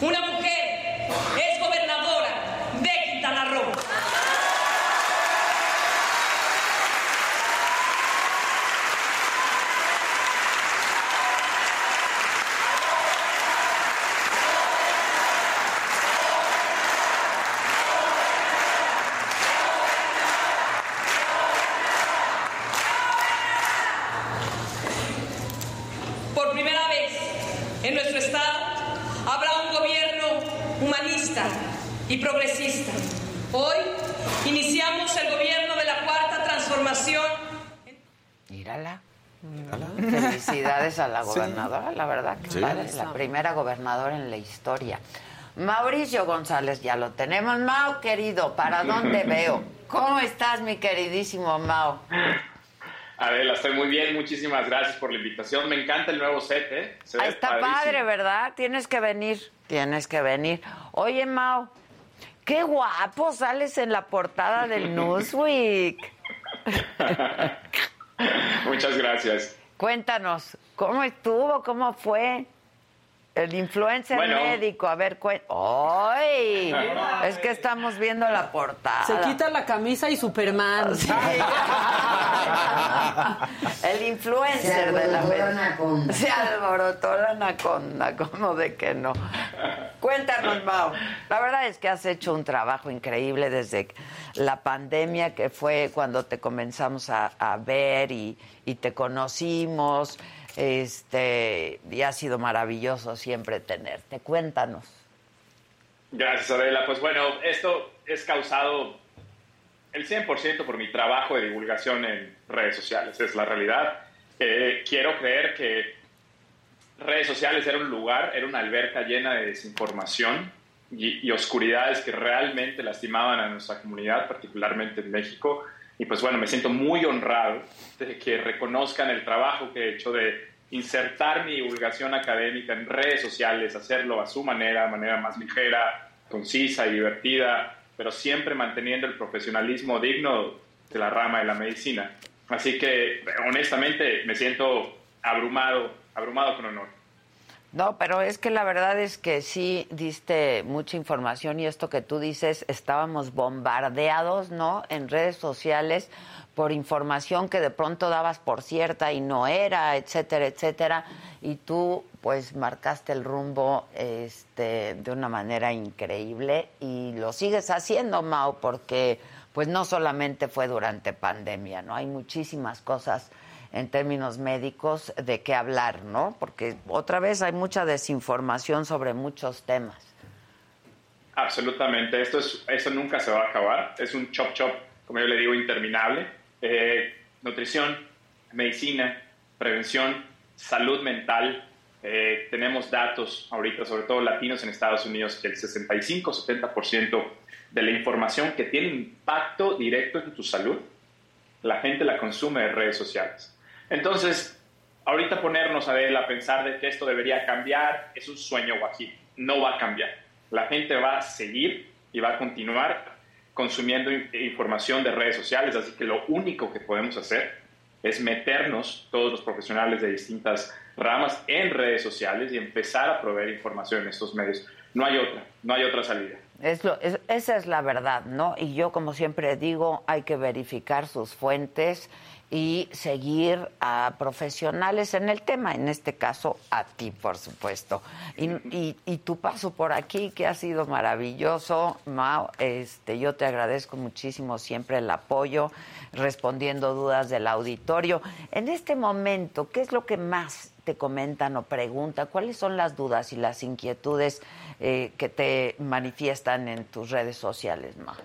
una mujer es gobernadora de Quintana Roo. Por primera vez en nuestro estado habrá un gobierno humanista y progresista. Hoy iniciamos el gobierno de la cuarta transformación. Mírala. Felicidades a la Sí. gobernadora, la verdad que Sí. padre, la primera gobernadora en la historia. Mauricio González, ya lo tenemos. Mao, querido, ¿para dónde veo? ¿Cómo estás, mi queridísimo Mao? Adela, estoy muy bien, muchísimas gracias por la invitación. Me encanta el nuevo set, ¿eh? Se ve está padrísimo. padre, ¿verdad? Tienes que venir, tienes que venir. Oye, Mao, qué guapo sales en la portada del Newsweek. Muchas gracias. Cuéntanos, ¿cómo estuvo? ¿Cómo fue? El influencer Bueno. médico, a ver, cuen- ¡Ay! Es que estamos viendo la portada. Se quita la camisa y Superman. El influencer Se de la anaconda. Se alborotó la anaconda, ¿cómo de que no? Cuéntanos, Mau. La verdad es que has hecho un trabajo increíble desde la pandemia, que fue cuando te comenzamos a, a ver y, y te conocimos. Este, y ha sido maravilloso siempre tenerte. Cuéntanos. Gracias, Adela. Pues bueno, esto es causado el 100% por mi trabajo de divulgación en redes sociales. Es la realidad. Eh, quiero creer que redes sociales era un lugar, era una alberca llena de desinformación y, y oscuridades que realmente lastimaban a nuestra comunidad, particularmente en México. Y pues bueno, me siento muy honrado de que reconozcan el trabajo que he hecho de insertar mi divulgación académica en redes sociales, hacerlo a su manera, manera más ligera, concisa y divertida, pero siempre manteniendo el profesionalismo digno de la rama de la medicina. Así que honestamente me siento abrumado, abrumado con honor. No, pero es que la verdad es que sí diste mucha información y esto que tú dices, estábamos bombardeados, ¿no? En redes sociales por información que de pronto dabas por cierta y no era, etcétera, etcétera. Y tú, pues, marcaste el rumbo este, de una manera increíble y lo sigues haciendo, Mau, porque, pues, no solamente fue durante pandemia, ¿no? Hay muchísimas cosas en términos médicos de qué hablar, ¿no? Porque otra vez hay mucha desinformación sobre muchos temas. Absolutamente, esto, es, esto nunca se va a acabar, es un chop chop, como yo le digo, interminable. Eh, nutrición, medicina, prevención, salud mental. Eh, tenemos datos ahorita, sobre todo latinos en Estados Unidos, que el 65-70% de la información que tiene impacto directo en tu salud, la gente la consume en redes sociales. Entonces, ahorita ponernos a ver, a pensar de que esto debería cambiar, es un sueño guajiro, no va a cambiar. La gente va a seguir y va a continuar consumiendo información de redes sociales, así que lo único que podemos hacer es meternos todos los profesionales de distintas ramas en redes sociales y empezar a proveer información en estos medios. No hay otra, no hay otra salida. Es lo, esa es la verdad, ¿no? Y yo, como siempre digo, hay que verificar sus fuentes y seguir a profesionales en el tema, en este caso a ti, por supuesto. Y, y, tu paso por aquí, que ha sido maravilloso, Mao, este, yo te agradezco muchísimo siempre el apoyo, respondiendo dudas del auditorio. En este momento, ¿qué es lo que más te comentan o preguntan? ¿Cuáles son las dudas y las inquietudes eh, que te manifiestan en tus redes sociales, Mao?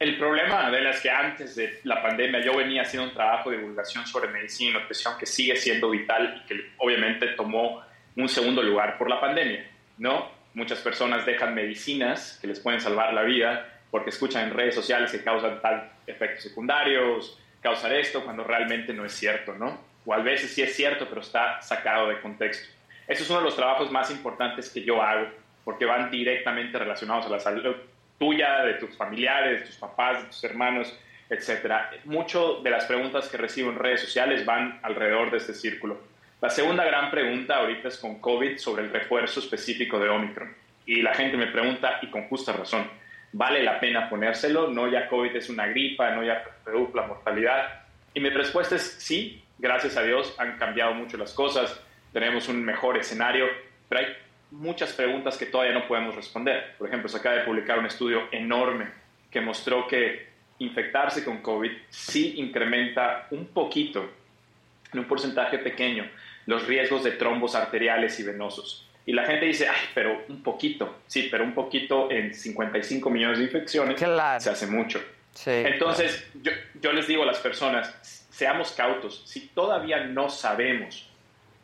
El problema, Adela, es que antes de la pandemia yo venía haciendo un trabajo de divulgación sobre medicina y nutrición que sigue siendo vital y que obviamente tomó un segundo lugar por la pandemia, ¿no? Muchas personas dejan medicinas que les pueden salvar la vida porque escuchan en redes sociales que causan tal efectos secundarios, causan esto, cuando realmente no es cierto, ¿no? O a veces sí es cierto, pero está sacado de contexto. Eso es uno de los trabajos más importantes que yo hago, porque van directamente relacionados a la salud tuya, de tus familiares, de tus papás, de tus hermanos, etcétera. Mucho de las preguntas que recibo en redes sociales van alrededor de este círculo. La segunda gran pregunta ahorita es con COVID sobre el refuerzo específico de Omicron. Y la gente me pregunta, y con justa razón, ¿vale la pena ponérselo? No ya COVID es una gripa, no ya redujo la mortalidad. Y mi respuesta es sí, gracias a Dios han cambiado mucho las cosas, tenemos un mejor escenario, pero hay muchas preguntas que todavía no podemos responder. Por ejemplo, se acaba de publicar un estudio enorme que mostró que infectarse con COVID sí incrementa un poquito, en un porcentaje pequeño, los riesgos de trombos arteriales y venosos. Y la gente dice, ay, pero un poquito. Sí, pero un poquito en 55 millones de infecciones se hace mucho. Entonces, yo, yo les digo a las personas, seamos cautos. Si todavía no sabemos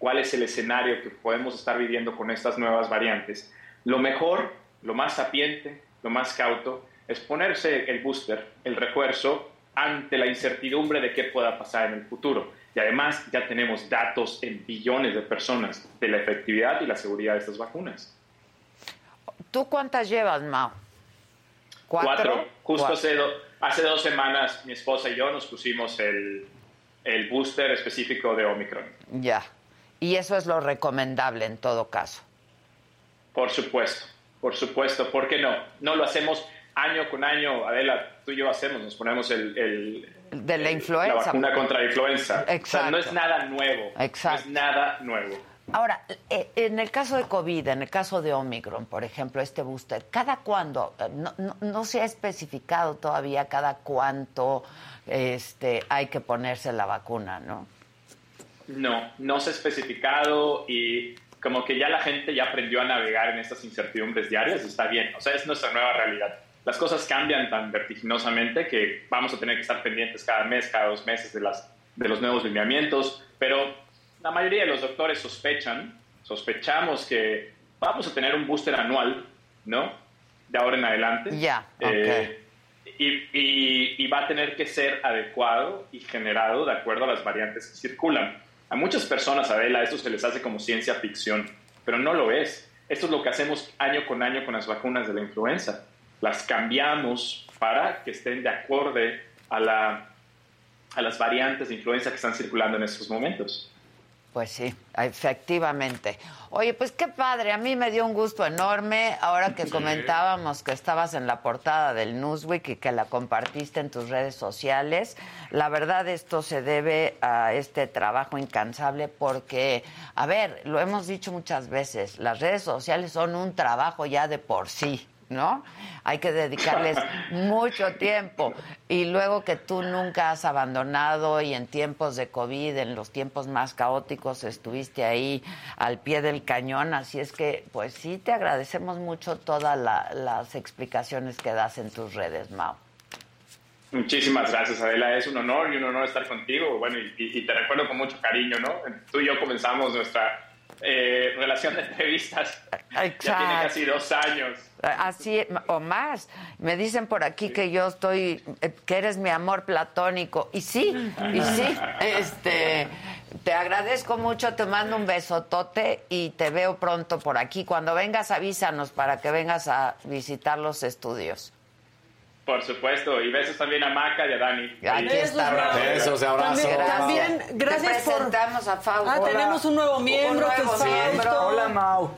cuál es el escenario que podemos estar viviendo con estas nuevas variantes, lo mejor, lo más sapiente, lo más cauto, es ponerse el booster, el refuerzo, ante la incertidumbre de qué pueda pasar en el futuro. Y además ya tenemos datos en billones de personas de la efectividad y la seguridad de estas vacunas. ¿Tú cuántas llevas, Mao? ¿Cuatro? Justo Hace, hace dos semanas mi esposa y yo nos pusimos el, el booster específico de Omicron. Ya. Y eso es lo recomendable en todo caso. Por supuesto, por supuesto. ¿Por qué no? No lo hacemos año con año. Adela, tú y yo hacemos, nos ponemos el... de la influenza. La vacuna contra la influenza. Exacto. no es nada nuevo. Exacto. No es nada nuevo. Ahora, eh, en el caso de COVID, en el caso de Omicron, por ejemplo, este booster, ¿cada cuándo? No, no, no se ha especificado todavía cada cuánto este, hay que ponerse la vacuna, ¿no? No, no se ha especificado y como que ya la gente ya aprendió a navegar en estas incertidumbres diarias, está bien, o sea, es nuestra nueva realidad. Las cosas cambian tan vertiginosamente que vamos a tener que estar pendientes cada mes, cada dos meses de, las, de los nuevos lineamientos, pero la mayoría de los doctores sospechan, sospechamos que vamos a tener un booster anual, ¿no? De ahora en adelante. Ya, eh, y, y va a tener que ser adecuado y generado de acuerdo a las variantes que circulan. A muchas personas, Adela, esto se les hace como ciencia ficción, pero no lo es. Esto es lo que hacemos año con año con las vacunas de la influenza. Las cambiamos para que estén de acuerdo a, la, a las variantes de influenza que están circulando en estos momentos. Pues sí, efectivamente. Oye, pues qué padre, a mí me dio un gusto enorme ahora que comentábamos que estabas en la portada del Newsweek y que la compartiste en tus redes sociales. La verdad esto se debe a este trabajo incansable porque, a ver, lo hemos dicho muchas veces, las redes sociales son un trabajo ya de por sí. ¿No? Hay que dedicarles mucho tiempo. Y luego que tú nunca has abandonado y en tiempos de COVID, en los tiempos más caóticos, estuviste ahí al pie del cañón. Así es que, pues sí, te agradecemos mucho todas las explicaciones que das en tus redes, Mao. Muchísimas gracias, Adela. Es un honor y un honor estar contigo. Bueno, y, te recuerdo con mucho cariño, ¿no? Tú y yo comenzamos nuestra eh, relación de entrevistas. Ya tiene casi dos años. Así o más. Me dicen por aquí que yo estoy, eh, que eres mi amor platónico. Y sí, y sí. Este, Te agradezco mucho, te mando un besotote y te veo pronto por aquí. Cuando vengas, avísanos para que vengas a visitar los estudios. Por supuesto, y besos también a Maca y a Dani. Aquí está. Besos, abrazos. También, también gracias Te por... presentamos a Fausto. Ah, tenemos un nuevo miembro que es nuevo miembro. Fausto. Hola, Mau.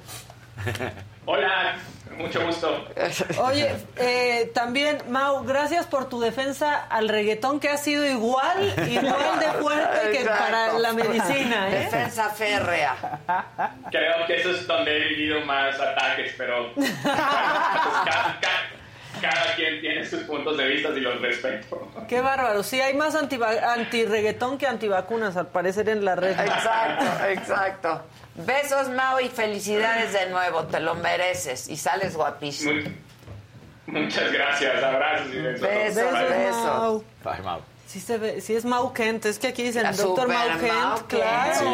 Hola, mucho gusto. Oye, eh, también, Mau, gracias por tu defensa al reggaetón que ha sido igual, igual de fuerte que Exacto. para la medicina, ¿eh? Defensa férrea. Creo que eso es donde he vivido más ataques, pero bueno, pues cada, quien tiene sus puntos de vista y los respeto. Qué bárbaro. Sí, hay más anti-reggaetón que antivacunas, al parecer, en la red. Exacto, exacto. Besos, Mau, y felicidades de nuevo. Te lo mereces y sales guapísimo. Muchas gracias, abrazos y besos. Besos, Bye. besos. Ay, Mau. Sí, se ve, sí es Mau Kent, es que aquí dicen La doctor Mau Mau Kent, Kent. claro.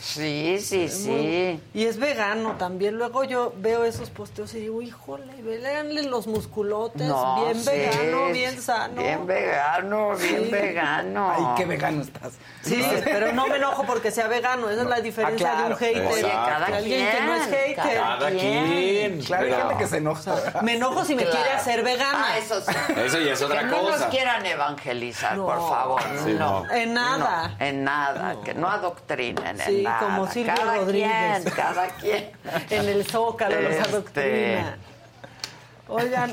Sí. Sí, sí. Y es vegano también. Luego yo veo esos posteos y digo, híjole, véanle los musculotes, No, bien sí, vegano, bien sano. Bien vegano, bien Sí. vegano. Ay, qué vegano estás. Sí, pero no me enojo porque sea vegano. Esa es la diferencia Ah, claro. de un hater. Oye, cada de alguien que no es quien, hater. Cada quien. Claro, hay gente que se enoja. Me enojo si me Claro. quiere hacer vegana. Ah, eso sí. Eso ya es otra que no nos cosa. quieran evangelizar, No. por favor. Sí, no. no. En nada. No, en nada. Que no adoctrinen en Sí, nada. como Silvio cada Rodríguez. Quien, cada quien. En el zócalo los Este. adoctrina. Oigan,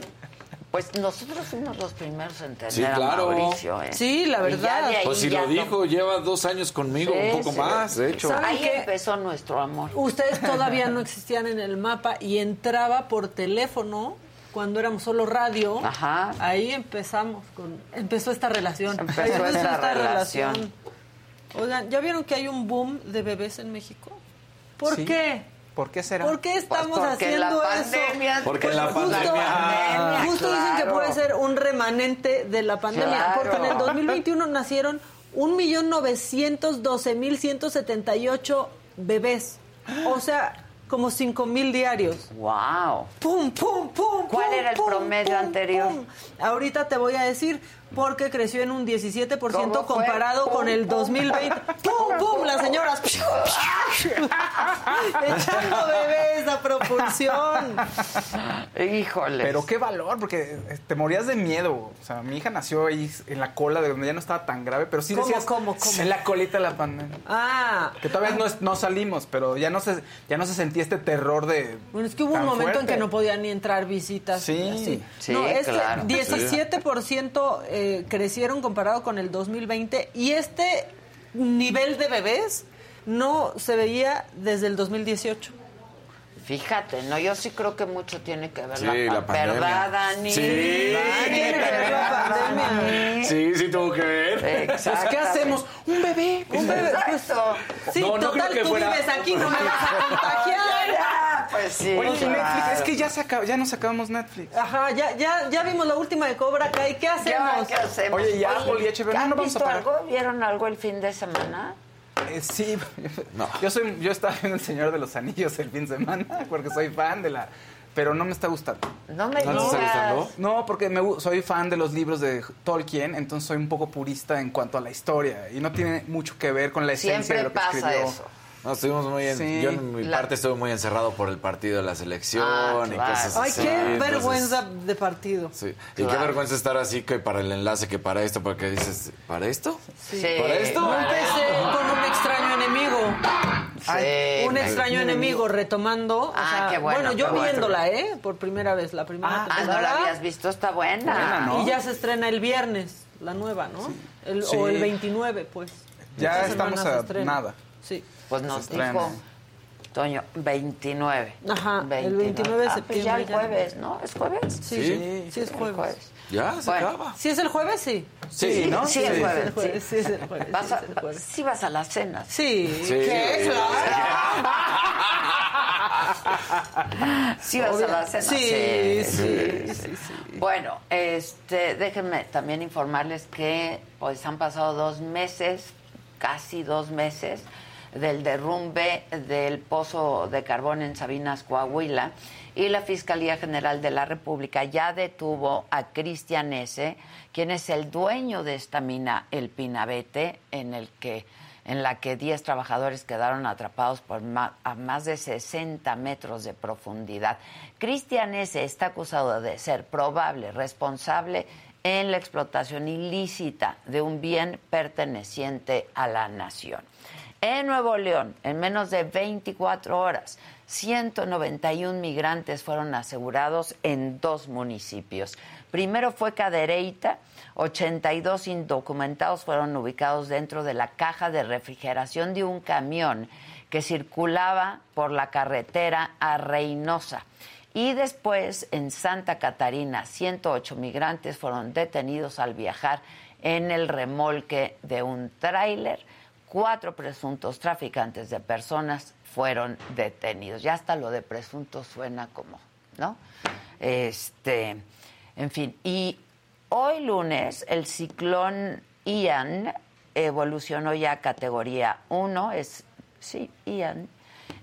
Pues nosotros fuimos los primeros en tener Sí, a. Mauricio, ¿eh? Sí, la verdad. Pues si lo no- dijo, lleva dos años conmigo, Sí, un poco sí. más, de hecho. ¿Saben Ahí qué? empezó nuestro amor. ustedes todavía no existían en el mapa y entraba por teléfono cuando éramos solo radio. Ajá. Ahí empezamos con empezó esta relación. Empezó Ahí esta relación. Oigan, ¿ya vieron que hay un boom de bebés en México? ¿Por Sí. qué? ¿Por qué será? ¿Por qué estamos Pues porque haciendo la eso? pandemia- Porque Pues la justo, pandemia- justo dicen que puede ser un remanente de la pandemia, Claro. porque en el 2021 nacieron 1.912.178 bebés. O sea, como 5.000 diarios. Wow. ¡Pum, pum, pum! ¿Cuál pum, era el pum, promedio pum, anterior? Ahorita te voy a decir porque creció en un 17% ¿Cómo fue? comparado con el pum. 2020. ¡Pum, pum! Las señoras echando bebés a propulsión. Híjole. Pero qué valor, porque eh, te morías de miedo. O sea, mi hija nació ahí en la cola de donde ya no estaba tan grave, pero sí ¿Cómo, decías cómo, cómo? en la colita de la pandemia. Ah, Que todavía no, es- no salimos, pero ya no se ya no se sentía este terror de Bueno, es que hubo un momento en que no podían ni entrar visitas. Sí. y así. Sí, no, este claro. 17% eh, crecieron comparado con el 2020 y este nivel de bebés no se veía desde el 2018. Fíjate, no, yo sí creo que mucho tiene que ver Sí, la, la pandemia. ¿Verdad, Dani? Sí. Tiene que ver la pandemia. Sí, sí tuvo que ver. Pues, ¿qué hacemos? Un bebé. Un bebé, Exacto. sí, No, no total, que tú fuera- vives aquí, no me vas a contagiar. Ya, pues sí. Oye, claro. Netflix, es que ya, se acaba- ya nos acabamos Netflix. Ajá, ya, ya, ya vimos la última de Cobra Kai. ¿Qué Ya, hacemos? ¿qué hacemos? Oye, y Apple y HBO, no, ¿Han no vamos a pagar. algo? ¿Vieron algo el fin de semana? Eh, sí, No. yo soy yo estaba viendo El Señor de los Anillos el fin de semana porque soy fan de la pero no me está gustando. No me ¿No te está digas. gustando? No, porque me soy fan de los libros de Tolkien, entonces soy un poco purista en cuanto a la historia y no tiene mucho que ver con la esencia Siempre de lo que pasa escribió. eso. No, estuvimos muy en, Sí. yo en mi La- parte estuve muy encerrado por el partido de la selección Ah, y claro. cosas Ay, así. qué entonces- vergüenza de partido. Sí. Y Claro. qué vergüenza estar así que para el enlace, que para esto, porque dices, ¿para esto? Sí. ¿Para esto? Un extraño Sí, un extraño enemigo retomando. o Ah, sea, qué bueno, yo qué bueno. viéndola, ¿eh? Por primera vez, la primera Ah, no temporada. la habías visto, está buena. Buena, ¿no? Y ya se estrena el viernes, la nueva, ¿no? El- Sí. O el 29, pues. Ya estamos a nada. Sí. Pues nos dijo Toño, 29. Ajá, el 29 de Ah, pues ya el septiembre jueves, ¿no? ¿Es jueves? Sí, Sí. sí, sí es El jueves. Ya, se Bueno. acaba. ¿Sí es el jueves? Sí. Sí, ¿no? Sí, el Sí. Es el jueves, sí. sí es el jueves. Vas sí a- jueves. sí vas a la cena. Sí. Sí. ¿Qué? Sí vas a la cena. Sí, sí, sí, sí. Bueno, este, déjenme también informarles que pues han pasado dos meses, casi dos meses, del derrumbe del pozo de carbón en Sabinas, Coahuila, y la Fiscalía General de la República ya detuvo a Cristian S., quien es el dueño de esta mina, el Pinabete, en la que 10 trabajadores quedaron atrapados por a más de 60 metros de profundidad. Cristian S. está acusado de ser probable responsable en la explotación ilícita de un bien perteneciente a la nación. En Nuevo León, en menos de 24 horas, 191 migrantes fueron asegurados en dos municipios. Primero fue Cadereyta, 82 indocumentados fueron ubicados dentro de la caja de refrigeración de un camión que circulaba por la carretera a Reynosa. Y después, en Santa Catarina, 108 migrantes fueron detenidos al viajar en el remolque de un tráiler cuatro presuntos traficantes de personas fueron detenidos. Ya hasta lo de presuntos suena como, ¿no? Este, en fin, y hoy lunes el ciclón Ian evolucionó ya a categoría 1, es, sí, Ian,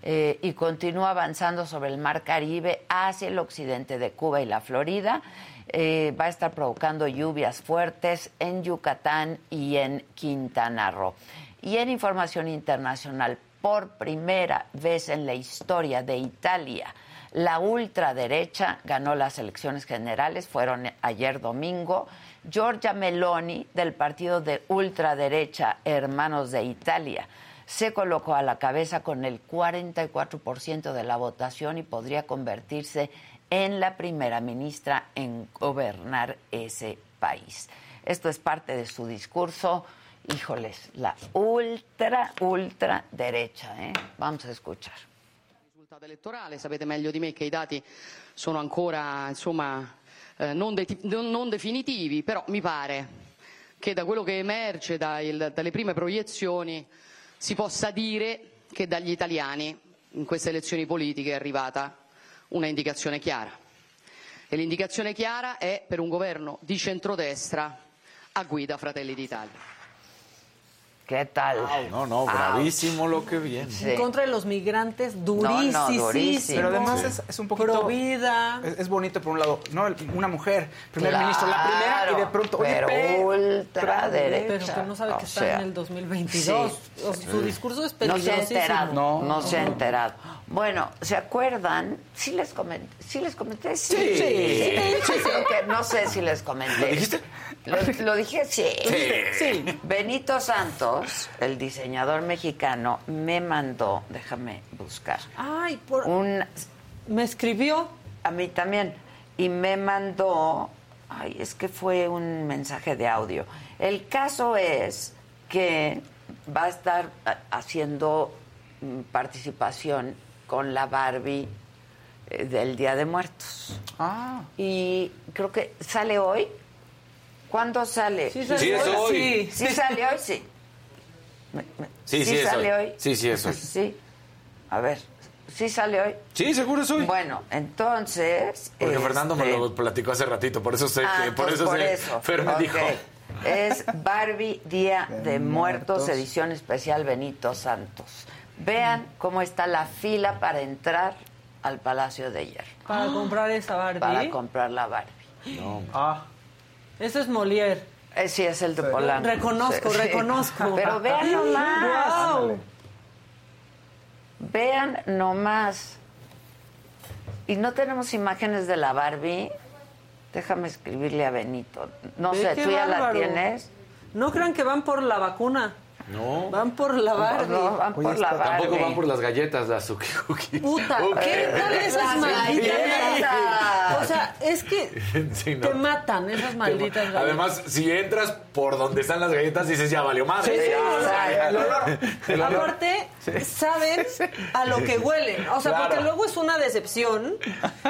eh, y continúa avanzando sobre el mar Caribe hacia el occidente de Cuba y la Florida. Eh, va a estar provocando lluvias fuertes en Yucatán y en Quintana Roo. Y en información internacional, por primera vez en la historia de Italia, la ultraderecha ganó las elecciones generales, fueron ayer domingo. Giorgia Meloni, del partido de ultraderecha Hermanos de Italia, se colocó a la cabeza con el 44% de la votación y podría convertirse en la primera ministra en gobernar ese país. Esto es parte de su discurso híjoles, la ultra, ultra derecha. Eh? Vamos a escuchar. Risultato elettorale, sapete meglio di me che i dati sono ancora insomma, eh, non, de- non, definitivi, però mi pare che da quello che emerge dai, dalle prime proiezioni si possa dire che dagli italiani in queste elezioni politiche è arrivata una indicazione chiara. E l'indicazione chiara è per un governo di centrodestra a guida Fratelli d'Italia. ¿Qué tal? No, no, bravísimo lo que viene. En contra de los migrantes, durísimo. Pero además es, un poquito... vida. Es, bonito, por un lado, ¿no? Una mujer, primer ministro, la primera, y de pronto... Oye, pero ultraderecha. Pero que no sabe que está en el 2022. Su discurso es peligrosísimo. No se ha enterado. No, no se ha enterado. Bueno, ¿se acuerdan? Sí les comenté. ¿Sí les comenté? Sí. Sí. no sé si les comenté. ¿Lo dijiste? Lo, dije, sí. sí. Benito Santos, el diseñador mexicano, me mandó, déjame buscar. Ay, por... Un, me escribió. A mí también. Y me mandó, ay, es que fue un mensaje de audio. El caso es que va a estar haciendo mm, participación con la Barbie eh, del Día de Muertos. Ah. Y creo que sale hoy. ¿Cuándo sale? Sí, sí es hoy. Sí. sale hoy, sí. Sí, sí, sale hoy. Sí, sí, es hoy. Sí. A ver, ¿sí sale hoy? Sí, seguro es hoy. Bueno, entonces... Porque Fernando me este lo platicó hace ratito, por eso sé ah, que... Por eso, por sé, eso. Fer me dijo... Es Barbie Día de, Muertos, edición especial Benito Santos. Vean cómo está la fila para entrar al Palacio de Hierro. Para comprar esa Barbie. Para comprar la Barbie. No. Ah. Ese es Molière. Eh, sí, es el de Polanco. Reconozco, Sí. reconozco. Pero vean nomás. Wow. Vean nomás. Y no tenemos imágenes de la Barbie. Déjame escribirle a Benito. No sé, ¿tú ya la tienes? No crean que van por la vacuna. No. Van por la Barbie. No, van Oye, por la Barbie. Tampoco van por las galletas, las Suki Cookies. Puta, Ok. ¿qué tal esas malditas? galletas. O sea, es que Sí, no. te matan esas malditas galletas. Además, si entras por donde están las galletas, dices, ya valió madre. Sí, sí, o sea, olor. Aparte, saben a lo que huelen. O sea, Claro. porque luego es una decepción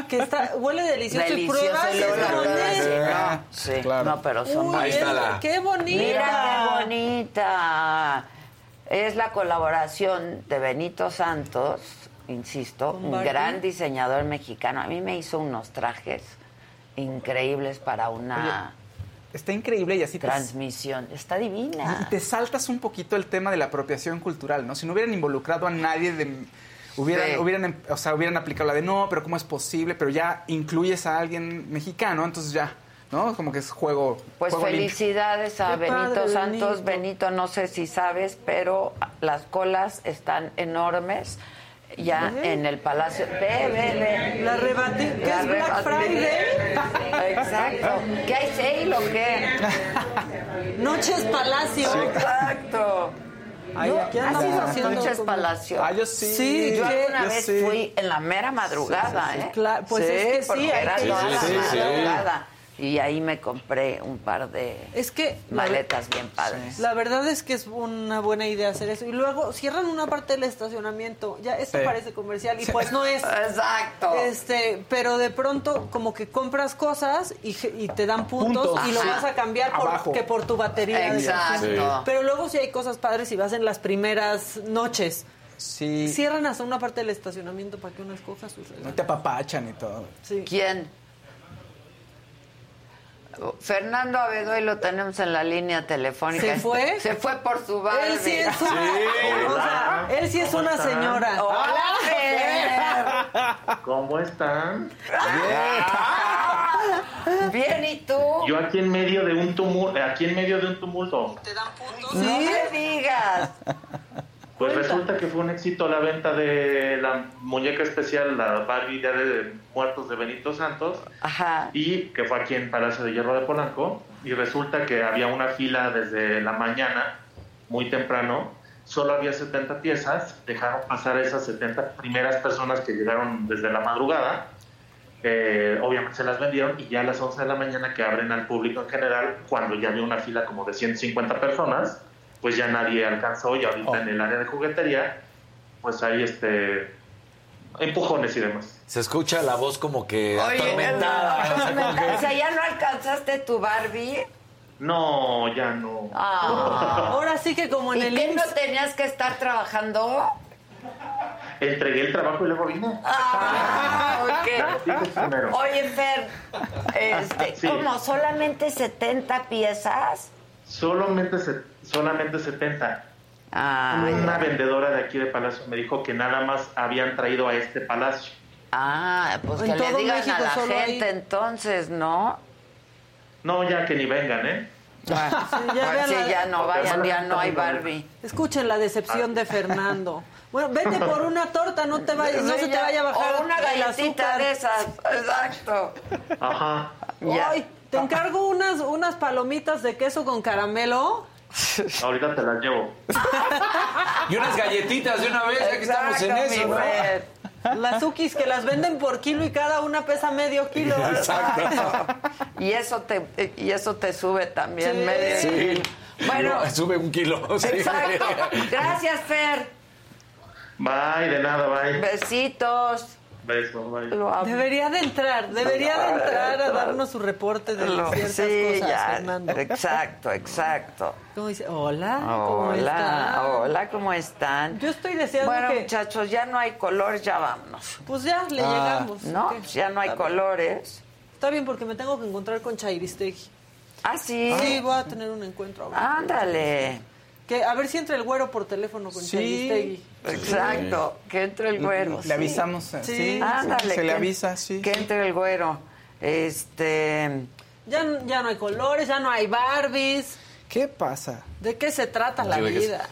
que está, huele delicioso, Delicioso y pruebas el y escondes. ¿verdad? Sí, no, pero son Uy, Ahí está es- la- ¡Qué bonita! Mira qué bonita. Es la colaboración de Benito Santos, insisto, un Barbie. gran diseñador mexicano. A mí me hizo unos trajes increíbles para una Está increíble y así te, transmisión. Está y divina. te saltas un poquito el tema de la apropiación cultural, ¿no? Si no hubieran involucrado a nadie de... Hubieran, Sí. hubieran, em- o sea, hubieran aplicado la de no, pero ¿cómo es posible? Pero ya incluyes a alguien mexicano, entonces ya ¿no? Como que es juego. Pues juego limpio. felicidades a Qué Benito padre, Santos. Benito. no sé si sabes, pero las colas están enormes ya Ve. en el Palacio. Ve, ve, ve. La ¿qué La es Black Friday? Exacto. ¿Qué hay sale o qué? Noches Palacio. Exacto. Ay, ¿No? aquí ¿Has andamos ido a haciendo Noches Palacio? Ah, yo sí. Sí, yo ¿qué? alguna Yo vez sí. fui en la mera madrugada, Sí, sí, sí. ¿eh? Claro, pues es que sí, era que la Sí, sí, sí. madrugada. Y ahí me compré un par de Es que la- maletas bien padres. La verdad es que es una buena idea hacer eso. Y luego cierran una parte del estacionamiento. Ya, esto Sí. parece comercial y pues no es. Exacto. Este, pero de pronto como que compras cosas y, te dan puntos, Puntos. y lo vas a cambiar por, que por tu batería. Exacto. Sí. Pero luego si hay cosas padres y vas en las primeras noches. Sí. Cierran hasta una parte del estacionamiento para que uno escoja sus No regalos. te apapachan y todo. Sí. ¿Quién? Fernando Abedoy lo tenemos en la línea telefónica. ¿Se fue? Se fue por su Barbie. Él sí es una, o sea, él sí es una señora. Hola, Fer. ¿Cómo están? Bien, ¿y tú? Yo aquí en medio de un tumulto, aquí en medio de un tumulto. No me digas. Pues resulta que fue un éxito la venta de la muñeca especial, la Barbie Día de Muertos de Benito Santos, Ajá. y que fue aquí en Palacio de Hierro de Polanco. Y resulta que había una fila desde la mañana, muy temprano. Solo había 70 piezas. Dejaron pasar esas 70 primeras personas que llegaron desde la madrugada. Eh, obviamente se las vendieron y ya a las 11 de la mañana que abren al público en general, cuando ya había una fila como de 150 personas, pues ya nadie alcanzó y ahorita Oh. en el área de juguetería, pues hay este empujones y demás. Se escucha la voz como que Oye, atormentada. o sea, como que- o sea, ¿ya no alcanzaste tu Barbie? No, ya no. Ah. Ahora sí que como en ¿Y el qué no tenías que estar trabajando? Entregué el trabajo y luego vine. Ah, ok. Dices primero. Oye, Fer, este, Sí. ¿cómo? ¿Solamente 70 piezas? Solamente, se- solamente 70. Ah, Una ya. vendedora de aquí de Palacio me dijo que nada más habían traído a este palacio. Ah, pues que le digan México a la gente entonces, ¿no? No, ya que ni vengan, ¿eh? Bueno, ya pues vean sí, la- ya no vayan, ya no hay Barbie. Escuchen la decepción de Fernando. Bueno, vete por una torta, no te vayas, no se te ya. vaya a bajar O una galletita de esas, exacto. Ajá. Ya. Ay, te encargo unas, unas palomitas de queso con caramelo. Ahorita te las llevo. Y unas galletitas de una vez, ya que estamos en eso, ¿no? Las Ukis que las venden por kilo y cada una pesa medio kilo. Exacto. Y eso te y eso te sube también Sí. medio. Sí. Bueno, No, sube un kilo. exacto. Gracias, Fer. Bye, de nada, bye. Besitos. Beso, bye. Lo amo. Debería de entrar, debería de entrar a darnos su reporte de Lo- ciertas sí, cosas, ya. Fernando. Exacto, exacto. ¿Cómo dice? Hola, ¿cómo Hola, está? hola, ¿cómo están? Yo estoy deseando Bueno, que... muchachos, ya no hay colores, ya vámonos. Pues ya, le Ah, llegamos. No, pues ya no hay Está bien. colores. Está bien porque me tengo que encontrar con Chairistegui. Ah, sí. Sí, voy a tener un encuentro ahora. Ándale. Que, a ver si entra el güero por teléfono con Sí. Exacto. Que entre el güero. Le sí. avisamos. eh, Sí. Sí, Ándale. se le que- avisa, sí. Que entre el güero. Este. Ya, ya no hay colores, ya no hay Barbies. ¿Qué pasa? ¿De qué se trata la Sí, ¿de qué se- vida?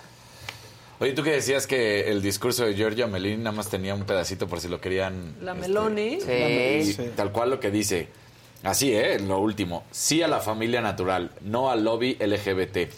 Oye, tú que decías que el discurso de Giorgia Melini nada más tenía un pedacito por si lo querían. La este, Meloni. Sí. y Sí. Tal cual lo que dice. Así, ¿eh? Lo último. Sí a la familia natural, no al lobby LGBT.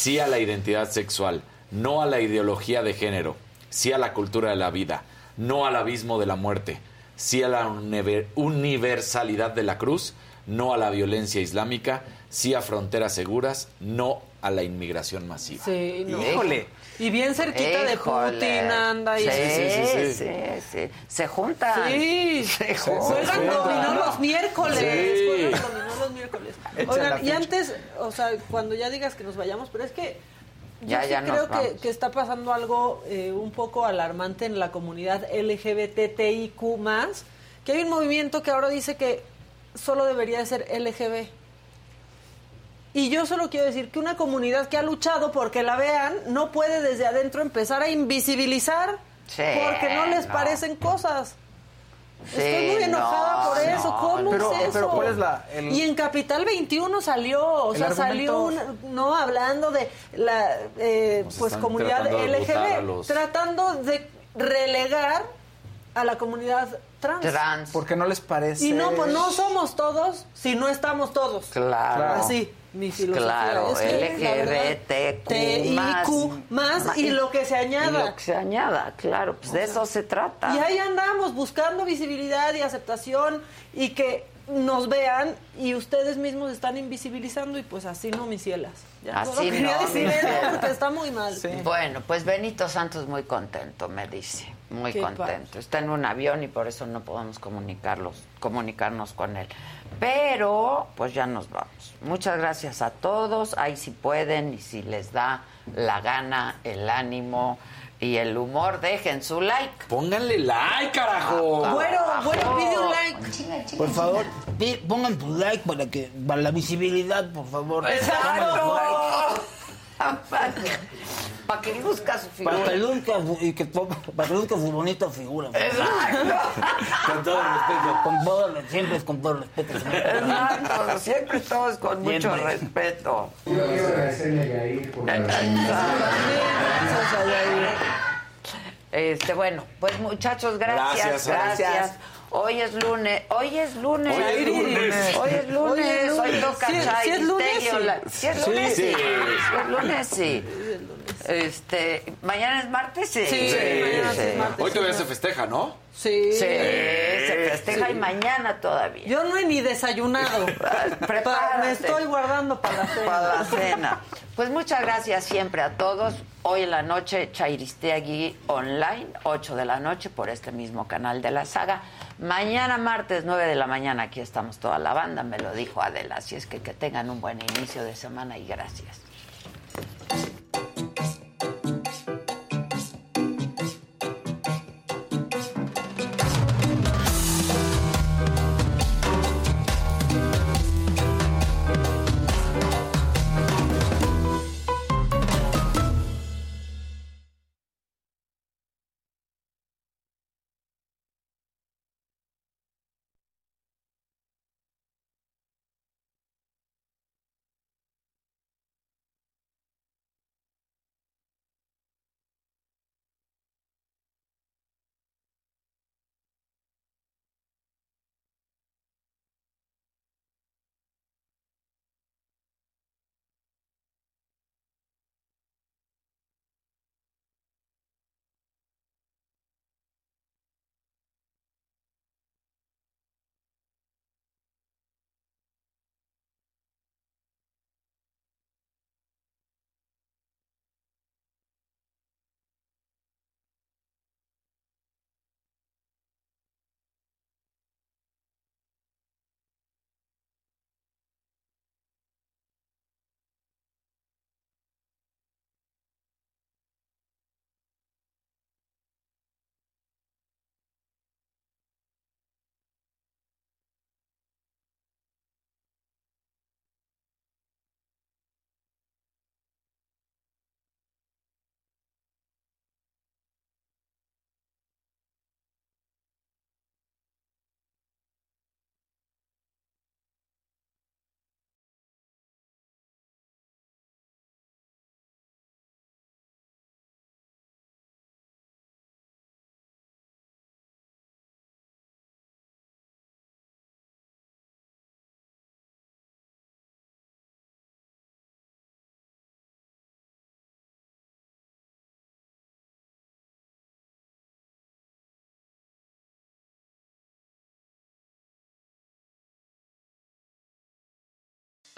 Sí a la identidad sexual, no a la ideología de género. Sí a la cultura de la vida, no al abismo de la muerte. Sí a la univer- universalidad de la cruz, no a la violencia islámica. Sí a fronteras seguras, no a la inmigración masiva. Sí, no. Híjole. Y bien cerquita de. Putin anda y Sí, sí, sí, sí, sí. sí. Se juntan. Sí, Se juegan juntan. dominó los miércoles. Sí. Juegan dominó los miércoles. Oigan, y antes, o sea, cuando ya digas que nos vayamos, pero es que yo Ya, sí ya creo que, que está pasando algo eh, un poco alarmante en la comunidad LGBTIQ+, que hay un movimiento que ahora dice que solo debería de ser LGB. Y yo solo quiero decir que una comunidad que ha luchado porque la vean no puede desde adentro empezar a invisibilizar Sí, porque no les no. parecen cosas. Estoy muy enojada por eso. ¿Cómo Pero- es eso? pero ¿cuál es la- el- Y en Capital 21 salió, o sea, salió un, no hablando de la eh, pues comunidad tratando LGB, los- tratando de relegar a la comunidad trans. Porque no les parece. Y no, pues no somos todos si no estamos todos. Claro. Así, mi filosofía. Claro, LGBTQ más. Y lo que se añada. Y lo que se añada, claro, pues de eso se trata. Y ahí andamos buscando visibilidad y aceptación y que nos vean y ustedes mismos están invisibilizando y pues así no, mis cielas. Ya Así quería no, decir eso porque está muy mal. Bueno, pues Benito Santos muy contento, me dice. Muy Qué contento. Está en un avión y por eso no podemos comunicarlos, comunicarnos con él. Pero, pues ya nos vamos. Muchas gracias a todos. Ahí si pueden y si les da la gana, el ánimo y el humor, dejen su like. Pónganle like, carajo. Bueno, bueno, pide un like. Por favor, pongan tu like para que para la visibilidad, por favor. Exacto. Para que luzca su figura. Para que luzca y que, para que luzca su bonita figura. favor. Con todo el respeto. Con todo, el- siempre es con todo el respeto. señor. Exacto, siempre todos con mucho Siempre. respeto. Yo quiero agradecerle a Yair por la Este, bueno, pues muchachos, gracias, Gracias, gracias. gracias. Hoy es lunes, hoy es lunes. Hoy es lunes. Hoy es lunes, Hoy es hoy lunes. toca sí es lunes, sí. Sí es lunes, sí. Lunes. Este, mañana es martes, sí. Sí, mañana sí es martes. Hoy todavía se festeja, ¿no? Sí. Sí, se festeja y mañana todavía. Yo no he ni desayunado. Prepárate. Me estoy guardando para la cena. Para la cena. Pues muchas gracias siempre a todos. Hoy en la noche, Chairistegui Online, 8 de la noche, por este mismo canal de la saga. Mañana martes, 9 de la mañana, aquí estamos toda la banda, me lo dijo Adela. Así es que que tengan un buen inicio de semana y gracias.